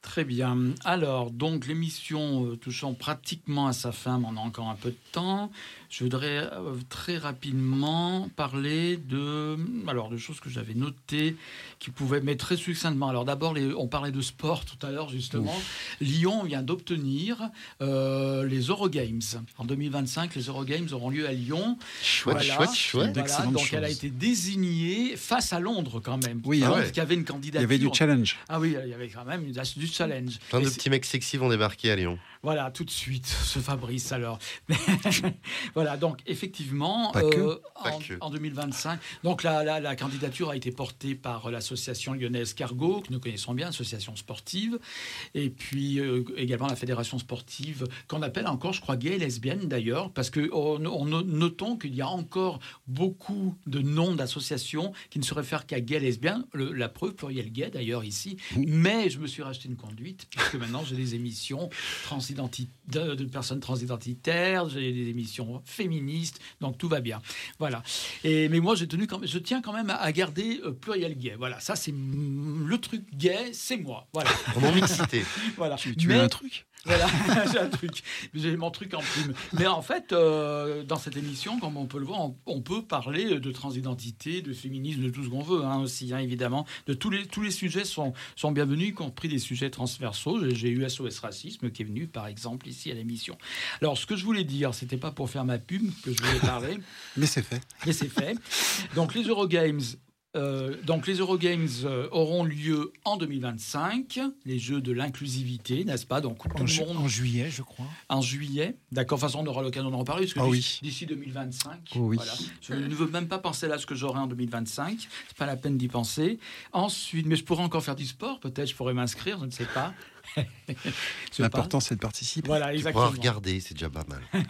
Très bien. Alors, donc l'émission touchant pratiquement à sa fin, mais on a encore un peu de temps. Je voudrais euh, très rapidement parler de, alors, de choses que j'avais notées qui pouvaient, mais très succinctement. Alors d'abord, on parlait de sport tout à l'heure justement. Lyon vient d'obtenir euh, les Eurogames. En 2025, les Eurogames auront lieu à Lyon. Chouette, chouette, chouette. donc elle a été désignée face à Londres quand même. Oui, parce qu'il y avait une candidature. Il y avait du challenge. Ah oui, il y avait quand même du challenge. Plein de petits mecs sexy vont débarquer à Lyon. Voilà, tout de suite, ce Fabrice alors. voilà, donc effectivement, euh, en, 2025, donc la, la, candidature a été portée par l'association lyonnaise Cargo, que nous connaissons bien, association sportive, et puis euh, également la fédération sportive, qu'on appelle encore, je crois, gay et lesbienne d'ailleurs, parce que on, notons qu'il y a encore beaucoup de noms d'associations qui ne se réfèrent qu'à gay et lesbienne, la preuve pluriel gay d'ailleurs ici, mais je me suis racheté une conduite, puisque maintenant j'ai des émissions trans de, de, personnes transidentitaires, j'ai des émissions féministes, donc tout va bien. Voilà. Et, mais moi, j'ai tenu quand même, je tiens quand même à, garder euh, pluriel gay. Voilà, ça c'est le truc gay, c'est moi. Voilà. En mixité. voilà. Tu, tu un truc? Voilà, j'ai un truc. J'ai mon truc en plume. Mais en fait, euh, dans cette émission, comme on peut le voir, on, peut parler de transidentité, de féminisme, de tout ce qu'on veut hein, aussi, hein, évidemment. De tous les, tous les sujets sont, sont bienvenus, y compris des sujets transversaux. J'ai eu SOS Racisme qui est venu, par exemple, ici à l'émission. Alors, ce que je voulais dire, c'était pas pour faire ma pub que je voulais parler. Mais c'est fait. Mais c'est fait. Donc, les Eurogames, euh, donc les Eurogames euh, auront lieu en 2025, les Jeux de l'inclusivité, n'est-ce pas? Donc en, en, juillet, je crois. En juillet, d'accord. De toute façon, on aura l'occasion d'en reparler parce que ah d'ici 2025, oui. je ne veux même pas penser là ce que j'aurai en 2025. C'est pas la peine d'y penser. Ensuite, mais je pourrais encore faire du sport, peut-être. Je pourrais m'inscrire, je ne sais pas. L'important, c'est de participer. Voilà, exactement. regarder, c'est déjà pas mal.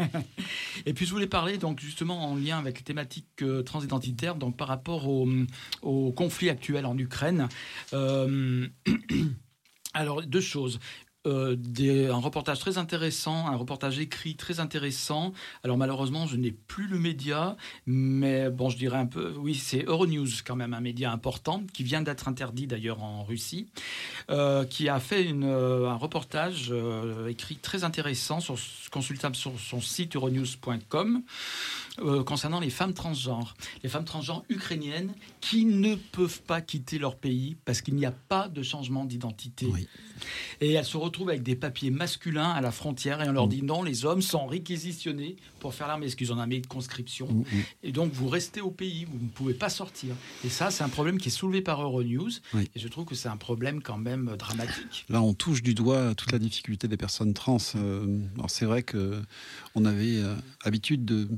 et puis, je voulais parler, donc, justement, en lien avec les thématiques euh, transidentitaires, donc, par rapport au, conflit actuel en Ukraine. Euh, alors, deux choses. Euh, un reportage très intéressant, un reportage écrit très intéressant. Alors malheureusement, je n'ai plus le média, mais bon, je dirais un peu, oui, c'est Euronews quand même, un média important, qui vient d'être interdit d'ailleurs en Russie, euh, qui a fait euh, un reportage écrit très intéressant, sur, consultable sur son site euronews.com. concernant les femmes transgenres, les femmes transgenres ukrainiennes qui ne peuvent pas quitter leur pays parce qu'il n'y a pas de changement d'identité. Et elles se retrouvent avec des papiers masculins à la frontière et on leur mm. dit non, les hommes sont réquisitionnés pour faire l'armée, parce qu'ils ont un de conscription. Mm, mm. Et donc vous restez au pays, vous ne pouvez pas sortir. Et ça, c'est un problème qui est soulevé par Euronews. Et je trouve que c'est un problème quand même euh, dramatique. Là, on touche du doigt toute la difficulté des personnes trans. Euh, alors c'est vrai que on avait euh, l'habitude de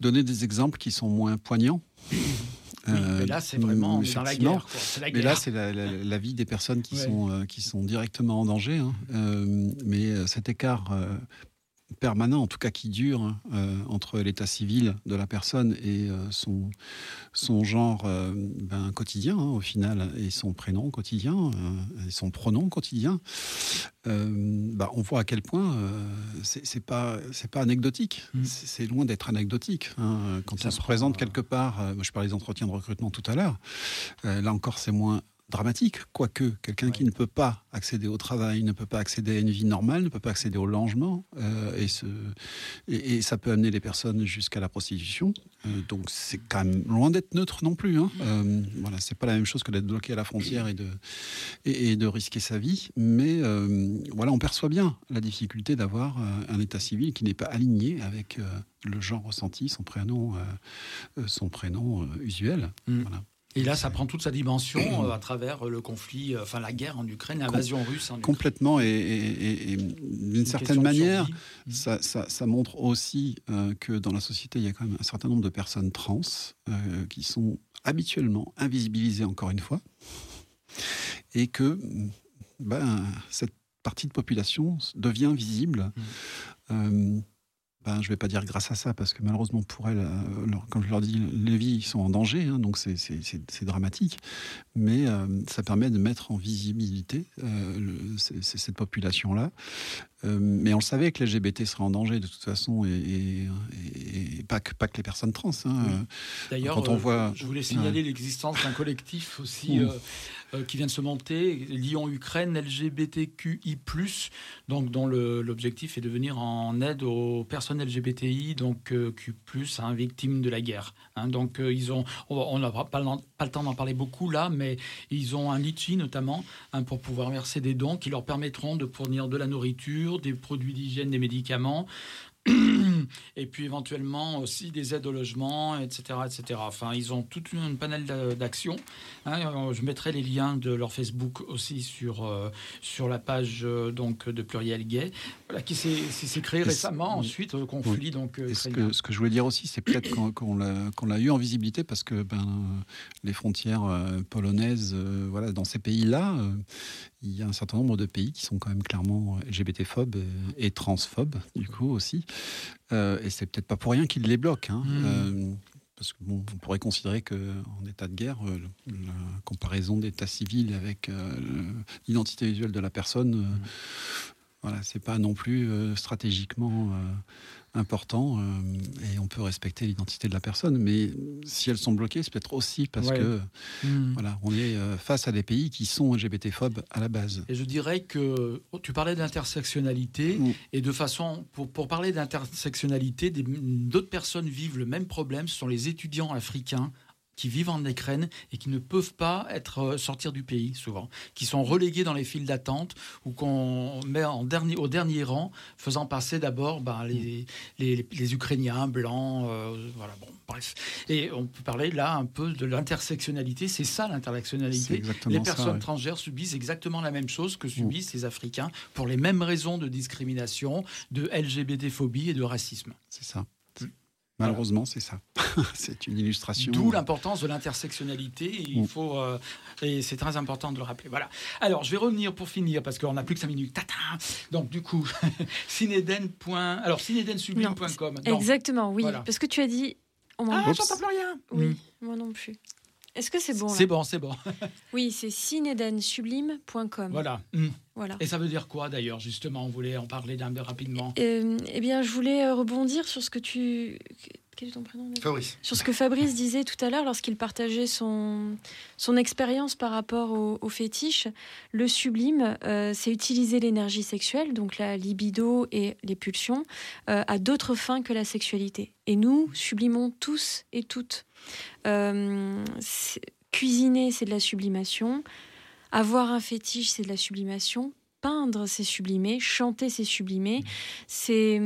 donner des exemples qui sont moins poignants. mais là, c'est vraiment dans la guerre. Mais là, c'est la, vie des personnes qui, sont, euh, qui sont directement en danger. Hein. Euh, mais euh, cet écart permanent, en tout cas qui dure, hein, euh, entre l'état civil de la personne et euh, son, son genre euh, ben, quotidien, hein, au final, et son prénom quotidien, et son pronom quotidien, bah, on voit à quel point c'est pas, pas anecdotique. Mm. C'est loin d'être anecdotique. Hein. Quand on se présente quelque part, je parlais des entretiens de recrutement tout à l'heure, là encore, c'est moins dramatique, quoique quelqu'un qui ne peut pas accéder au travail, ne peut pas accéder à une vie normale, ne peut pas accéder au logement, euh, et, ce, et, ça peut amener les personnes jusqu'à la prostitution. Euh, donc c'est quand même loin d'être neutre non plus. Hein. Euh, voilà, c'est pas la même chose que d'être bloqué à la frontière et de, et, de risquer sa vie, mais voilà, on perçoit bien la difficulté d'avoir un état civil qui n'est pas aligné avec le genre ressenti, son prénom, son prénom usuel. Mm. Voilà. Et là, ça prend toute sa dimension euh, à travers euh, le conflit, euh, enfin la guerre en Ukraine, l'invasion russe en Ukraine. Complètement, et, d'une certaine manière, mmh. ça, montre aussi que dans la société, il y a quand même un certain nombre de personnes trans qui sont habituellement invisibilisées, encore une fois, et que ben, cette partie de population devient visible. Mmh. Ben, je ne vais pas dire grâce à ça, parce que malheureusement pour elles, euh, comme je leur dis, les vies sont en danger, hein, donc c'est dramatique. Mais euh, ça permet de mettre en visibilité euh, cette population-là. mais on le savait que l'LGBT serait en danger de toute façon, et, pas, que, pas que les personnes trans. Hein. D'ailleurs, quand on voit, je voulais signaler l'existence d'un collectif aussi. Qui vient de se monter, Lyon-Ukraine LGBTQI+, donc dont l'objectif est de venir en aide aux personnes LGBTI, donc euh, Q+, hein, victimes de la guerre. Hein. donc euh, ils ont, on n'a pas, pas, le temps d'en parler beaucoup là, mais ils ont un litchi notamment hein, pour pouvoir verser des dons qui leur permettront de fournir de la nourriture, des produits d'hygiène, des médicaments, et puis éventuellement aussi des aides au logement, etc. etc. Enfin, ils ont toute une panel d'actions. Hein. Je mettrai les liens de leur Facebook aussi sur, euh, sur la page euh, donc, de Pluriel Gay, voilà, qui s'est créé récemment, ensuite, au conflit. Donc, euh, ce, que, ce que je voulais dire aussi, c'est peut-être qu'on l'a eu en visibilité parce que ben, les frontières polonaises, voilà, dans ces pays-là, il y a un certain nombre de pays qui sont quand même clairement LGBT-phobes et transphobes, du coup aussi. Euh, et c'est peut-être pas pour rien qu'ils les bloquent. Hein. Hmm. Euh, parce que bon, on pourrait considérer qu'en état de guerre, euh, la comparaison d'état civil avec l'identité visuelle de la personne, hmm. voilà, c'est pas non plus stratégiquement important euh, et on peut respecter l'identité de la personne. Mais si elles sont bloquées, c'est peut-être aussi parce que hmm. voilà, on est euh, face à des pays qui sont LGBT-phobes à la base. Et je dirais que oh, tu parlais d'intersectionnalité hmm. et de façon pour, pour parler d'intersectionnalité, d'autres personnes vivent le même problème. Ce sont les étudiants africains qui vivent en Ukraine et qui ne peuvent pas être euh, sortir du pays souvent, qui sont relégués dans les files d'attente ou qu'on met en dernier, au dernier rang, faisant passer d'abord ben, les, les, Ukrainiens blancs, euh, voilà, bon, bref. Et on peut parler là un peu de l'intersectionnalité. C'est ça l'intersectionnalité. Les personnes transgenres subissent exactement la même chose que subissent les Africains pour les mêmes raisons de discrimination, de LGBT-phobie et de racisme. C'est ça. Malheureusement, c'est ça. c'est une illustration. D'où l'importance de l'intersectionnalité. Il mm. faut, euh, et c'est très important de le rappeler. Voilà. Alors, je vais revenir pour finir parce qu'on n'a plus que 5 minutes. Tata Donc, du coup, cinéden. Alors, cinédensublime.com. Exactement, oui. Parce que tu as dit. ah, j'entends plus rien. Oui, mm. moi non plus. Est-ce que c'est bon C'est bon, c'est bon. oui, c'est cinedensublime.com. Voilà. Mm. Voilà. Et ça veut dire quoi d'ailleurs, justement On voulait en parler d'un peu rapidement. Euh, eh bien, je voulais euh, rebondir sur ce que tu. Quel est ton prénom Fabrice. Sur ce que Fabrice disait tout à l'heure lorsqu'il partageait son, son expérience par rapport au, fétiche. Le sublime, euh, c'est utiliser l'énergie sexuelle, donc la libido et les pulsions, à d'autres fins que la sexualité. Et nous sublimons tous et toutes euh, cuisiner, c'est de la sublimation. Avoir un fétiche, c'est de la sublimation. Peindre, c'est sublimer. Chanter, c'est sublimer. C'est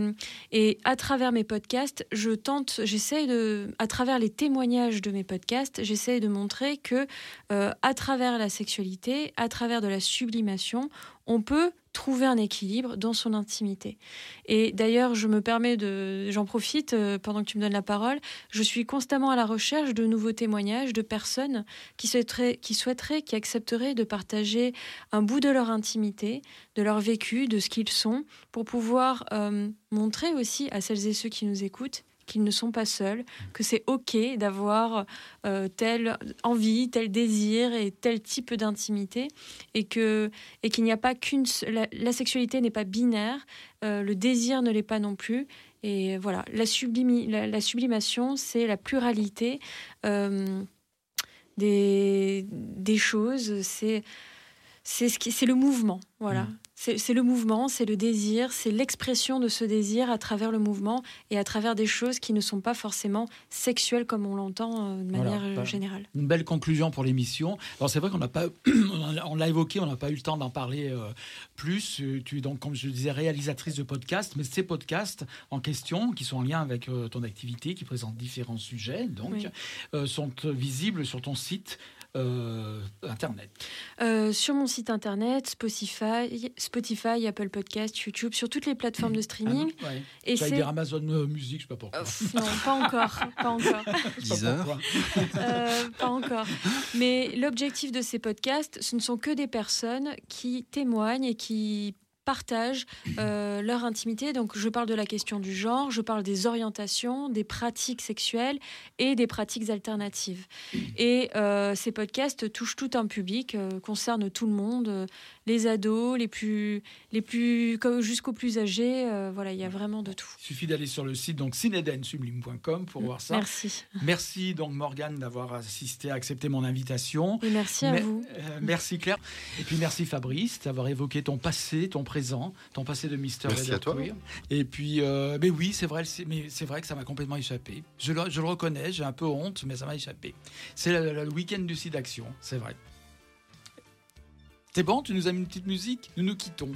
et à travers mes podcasts, je tente, j'essaie de, à travers les témoignages de mes podcasts, j'essaie de montrer que euh, à travers la sexualité, à travers de la sublimation, on peut trouver un équilibre dans son intimité. Et d'ailleurs, je me permets de, j'en profite euh, pendant que tu me donnes la parole, je suis constamment à la recherche de nouveaux témoignages de personnes qui souhaiteraient, qui souhaiteraient, qui accepteraient de partager un bout de leur intimité, de leur vécu, de ce qu'ils sont, pour pouvoir euh, montrer aussi à celles et ceux qui nous écoutent qu'ils ne sont pas seuls, que c'est OK d'avoir euh, telle envie, tel désir et tel type d'intimité, et que et qu'il n'y a pas qu'une la, sexualité n'est pas binaire, euh, le désir ne l'est pas non plus. Et voilà, la, la, sublimation, c'est la pluralité euh, des, des choses, c'est c'est ce c'est le mouvement, voilà. Mmh. C'est le mouvement, c'est le désir, c'est l'expression de ce désir à travers le mouvement et à travers des choses qui ne sont pas forcément sexuelles comme on l'entend euh, de manière euh, générale. Une belle conclusion pour l'émission. Alors c'est vrai qu'on n'a pas, on l'a évoqué, on n'a pas eu le temps d'en parler euh, plus. Tu es donc, comme je disais, réalisatrice de podcasts, mais ces podcasts en question, qui sont en lien avec ton activité, qui présentent différents sujets, donc, sont visibles sur ton site euh, Internet euh, Sur mon site Internet, Spotify, Spotify, Apple Podcast, YouTube, sur toutes les plateformes de streaming. Ah, Et c'est dire Amazon Music, je sais pas pourquoi. Euh, non, pas encore, pas encore. pas encore. Mais l'objectif de ces podcasts, ce ne sont que des personnes qui témoignent et qui partagent euh, leur intimité. Donc je parle de la question du genre, je parle des orientations, des pratiques sexuelles et des pratiques alternatives. Et euh, ces podcasts touchent tout un public, euh, concernent tout le monde, les ados, les plus, les plus jusqu'aux plus âgés. euh, voilà, il y a vraiment de tout. Il suffit d'aller sur le site donc cinedensublime.com pour voir ça. Merci. Merci donc Morgane d'avoir assisté, accepté mon invitation. Et merci à Mais- vous. euh, merci Claire. Et puis merci Fabrice d'avoir évoqué ton passé, ton présent, ton passé de Mister Merci à toi. Queer. Et puis, euh, mais oui, c'est vrai, c'est- mais c'est vrai que ça m'a complètement échappé. Je le, je le reconnais, j'ai un peu honte, mais ça m'a échappé. C'est le, le week-end du site d'action, c'est vrai. C'est bon, tu nous as mis une petite musique Nous nous quittons.